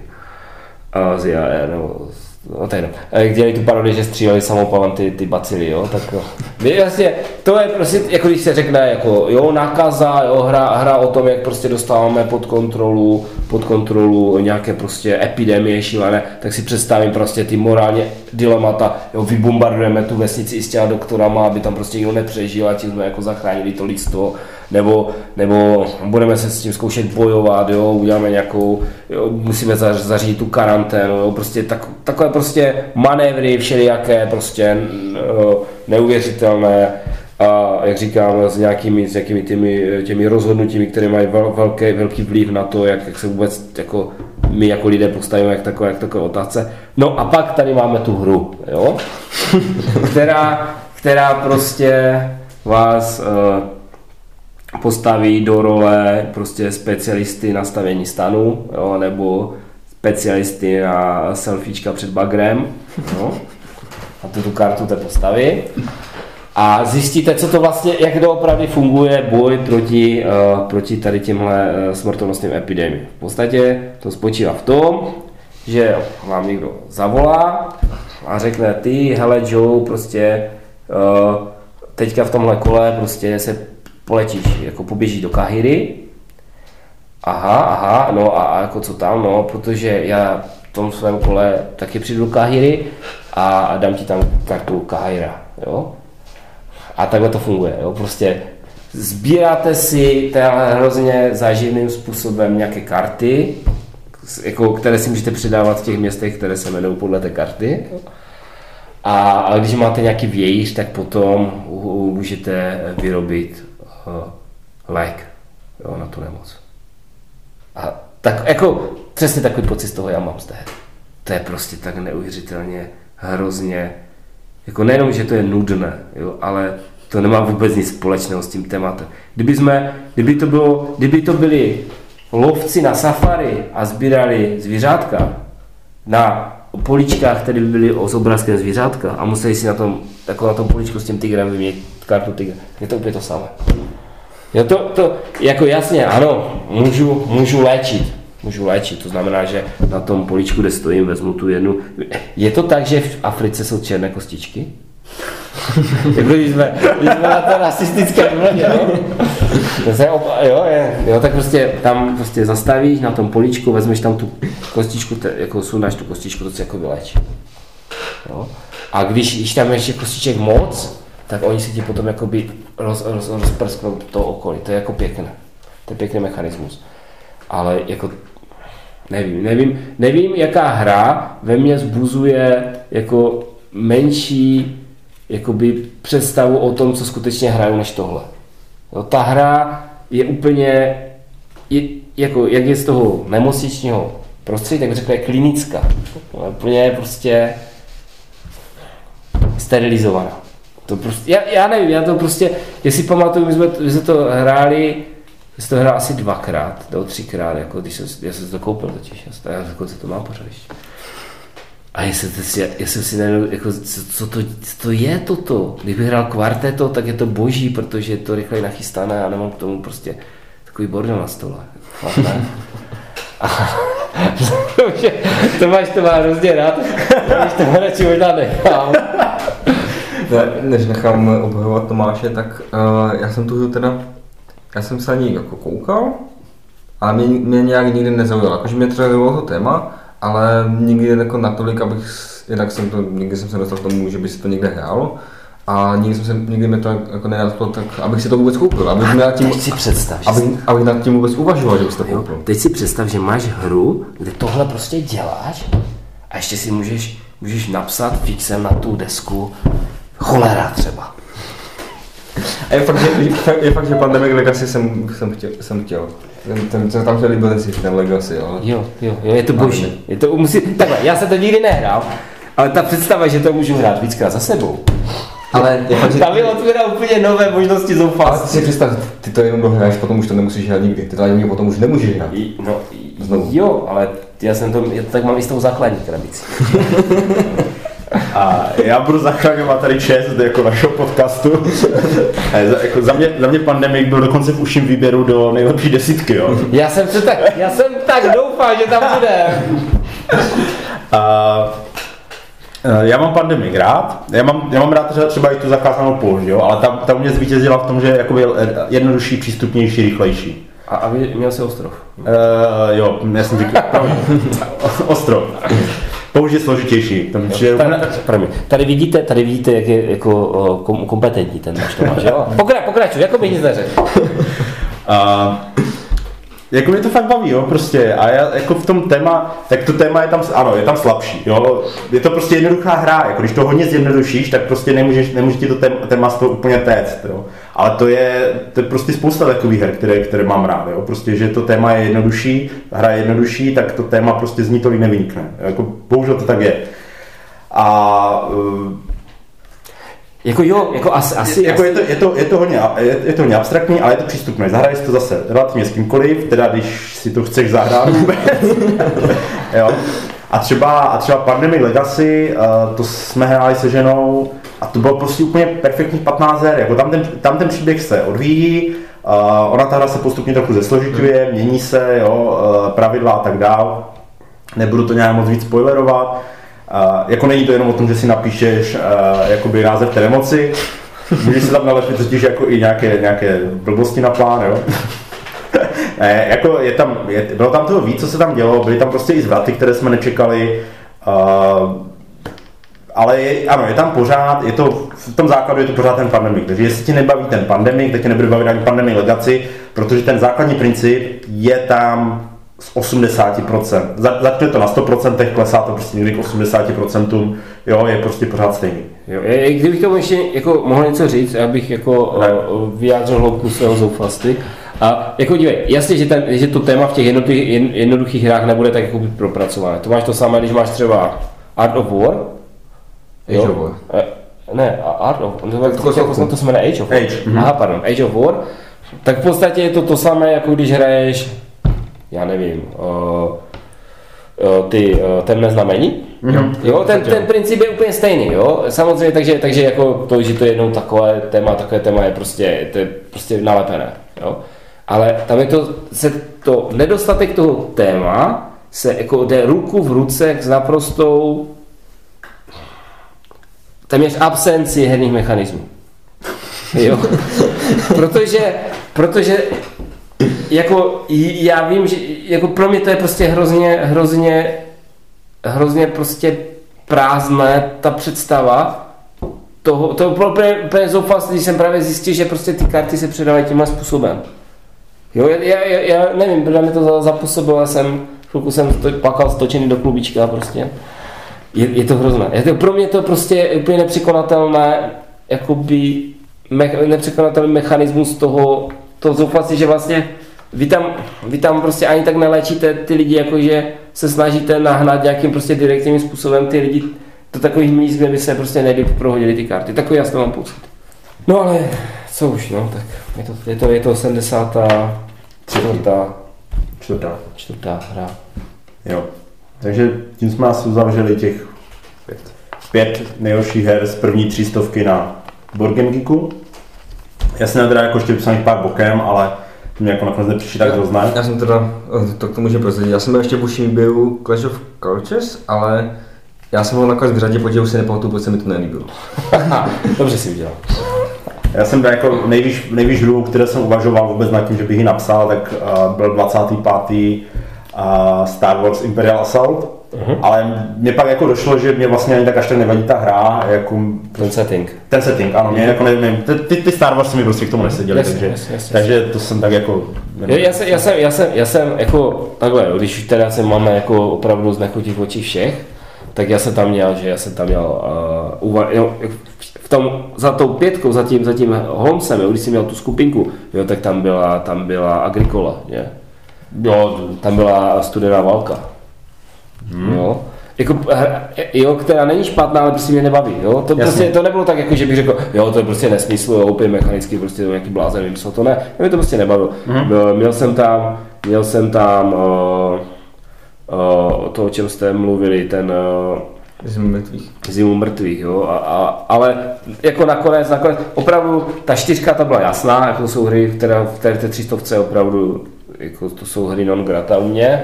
uh, z IAR, nebo z- no to je jedno. Eh, tu parodii, že stříleli samopalem ty, ty bacily, jo, tak jo. Vlastně, to je prostě, jako když se řekne, jako, jo, nákaza, jo, hra, hra o tom, jak prostě dostáváme pod kontrolu, pod kontrolu nějaké prostě epidemie šílené, tak si představím prostě ty morálně dilemata, jo, vybombardujeme tu vesnici i s těma doktorama, aby tam prostě nikdo nepřežil a tím jsme jako zachránili to lidstvo, nebo, nebo budeme se s tím zkoušet bojovat, jo, uděláme nějakou, jo, musíme za- zařídit tu karanténu, jo, prostě tak, takové prostě manévry všelijaké, prostě jo, neuvěřitelné, a jak říkám, s nějakými, s nějakými těmi, těmi rozhodnutími, které mají vel, velký, velký vliv na to, jak, jak se vůbec jako my jako lidé postavíme jak takové, jak takové otázce. No a pak tady máme tu hru, jo? [LAUGHS] která, která prostě vás uh, postaví do role prostě specialisty na stavění stanu, jo, nebo specialisty na selfiečka před bagrem, jo, a tu, tu kartu té postavy. A zjistíte, co to vlastně, jak doopravdy funguje boj proti, uh, proti tady těmhle uh, smrtonosným epidemiím. V podstatě to spočívá v tom, že vám někdo zavolá a řekne, ty, hele Joe, prostě uh, teďka v tomhle kole prostě se poletíš, jako poběžíš do Kahiry. Aha, aha, no a, a jako co tam, no, protože já v tom svém kole taky přijdu do Kahiry a, a dám ti tam kartu Kahira, jo. A takhle to funguje, jo, prostě sbíráte si hrozně záživným způsobem nějaké karty, jako, které si můžete předávat v těch městech, které se jmenují podle té karty. A, a když máte nějaký vějíř, tak potom můžete vyrobit lék jo, na tu nemoc. A tak jako přesně takový pocit z toho já mám z té hry. To je prostě tak neuvěřitelně hrozně, jako nejenom, že to je nudné, jo, ale to nemá vůbec nic společného s tím tématem. Kdyby, jsme, kdyby, to bylo, kdyby to byli lovci na safari a sbírali zvířátka na poličkách, které by byly s obrázkem zvířátka a museli si na tom, jako na tom poličku s tím tigrem vyměnit kartu tigra. Je to úplně to samé. Jo, to, to, jako jasně, ano, můžu, můžu léčit, můžu léčit. To znamená, že na tom políčku, kde stojím, vezmu tu jednu. Je to tak, že v Africe jsou černé kostičky? [LAUGHS] jako když jsme, když jsme na té rasistické vlně, jo? To se opa, jo, je, jo, tak prostě tam prostě zastavíš na tom políčku, vezmeš tam tu kostičku, te, jako sundáš tu kostičku, to se jako vylečí. Jo? A když, když tam ještě kostiček moc, tak oni si ti potom jakoby roz, roz, rozprsknou to okolí. To je jako pěkné. To je pěkný mechanismus. Ale jako nevím, nevím, nevím, jaká hra ve mně zbuzuje jako menší jakoby představu o tom, co skutečně hraju, než tohle. Jo, ta hra je úplně, je, jako, jak je z toho nemocničního prostředí, tak řekne klinická. Je úplně prostě sterilizovaná. To prostě, já, já nevím, já to prostě, jestli pamatuju, my jsme, my jsme to hráli, já jsem to hrál asi dvakrát, nebo třikrát, jako když jsem, já jsem to koupil totiž, já, jsem, já dokonce to mám pořád ještě. A jestli, si, jestli si nevím, jako, co, co, to, co to je toto? Kdybych hrál kvarteto, tak je to boží, protože je to rychleji nachystané a nemám k tomu prostě takový bordel na stole. Fakt [LAUGHS] to máš to má hrozně rád, když to radši možná nechám. Ne, než nechám obhajovat Tomáše, tak uh, já jsem tu hru teda, já jsem se na ní jako koukal, ale mě, mě nějak nikdy nezaujalo. Jakože mě třeba zaujalo to téma, ale nikdy jako natolik, abych, jinak jsem to, nikdy jsem se dostal k tomu, že by se to někde hrálo. A nikdy jsem se, nikdy mi to jako nenadchlo, tak abych si to vůbec koupil. Abych, nad tím, Teď si představ, abych, abych nad tím vůbec uvažoval, že bych si to koupil. Teď si představ, že máš hru, kde tohle prostě děláš a ještě si můžeš, můžeš napsat fixem na tu desku cholera třeba. A je fakt, že, je fakt, že Pandemic Legacy jsem, jsem chtěl. Jsem chtěl. Ten, ten, ten tam se líbil ten systém Legacy, ale... Jo, jo, jo, je to boží. Je to, musí, takhle, já jsem to nikdy nehrál, ale ta představa, že to můžu hrát víckrát za sebou, Ale je fakt, že... tam mi otvírá úplně nové možnosti Ale ty zoufalství. si představ, ty to jenom dohraješ, potom už to nemusíš hrát nikdy. Ty to ani potom už nemůžeš hrát. No, Znovu. jo, ale já jsem to, já to tak mám i s tou základní krabicí. [LAUGHS] A já budu zachraňovat tady čest jako našeho podcastu. A za, jako za, mě, za mě Pandemic byl dokonce v užším výběru do nejlepší desítky, jo. Já jsem se tak, já jsem tak doufal, že tam bude. A, e, já mám Pandemic rád, já mám, já mám rád třeba, třeba i tu zakázanou poušť, jo, ale tam, tam mě zvítězila v tom, že je jakoby jednodušší, přístupnější, rychlejší. A, a vy- měl jsi ostrov. Uh, jo, já jsem říkal, [LAUGHS] ostrov. Je složitější. Tam je Tady, promiň, tady vidíte, tady vidíte, jak je jako kom, kompetentní ten náš Tomáš, jo? [LAUGHS] Pokra, pokračuj, jako by nic neřekl. A jako mě to fakt baví, jo, prostě. A já jako v tom téma, tak to téma je tam, ano, je tam slabší, jo. Je to prostě jednoduchá hra, jako když to hodně zjednodušíš, tak prostě nemůžeš, nemůže ti to téma, z toho úplně téct, jo. Ale to je, to je prostě spousta takových her, které, které mám rád, jo. Prostě, že to téma je jednodušší, hra je jednodušší, tak to téma prostě z ní tolik nevynikne. Jako, bohužel to tak je. A Jako jo, jako asi, asi, jako asi je, to, je, to, je, to hodně, je, je to hodně abstraktní, ale je to přístupné. Zahraješ to zase relativně s kýmkoliv, teda když si to chceš zahrát vůbec. [LAUGHS] jo. A třeba, a třeba Pandemic Legacy, uh, to jsme hráli se ženou a to bylo prostě úplně perfektních 15 her. Jako tam, ten, tam ten příběh se odvíjí, uh, ona ta hra se postupně trochu zesložituje, mění se, jo, uh, pravidla a tak dál. Nebudu to nějak moc víc spoilerovat. Jako není to jenom o tom, že si napíšeš uh, jakoby název té nemoci, můžeš si tam nalepit totiž jako i nějaké, nějaké blbosti na plán, jo. [LAUGHS] ne, jako je tam, je, bylo tam toho víc, co se tam dělo, byly tam prostě i zvraty, které jsme nečekali, uh, ale je, ano, je tam pořád, je to, v tom základu je to pořád ten pandemik, takže jestli ti nebaví ten pandemik, tak tě nebude bavit ani pandemik legacy, protože ten základní princip je tam z 80%. Za- Začne to na 100%, klesá to prostě někdy k 80%, jo, je prostě pořád stejný. Jo, je- je- kdybych tomu ještě jako mohl něco říct, abych jako Ne. o, vyjádřil hloubku svého zoufalství. A jako dívej, jasně, že, ten, že to téma v těch jednoduchých, jednoduchých hrách nebude tak jako propracované. To máš to samé, když máš třeba Art of War. Age of War. Eh, Ne, a Art of War. To, to, kosovku. to, to se jmenuje Age of War. Age, mhm. Aha, pardon, Age of War. Tak v podstatě je to to samé, jako když hraješ, já nevím, o, o, ty o, temné znamení. Mhm. Jo, ten, ten princip je úplně stejný, jo. Samozřejmě, takže, takže jako to, že to je jednou takové téma, takové téma je prostě, to je prostě nalepené, jo. Ale tam je to, se to nedostatek toho téma se jako jde ruku v ruce s naprostou téměř absenci herních mechanismů. Jo. [LAUGHS] protože, protože jako já vím, že jako pro mě to je prostě hrozně, hrozně, hrozně prostě prázdné ta představa toho, to bylo úplně, zoufalství, když jsem právě zjistil, že prostě ty karty se předávají tímhle způsobem. Jo, já, já, já nevím, protože mi to zapůsobilo, jsem, chvilku jsem to, pakal stočený do klubička prostě. Je, je to hrozné. Je to, pro mě to prostě úplně nepřekonatelné, jakoby me, nepřekonatelný mechanismus toho, toho zoufalství, že vlastně vy tam, vy tam prostě ani tak neléčíte ty lidi, jakože se snažíte nahnat nějakým prostě direktivním způsobem ty lidi do takových míst, kde by se prostě nejlíp prohodili ty karty. Takový já mám pocit. No ale co už, no, tak je to, je to, je to 70. čtvrtá, Čtvrtá. čtvrtá hra. Jo. Takže tím jsme asi uzavřeli těch pět, pět nejhorších her z první třístovky na Game Geeku. Já jsem teda jako ještě vypsaných pár bokem, ale to mě jako nakonec nepřišli tak hrozné. Já jsem teda, eh, to k tomu můžu prozradit, já jsem byl ještě v Bushimi byl Clash of Cultures, ale já jsem ho nakonec vyřadil, protože už si nepamatuju, protože se mi to nelíbilo. [LAUGHS] Dobře si udělal. Já jsem byl jako nejvíc, nejvíc hru, které jsem uvažoval vůbec nad tím, že bych ji napsal, tak uh, byl 25. Uh, Star Wars Imperial Assault. Uh-huh. Ale mě pak jako došlo, že mě vlastně ani tak až tak nevadí ta hra, jako Ten setting. ten setting, ano, mě jako nevím, ty, ty, Star Wars mi prostě k tomu neseděly, Jasně, takže, jasně, jasně. takže to jsem tak jako... Já, já, jsem, já, jsem, já, jsem, já jsem jako takhle, když teda se máme jako opravdu znechutí v očích všech, tak já jsem tam měl, že já jsem tam měl uh, uva, jo, v tom, za tou pětkou, za tím, za tím Holmesem, jo, když jsem měl tu skupinku, jo, tak tam byla, tam byla Agricola, je. Jo, tam byla studená válka. Hmm. Jo. Jako, hra- jo, která není špatná, ale prostě mě nebaví. Jo? To, Jasně. prostě, to nebylo tak, jako, že bych řekl, jo, to je prostě nesmysl, jo, úplně mechanicky, prostě to nějaký blázen vymyslel, to ne, mě to prostě nebavilo. Mm-hmm. Měl jsem tam, měl jsem tam uh, uh, to, o čem jste mluvili, ten uh, Jsem mrtvých. zimu mrtvých, jo, a, a, ale jako nakonec, nakonec, opravdu ta čtyřka ta byla jasná, jako to jsou hry, které v té, té třistovce opravdu, jako to jsou hry non grata u mě,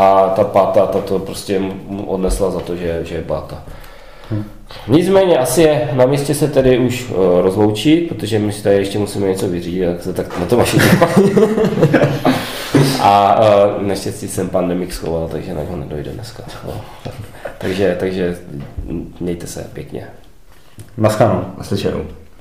a ta pátá, ta to prostě mu odnesla za to, že, že je pátá. Nicméně asi je na místě se tedy už uh, rozloučit, protože my si tady ještě musíme něco vyřídit, tak se tak na to vaši [LAUGHS] A uh, naštěstí jsem pandemik schoval, takže na něho nedojde dneska. No. Takže, takže mějte se pěkně. Naschledanou. Naslyšenou.